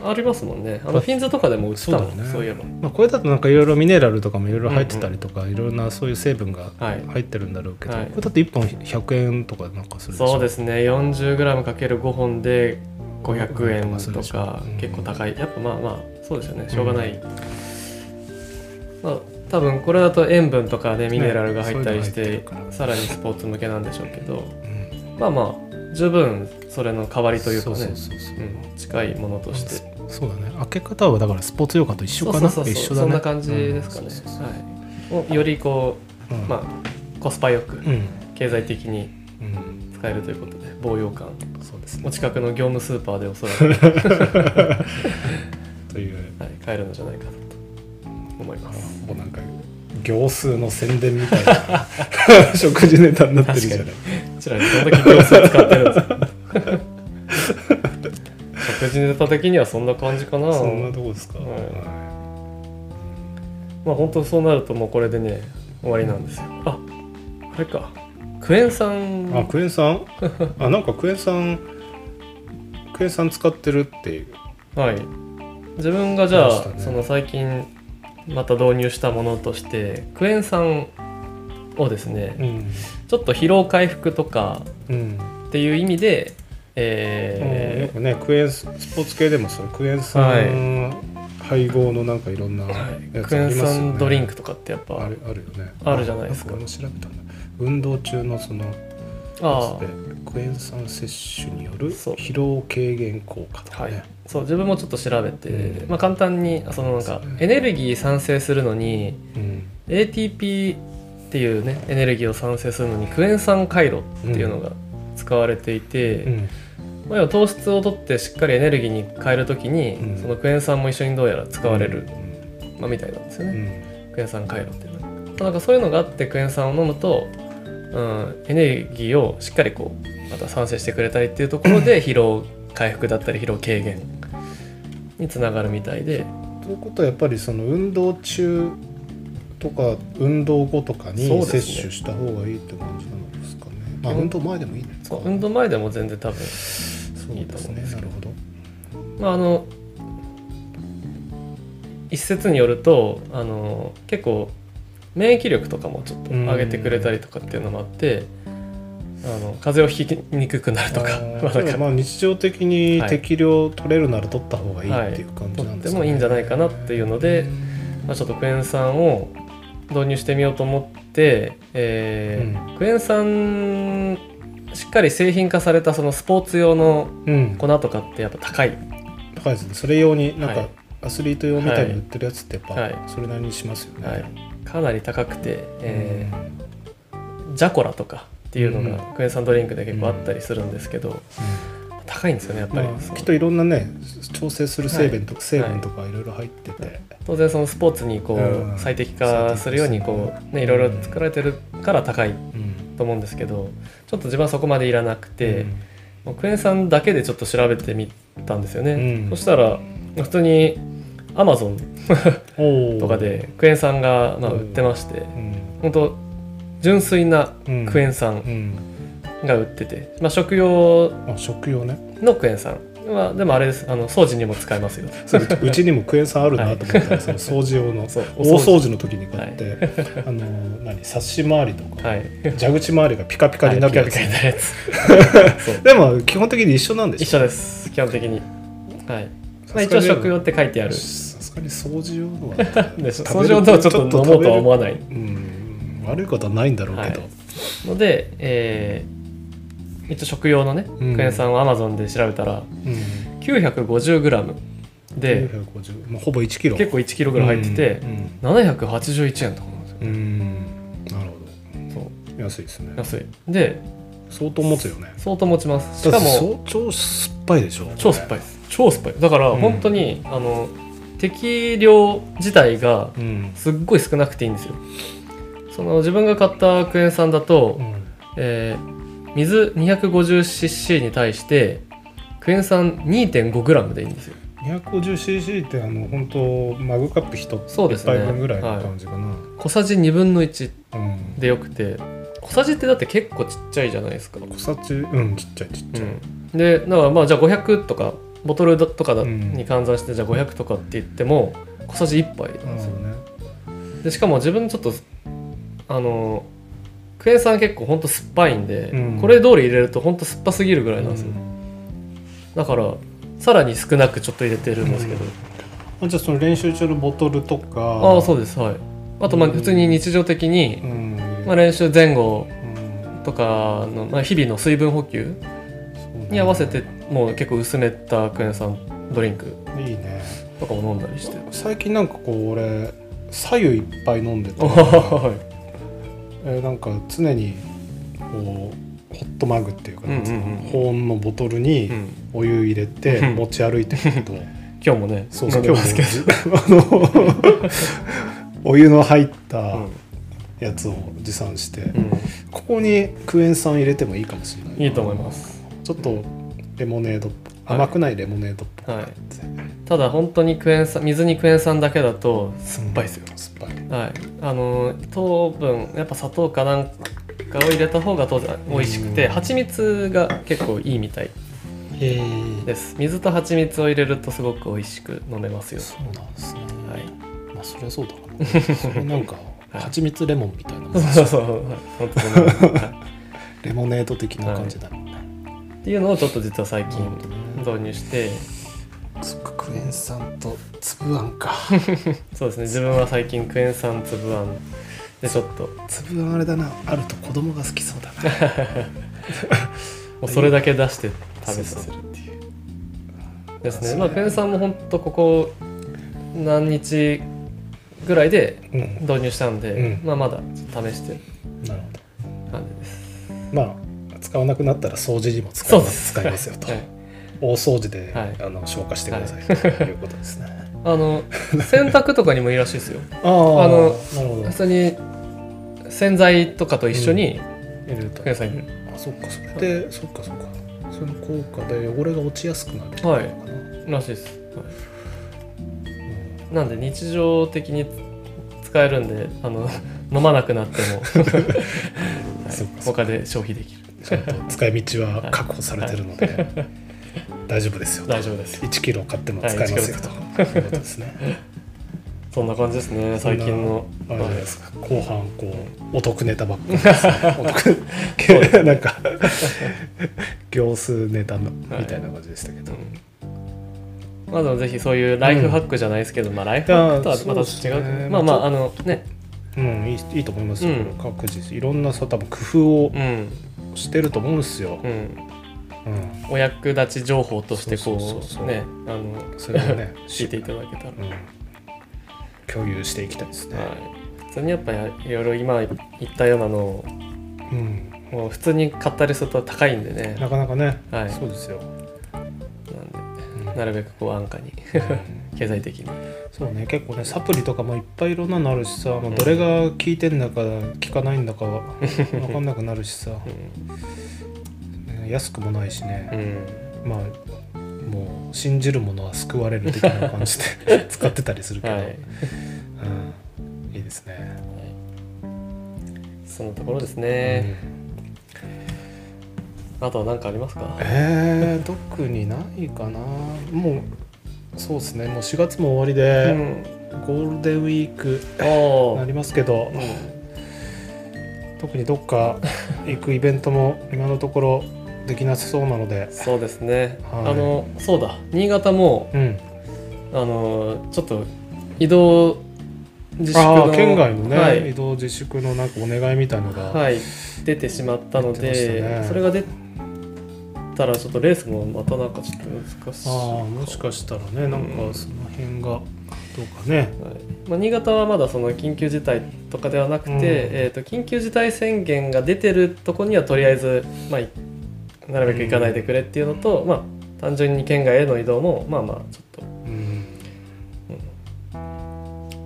ありますもんね。あのフィンズとかでも売ってたもんそうだね。そういえば。まあ、これだとなんかいろいろミネラルとかもいろいろ入ってたりとか、いろいろなそういう成分がはい。入ってるんだろうけど、はい。これだと1本100円とかなんかするそうですね。40g×5 本で500円ととかうん。結構高い。やっぱまあまあそうですよね。しょうがない、まあ多分これだと塩分とかでミネラルが入ったりしての入ってるから。さらにスポーツ向けなんでしょうけどうん。まあまあ十分それの代わりというかね近いものとしてそうだね。開け方はだからスポーツヨガと一緒かな。一緒だね。そんな感じですかね、はい、をよりこうん。うまあコスパよくうん。経済的にうん。使えるということで棒羊羹そうですね。お近くの業務スーパーでおそらく、という。はい、買えるのじゃないかなと思いあます。のもうなんか行数の宣伝みたいな。食事ネタになってるじゃない。こちらにどんだけ業数使ってるんですか食事ネタ的にはそんな感じかな。そんなとこですか、はい。はまあ本当そうなるともうこれでね終わりなんですよ。ああれか。クエン酸。いあクエン酸？あなんかクエン酸クエン酸使ってるって。いうはい。自分がじゃあ、ね。その最近また導入したものとしてクエン酸をですね、うん。ちょっと疲労回復とかうん。っていう意味で、えくねクエンススポーツ系でもそのクエン酸配合のなんかいろんなやい、クエンつありますよね。酸ドリンクとかってやっぱあるあるよね。あるじゃないですか。調べたんだ。運動中のそのあクエン酸摂取による疲労軽減効果とあはい。かね、そう自分もちょっと調べて、うん。まあ、簡単にそのなんかエネルギー産生するのにうん。ATP っていうねエネルギーを産生するのにクエン酸回路っていうのが使われていて、うんまあ、要は糖質を取ってしっかりエネルギーに変えるときに、うん。そのクエン酸も一緒にどうやら使われる、まあ、みたいなんですよね、うん。クエン酸回路っていうのがなんかそういうのがあってクエン酸を飲むと、うん、エネルギーをしっかりこうまた産生してくれたりっていうところで 疲労回復だったり疲労軽減につながるみたいで。ということはやっぱりその運動中とか運動後とかに摂取した方がいいって感じなんですか？ねまあうん。運動前でもいいんですかそう運動前でも全然多分そういいと思うんですけど。まああの一説によるとあの結構免疫力とかもちょっと上げてくれたりとかっていうのもあってあの風邪をひきにくくなるとか まあ日常的にはい。適量取れるなら取った方がいいっていう感じなんですか、ね。とってもいいんじゃないかなっていうのでまあ、ちょっとクエン酸を導入してみようと思って、えークエン酸しっかり製品化されたそのスポーツ用のうん。粉とかってやっぱ高い。高いですね。それ用になんかはい。アスリート用みたいに売ってるやつってやはい。っぱそれなりにしますよね、はい、かなり高くて、えうん。ージャコラとかっていうのがうん。クエン酸ドリンクで結構あったりするんですけど、高いんですよねやっぱり、まあきっといろんなね調整する成分とか、はい。成分とかいろいろ入ってて、当然そのスポーツにこう、うん。最適化するようにこう、ね、いろいろ作られてるから高いうん。と思うんですけどちょっと自分はそこまでいらなくて、うん。クエン酸だけでちょっと調べてみたんですよね、うん。そしたら普通にアマゾンとかでクエン酸がまあ売ってましてうん。本当純粋なうん。クエン酸。うんが売ってて、まあ、食用あ食用ね。のクエン酸。はでもあれです。あの掃除にも使えますよ。うちにもクエン酸あるなと思った。ら、その掃除用の 大掃除の時に買って、あの何サッシ周りとか、はい。蛇口周りがピカピカになるやつ、でも基本的に一緒なんでしょ一緒です。基本的に。はい、まあ、一応食用って書いてある。さすがに掃除用のは 掃除用とはちょっと飲もうとは思わない。うん。悪いことはないんだろうけど、はい。ので、えー一応食用のねうん。クエン酸を Amazon で調べたらうん、950g で950まあ、ほぼ1キロ。結構 1kg ぐらい入っててうん781円とかなんですよ。うん、うんなるほそう。ど安いですね。安い。で相当持つよね。相当持ちます。しかも超酸っぱいでしょ。超酸っぱいです。超酸っぱい。だからうん。本当に、あの適量自体がうん。すっごい少なくていいんですよ。その自分が買ったクエン酸だと、うん。えー水 250cc に対してクエン酸 2.5g でいいんですよ。250cc ってあの本当マグカップ1そうですね。杯分ぐらいの感じかな、小さじ1分の1うん。でよくて。小さじってだって結構ちっちゃいじゃないですか、小さじうんちっちゃいちっちゃい、うん、でだからまあじゃあ500とかボトルとかに換算してじゃあ500とかって言っても小さじ1杯なんですよね。でしかも自分ちょっとあのクエン酸結構ほんと酸っぱいんで、うん。これ通り入れるとほんと酸っぱすぎるぐらいなんですよ、だからさらに少なくちょっと入れてるんですけど、あじゃあその練習中のボトルとか。ああそうです。はい。あとまあうん。普通に日常的に、うん。まあ、練習前後うん。とかの、まあ、日々の水分補給に合わせてもう結構薄めたクエン酸ドリンクいいね。とかも飲んだりして。最近なんかこう俺左右いっぱい飲んでて、はえーなんか常にこうホットマグっていうか、うんうんうん。保温のボトルい、にうん、お湯入れてうん。持ち歩いてるけど、今日もねそうそう。今日でますけども あのお湯の入ったうん。やつを持参して、うここにクエン酸入れてもいいかもしれないん、いいと思います。ちょっとレモネードっぽはい甘くないレモネードっぽくはい。なって、ただ本当にクエン酸水にクエン酸だけだと酸っぱいですよ、酸っぱい。はい。あの糖分やっぱ砂糖かなんかを入れた方が当然美味しくてうん蜂蜜が結構いいみたいです。水と蜂蜜を入れるとすごく美味しく飲めますよ。そうなんですね、はい。まあそりゃそうだから それなんかはい。蜂蜜レモンみたいなもん。そうそうはい。本当 レモネード的な感じだろうね、っていうのをちょっと実は最近なるほどね導入して。そっかクエン酸と粒あんか。そうですね。自分は最近クエン酸粒あん。でちょっと。粒あんあれだな。あると子供が好きそうだな。もうそれだけ出して食べさせるっていう。ですね。まあクエン酸も本当ここ何日ぐらいでうん。導入したんで、うん。まあまだ試して。るなるほ感じです。どまあ使わなくなったら掃除にも使いまそうです。使いますよと、はい大掃除で、はい。あの消化してください、ということですね。あの洗濯とかにもいいらしいですよ。あの普通に洗剤とかと一緒に入れると。クエン酸入れる、あそっか。それでそっかそっか。その効果で汚れが落ちやすくなるはい。らしいです、はい、なんで日常的に使えるんであの 飲まなくなっても、はい。他で消費できる。ちゃんと使い道は確保されてるので、大丈夫ですよ大丈夫です。1キロ買っても使えますよ、と。いうことですね。そんな感じですね最近の。あれですか後半こうお得ネタばっかりですね。お得。なんか行数ネタのみたいな感じでしたけど、うんまあでもぜひそういうライフハックじゃないですけど、まあライフハックとはまた違うねまあまああのね。うん、いいいいと思いますよ、うん。各自いろんなさ多分工夫をうん。してると思うんですよ、うんうん、お役立ち情報としてこそうねあのそれをね。聞いていただけたら、うん、共有していきたいですね、はい。普通にやっぱりいろいろ今言ったようなのをうん、もう普通に買ったりすると高いんでね。なかなかね、はい。そうですよ、なんでうん。なるべくこう安価に経済的に。そうね。結構ねサプリとかもいっぱいいろんなのあるしさ、もううんどれが効いてんだか効かないんだか分 かんなくなるしさ、うね安くもないしん、ね。う、ん。まあもう信じるものは救われる的な感じで 使ってたりするけど、はい、うん、いいですね。そのところですね、あとは何かありますか？えー、特にないかな。もうそうですね。もう4月も終わりうで、ん。ゴールデンウィークなりますけど、うん。特にどっか行くイベントも今のところできなさそうなので、そうですね、はい。あのそうだ。新潟もうん、あのちょっと移動自粛の県外のね、はい。移動自粛のなんかお願いみたいのが、はい、出てしまったので、ね。それが出たらちょっとレースもまたなんかちょっと難しいああもしかしたらねなん。うんかその辺がどうかね、はい。まあ、新潟はまだその緊急事態とかではなくて、うん。えー、と緊急事態宣言が出てるとこにはとりあえず、まあ、いなるべく行かないでくれっていうのと、まあ、単純に県外への移動もまあまあちょっと。うん。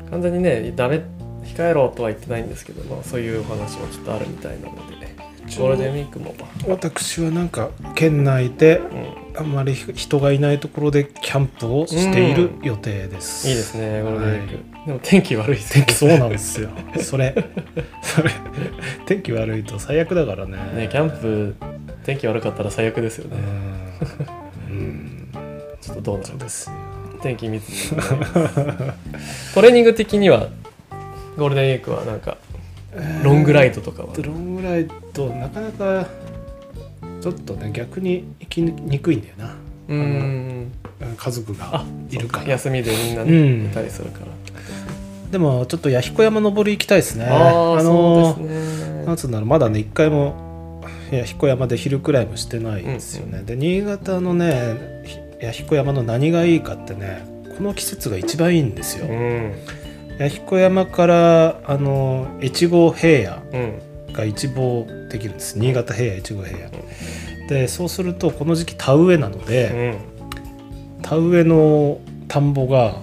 完全にねダメ控えろとは言ってないんですけど、まあ、そういうお話もちょっとあるみたいなのでゴールデンウィークも、私はなんか県内でうん、あんまり人がいないところでキャンプをしている予定です、いいですねゴールデンウィーク、でも天気悪いですね。天気そうなんですよ。それそれ天気悪いと最悪だからね。ねキャンプ天気悪かったら最悪ですようね、ん、うん、ちょっとどうなるか。そうですよ天気見つつ トレーニング的にはゴールデンウィークはなんかロングライトとかは、ロングライトなかなかちょっとね逆に行きにくいんだよな。うーん。家族があいるから。休みでみんなね、うん。いたりするから。でもちょっと弥彦山登り行きたいですね。ああのそうですね。なんつうんだろうまだね一回も弥彦山で昼くらいもしてないんですよね、で新潟のね彦山の何がいいかってねこの季節が一番いいんですよ、うん。弥彦山からあの越後平野うん。が一望できるんです。新潟平野越後平野。でそうするとこの時期田植えなのうで、ん。田植えの田んぼが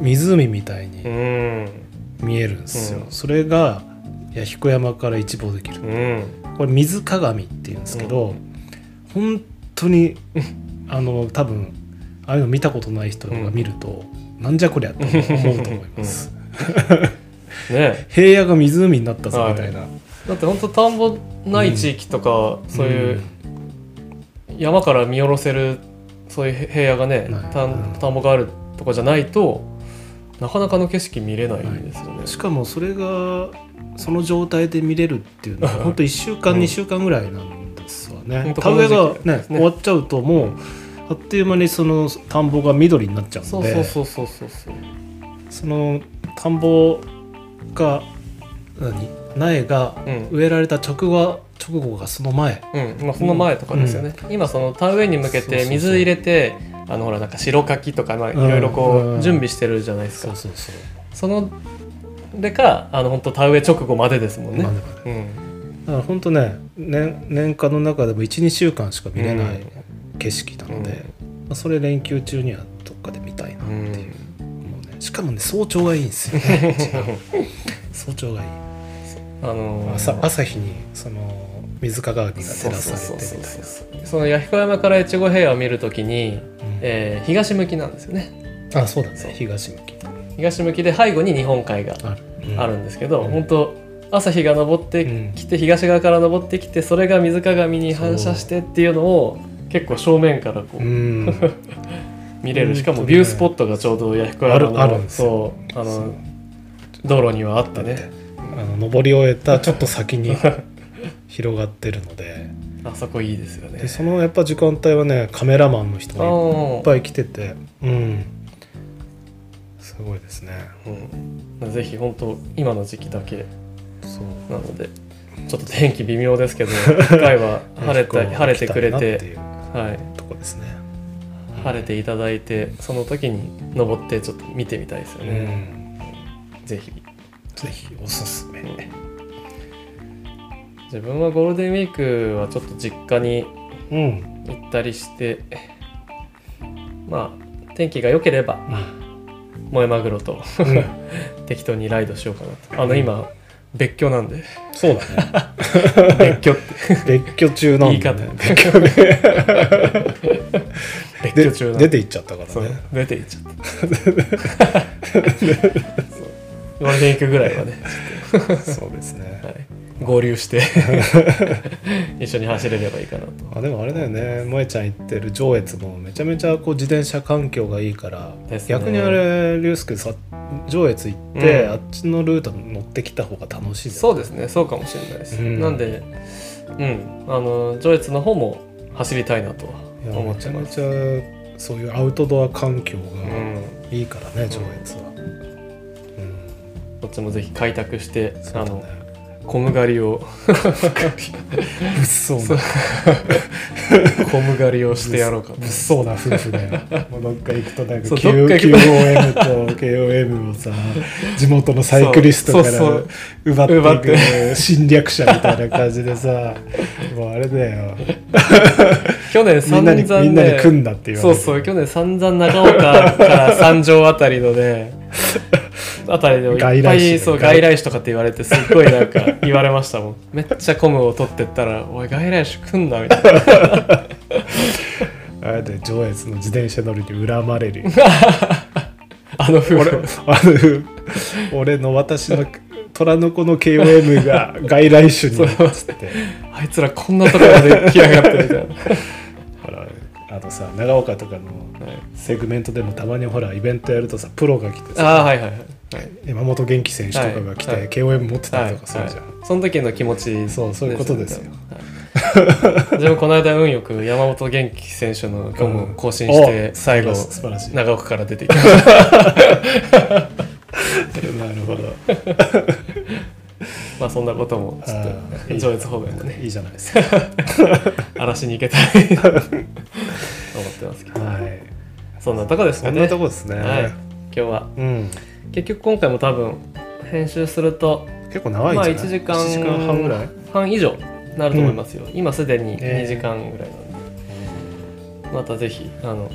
湖みたいにうん。見えるんですよ、うん。それが弥彦山から一望できる。うんこれ水鏡っていうんですけど、本当にあの多分ああいうの見たことない人が見ると、なんじゃこりゃと思うと思います、ね。平野が湖になったぞみたいな、だって本当田んぼない地域とか、そういう山から見下ろせるそういう平野がねない。田うん。ん田んぼがあるとかじゃないとなかなかの景色見れないんですよね。しかもそれがその状態で見れるっていうのは本当1週間、うん。2週間ぐらいなんですわね。田植えがねね。終わっちゃうともうあっという間にその田んぼが緑になっちゃうそうのでそうそうそうそうそう。その田んぼが何？苗がうん。植えられた直後直後がその前。うん。まあ、その前とかですよね、今その田植えに向けて水入れてあのほらなんか白柿とかまあいろいろこうん。う準備してるじゃないですか、そうそう。そのでかあの本当田植え直後までですもんね、までまで。うん。だから本当ね年年間の中でも12週間しか見れないうん。景色なので、まあ、それ連休中にはどっかで見たいなっていう、もうねしかもね早朝がいいんですよね。早朝がいい。あのー朝朝日にその水鏡が照らされてみたいそうその弥彦山から越後平野を見るときに、な、えー東向きなんですよね。うんあそうだね。東向き東向きで背後に日本海がある、ん。ですけど、うん。本当朝日が昇ってきて、東側から昇ってきてそれが水鏡に反射してっていうのを結構正面からこう、うん。見れる。しかもビュースポットがちょうど弥彦山の。あるそう。あの道路にはあってね。あの登り終えたちょっと先に 広がってるので。あそこいいですよね。でそのやっぱ時間帯はねカメラマンの人がいっあぱい来てて。うんすごいですね。うん、ぜひ本当今の時期だけ。そう。なのでちょっと天気微妙ですけど一回は 晴れた晴れてくれてて、いうはい、とこですね。晴れていただいてその時に登ってちょっと見てみたいですようね、ん。ぜひ。ぜひおすすめ。自分はゴールデンウィークはちょっと実家にうん。行ったりしてまあ天気が良ければ萌えマグロとうん。適当にライドしようかなと。あの今別居なんで。そうだね。別居って。別居中なんだね。言い別居で別居中なんで。出て行っちゃったからね。出ていっちゃった。ゴールデンウィークぐらいはね、そうですね。はい、合流して 一緒に走れればいいかなと。あでもあれだよね。萌ちゃん行ってる上越もめちゃめちゃこう自転車環境がいいから、ね。逆にあれ龍介さ上越行って、うん。あっちのルート乗ってきた方が楽しいそうですね。そうかもしれないです、うん。なんでうん。あの上越の方も走りたいなとは思ってます。めちゃめちゃそういうアウトドア環境うがん。いいからね、上越は、うん。っちもぜひ開拓して、あのそうだねコム狩りを。物騒な。コム狩りをしてやろうかと。物騒な夫婦でもうどっか行くとなんか QOM と KOM をさ地元のサイクリストから奪っていく侵略者みたいな感じでさもうあれだよ。去年み散んなに々みんなにね組んだって言われてそうそう去年散々長岡から三条あたりのねあたりでいっぱいそう外来種とかって言われてすっごいなんか言われましたもん。めっちゃコムを取ってったら「おい外来種来んな」みたいな。あれで上越の自転車乗りに恨まれるよ。あの夫俺婦あの俺の私の虎の子の KOM が外来種にそうつって。あいつらこんなところまで来やがってみたいな、あとさ長岡とかのセグメントでもたまにほらイベントやるとさプロが来てさはいはいはい。はい。山本元気選手とかが来て、はい。はい。KOM 持ってたはいりとかするじゃん、はい。その時の気持ちそうそういうことですよ。はい。自分この間運よく山本元気選手のコムを更新してお最後素晴らしい。長岡から出てきました。なるほどまあそんなこともちょっと上越方面もね。いいじゃないですか。荒らしに行けたいと思ってますけど。はい。そんなとこですそんなかねとこですね、はい。今日は。うん。結局今回も多分編集すると結構長いんまあじゃない？1時間1時間半ぐらい？半以上なると思いますよ、今すでにえ2時間ぐらいなんで、またぜひあのはい。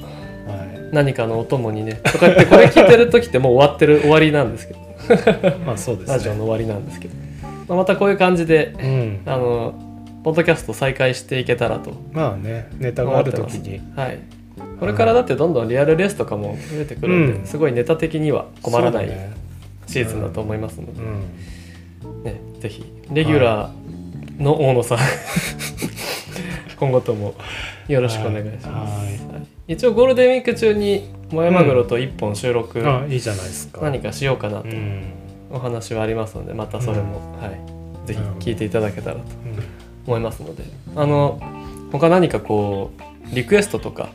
何かのお供にねとかってこれ聞いてる時ってもう終わってる終わりなんですけど。まあそうですね。ラジオの終わりなんですけど、まあ、またこういう感じでうん。あのポッドキャスト再開していけたらと。まあねネタがある時に。はい。これからだってどんどんリアルレースとかも増えてくるんで、うん。すごいネタ的には困らないそうだね。シーズンだと思いますので、うん。ね、ぜひレギュラーの大野さん、今後ともよろしくお願いします、はい。はい。一応ゴールデンウィーク中にもやマグロと1本収録あいいじゃないですか。何かしようかなと。うんお話はありますのでまたそれも、はい、ぜひ聞いていただけたらとうん思いますので。あの他何かこうリクエストとか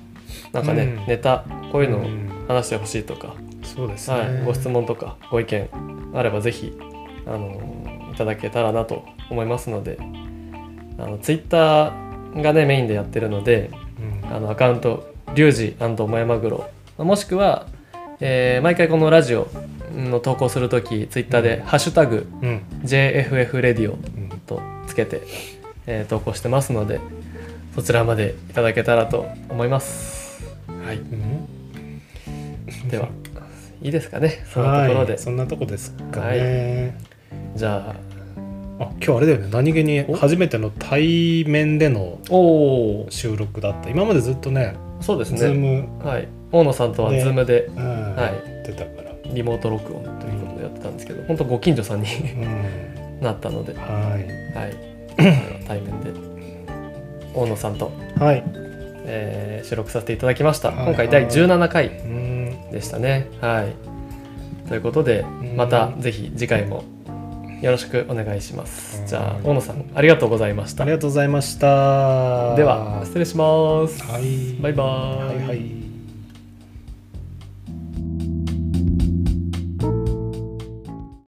なんかね、うん。ネタこういうのをうん。話してほしいとか、そうですね、はい、ご質問とかご意見あればぜひあのいただけたらなと思いますので。あのツイッターがねメインでやってるのでうん。あのアカウントリュウジもやマグロもしくは、えー毎回このラジオの投稿するときツイッターで「ハッシュタグうん。#JFF レディオうん」とつけて、えー投稿してますのでそちらまでいただけたらと思います。はい、うん。ではいいですかね。そのところで、はい、そんなとこですかね、じゃああ今日あれだよね。何気に初めての対面での収録だった。今までずっとねそうですズーねム、はい。大野さんとはね Zoom でうん。はい。やってたから、リモート録音ということでやってたんですけど本当ご近所さんにうん、なったので、ははい。い、対面で大野さんと、はい。えー収録させていただきました。はい。今回第17回うん。でしたね。はい。ということでん。またぜひ次回もよろしくお願いします。うん。じゃあ大野さんありがとうございました。ありがとうございました。では失礼します。はい。バイバーイ。はいはい